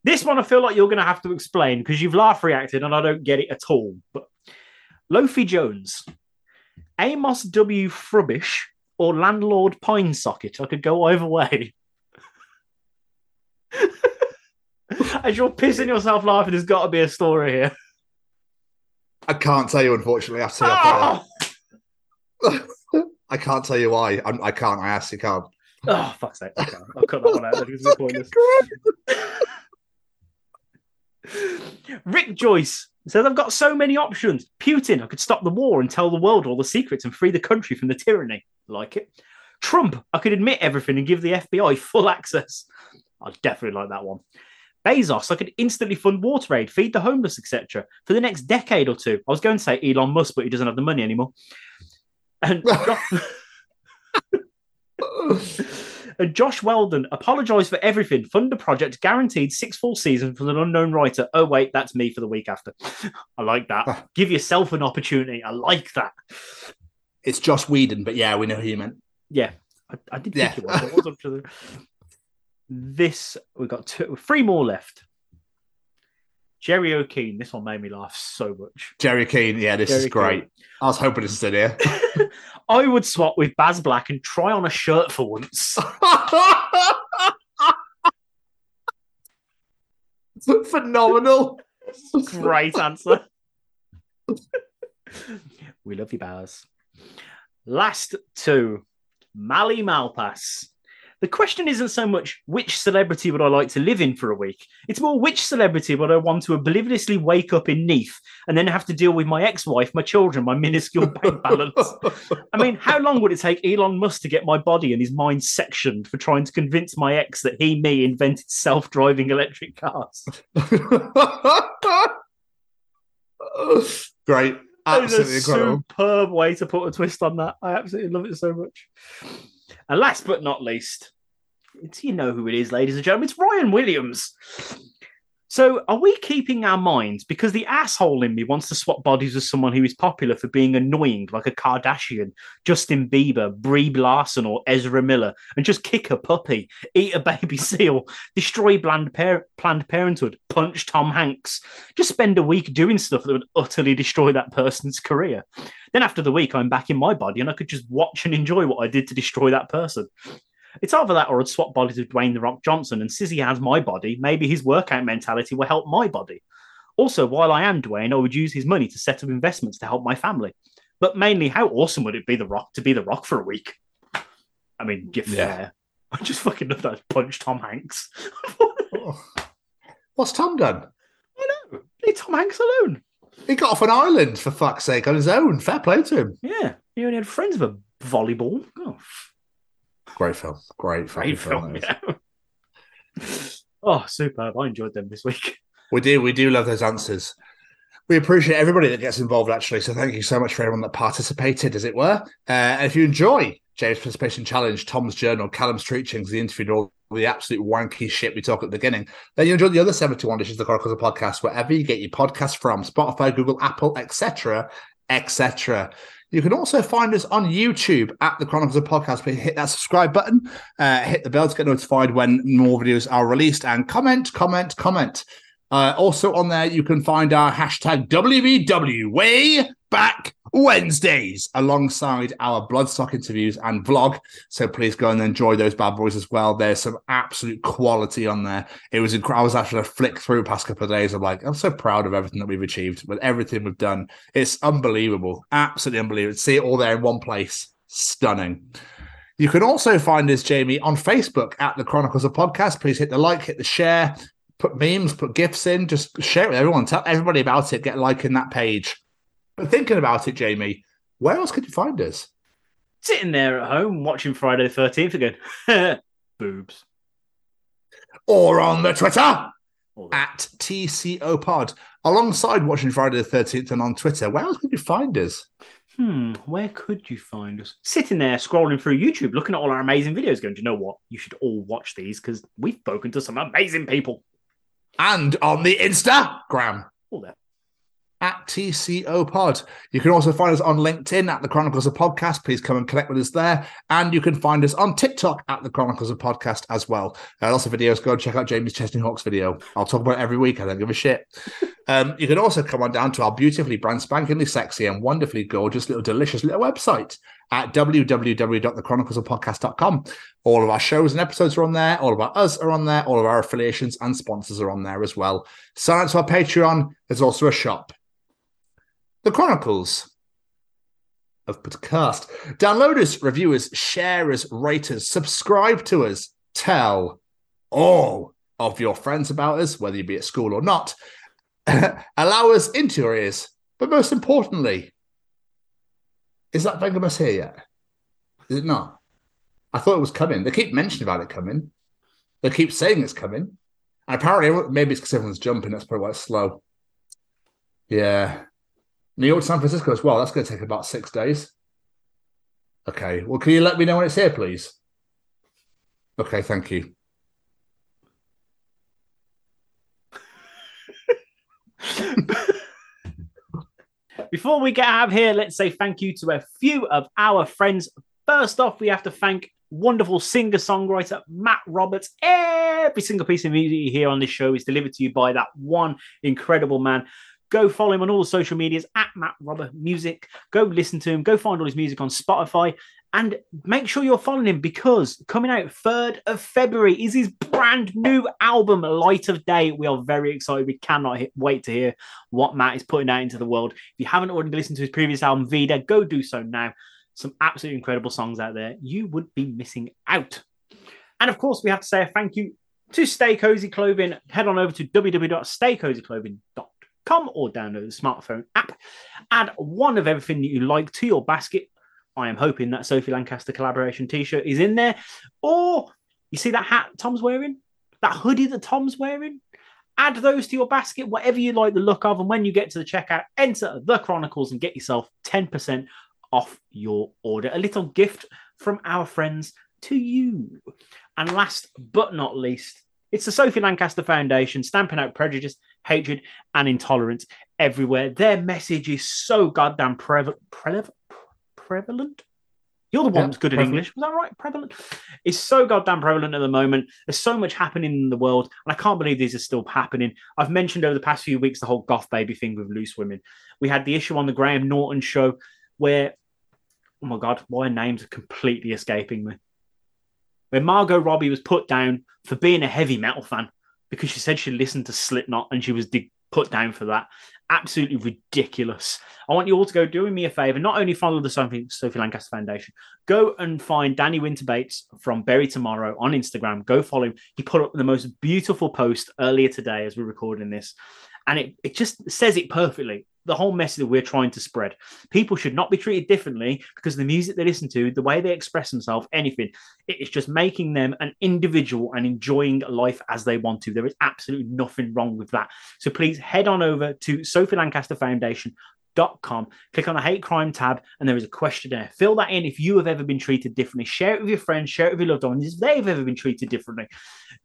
This one I feel like you're going to have to explain because you've laugh reacted and I don't get it at all. But Lofi Jones, Amos W. Frubbish, or Landlord Pine Socket. I could go either way. As you're pissing yourself laughing, there's got to be a story here. I can't tell you, unfortunately. I have to air. Ah! I can't tell you why. I'm, I can't. I actually can't. Oh, fuck's sake. Okay, I'll cut that one out. That is pointless. Rick Joyce says, I've got so many options. Putin, I could stop the war and tell the world all the secrets and free the country from the tyranny. Like it. Trump, I could admit everything and give the FBI full access. I definitely like that one. Bezos, I could instantly fund water aid, feed the homeless, etc. for the next decade or two. I was going to say Elon Musk, but he doesn't have the money anymore. And And Josh Weldon, apologised for everything. Fund a project, guaranteed six full seasons from an unknown writer. Oh, wait, that's me for the week after. I like that. Give yourself an opportunity. I like that. It's Josh Whedon, but yeah, we know who you meant. Yeah, I, I did Yeah. think it was. It was up to the... This, we've got two, three more left. Jerry O'Keen. This one made me laugh so much. Jerry Keane, yeah, this is great. Keane. I was hoping to sit here. I would swap with Baz Black and try on a shirt for once. Phenomenal. Great answer. we love you, Baz. Last two Mali Malpass. The question isn't so much which celebrity would I like to live in for a week. It's more which celebrity would I want to obliviously wake up in Neath and then have to deal with my ex wife, my children, my minuscule bank balance. I mean, how long would it take Elon Musk to get my body and his mind sectioned for trying to convince my ex that he, me, invented self driving electric cars? Great. That is Absolutely a incredible. superb way to put a twist on that. I absolutely love it so much. And last but not least, it's, you know who it is, ladies and gentlemen. It's Ryan Williams. So, are we keeping our minds because the asshole in me wants to swap bodies with someone who is popular for being annoying, like a Kardashian, Justin Bieber, Brie Larson, or Ezra Miller, and just kick a puppy, eat a baby seal, destroy Planned, Par- Planned Parenthood, punch Tom Hanks, just spend a week doing stuff that would utterly destroy that person's career? Then after the week, I'm back in my body and I could just watch and enjoy what I did to destroy that person. It's either that or I'd swap bodies with Dwayne The Rock Johnson and Sizzy has my body. Maybe his workout mentality will help my body. Also, while I am Dwayne, I would use his money to set up investments to help my family. But mainly, how awesome would it be The Rock to be The Rock for a week? I mean, you're Yeah. fair. I just fucking love that punch Tom Hanks. Oh. What's Tom done? I know. Leave Tom Hanks alone. He got off an island for fuck's sake on his own. Fair play to him. Yeah, he only had friends with a volleyball. Oh, Great film. Great great film. is. Yeah. oh, superb. I enjoyed them this week. We do. We do love those answers. We appreciate everybody that gets involved, actually. So thank you so much for everyone that participated, as it were. Uh, and if you enjoy James' Participation Challenge, Tom's Journal, Callum's Treachings, the interview, and all the absolute wanky shit we talk at the beginning, then you enjoy the other 71 dishes, the Chronicles of Podcast, wherever you get your podcast from Spotify, Google, Apple, etc., etc. You can also find us on YouTube at the Chronicles of Podcast. Please hit that subscribe button, uh, hit the bell to get notified when more videos are released, and comment, comment, comment. Uh, also on there, you can find our hashtag WBW way back Wednesdays alongside our Bloodstock interviews and vlog. So please go and enjoy those bad boys as well. There's some absolute quality on there. It was incredible. I was actually a flick through past couple of days. I'm like, I'm so proud of everything that we've achieved with everything we've done. It's unbelievable, absolutely unbelievable. See it all there in one place. Stunning. You can also find us, Jamie, on Facebook at the Chronicles of Podcast. Please hit the like, hit the share, put memes, put gifs in, just share it with everyone. Tell everybody about it. Get liking that page. But thinking about it, Jamie, where else could you find us? Sitting there at home watching Friday the 13th again. Boobs. Or on the Twitter at TCO Pod. Alongside watching Friday the 13th and on Twitter, where else could you find us? Hmm, where could you find us? Sitting there scrolling through YouTube, looking at all our amazing videos, going, Do you know what? You should all watch these because we've spoken to some amazing people. And on the Instagram. At TCO Pod. You can also find us on LinkedIn at the Chronicles of Podcast. Please come and connect with us there. And you can find us on TikTok at the Chronicles of Podcast as well. Uh, lots of videos. Go and check out Jamie's Chesney Hawks video. I'll talk about it every week. I don't give a shit. um, you can also come on down to our beautifully brand spankingly sexy and wonderfully gorgeous little delicious little website at www.thechroniclesofpodcast.com. All of our shows and episodes are on there. All of our us are on there. All of our affiliations and sponsors are on there as well. Sign up to our Patreon. There's also a shop. The Chronicles of Podcast. Download us, review us, share us, rate us, subscribe to us, tell all of your friends about us, whether you be at school or not. Allow us into your ears. But most importantly, is that Vengamus here yet? Is it not? I thought it was coming. They keep mentioning about it coming. They keep saying it's coming. And apparently, maybe it's because everyone's jumping. That's probably why it's slow. Yeah. New York, San Francisco as well. That's going to take about six days. Okay. Well, can you let me know when it's here, please? Okay. Thank you. Before we get out of here, let's say thank you to a few of our friends. First off, we have to thank wonderful singer songwriter Matt Roberts. Every single piece of music you hear on this show is delivered to you by that one incredible man. Go follow him on all the social medias at Matt Robert Music. Go listen to him. Go find all his music on Spotify. And make sure you're following him because coming out 3rd of February is his brand new album, Light of Day. We are very excited. We cannot wait to hear what Matt is putting out into the world. If you haven't already listened to his previous album, Vida, go do so now. Some absolutely incredible songs out there. You would be missing out. And of course, we have to say a thank you to Stay Cozy Clothing. Head on over to www.staycozyclothing.com or download the smartphone app. Add one of everything that you like to your basket. I am hoping that Sophie Lancaster collaboration t shirt is in there. Or you see that hat Tom's wearing? That hoodie that Tom's wearing? Add those to your basket, whatever you like the look of. And when you get to the checkout, enter the Chronicles and get yourself 10% off your order. A little gift from our friends to you. And last but not least, it's the Sophie Lancaster Foundation stamping out prejudice, hatred, and intolerance everywhere. Their message is so goddamn prev- prev- prevalent. You're the one that's good at English. Was that right? Prevalent. It's so goddamn prevalent at the moment. There's so much happening in the world, and I can't believe these are still happening. I've mentioned over the past few weeks the whole goth baby thing with loose women. We had the issue on the Graham Norton show where, oh my god, why names are completely escaping me where Margot Robbie was put down for being a heavy metal fan because she said she listened to Slipknot and she was put down for that. Absolutely ridiculous. I want you all to go doing me a favor. Not only follow the Sophie, Sophie Lancaster Foundation, go and find Dani Winter-Bates from Bury Tomorrow on Instagram. Go follow him. He put up the most beautiful post earlier today as we're recording this. And it, it just says it perfectly. The whole message that we're trying to spread. People should not be treated differently because the music they listen to, the way they express themselves, anything. It is just making them an individual and enjoying life as they want to. There is absolutely nothing wrong with that. So please head on over to Sophie Lancaster Foundation com. Click on the hate crime tab, and there is a questionnaire. Fill that in if you have ever been treated differently. Share it with your friends, share it with your loved ones if they've ever been treated differently.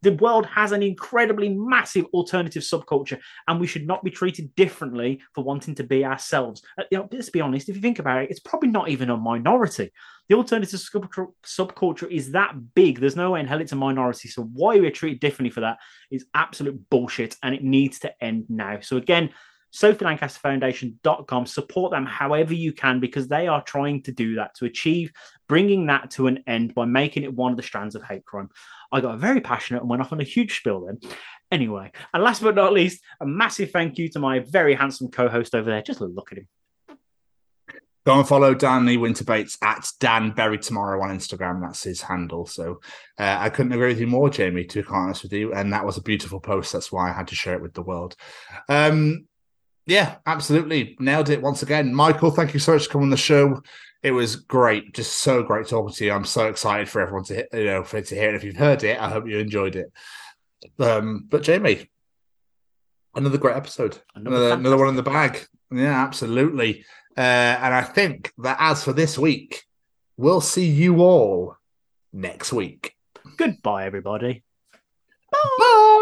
The world has an incredibly massive alternative subculture, and we should not be treated differently for wanting to be ourselves. Uh, let's be honest, if you think about it, it's probably not even a minority. The alternative subculture is that big. There's no way in hell it's a minority. So why we're treated differently for that is absolute bullshit, and it needs to end now. So again, SophieLancasterFoundation.com. Support them however you can because they are trying to do that to achieve bringing that to an end by making it one of the strands of hate crime. I got very passionate and went off on a huge spill then. Anyway, and last but not least, a massive thank you to my very handsome co host over there. Just look at him. Go and follow Dani Winter-Bates at Dan Bury Tomorrow on Instagram. That's his handle. So uh, I couldn't agree with you more, Jamie, to be honest with you. And that was a beautiful post. That's why I had to share it with the world. Um, yeah, absolutely. Nailed it once again. Michael, thank you so much for coming on the show. It was great. Just so great talking to you. I'm so excited for everyone to you know for to hear it. If you've heard it, I hope you enjoyed it. Um, but Jamie, another great episode. Another, another one in the bag. Yeah, absolutely. Uh, and I think that as for this week, we'll see you all next week. Goodbye, everybody. Bye. Bye.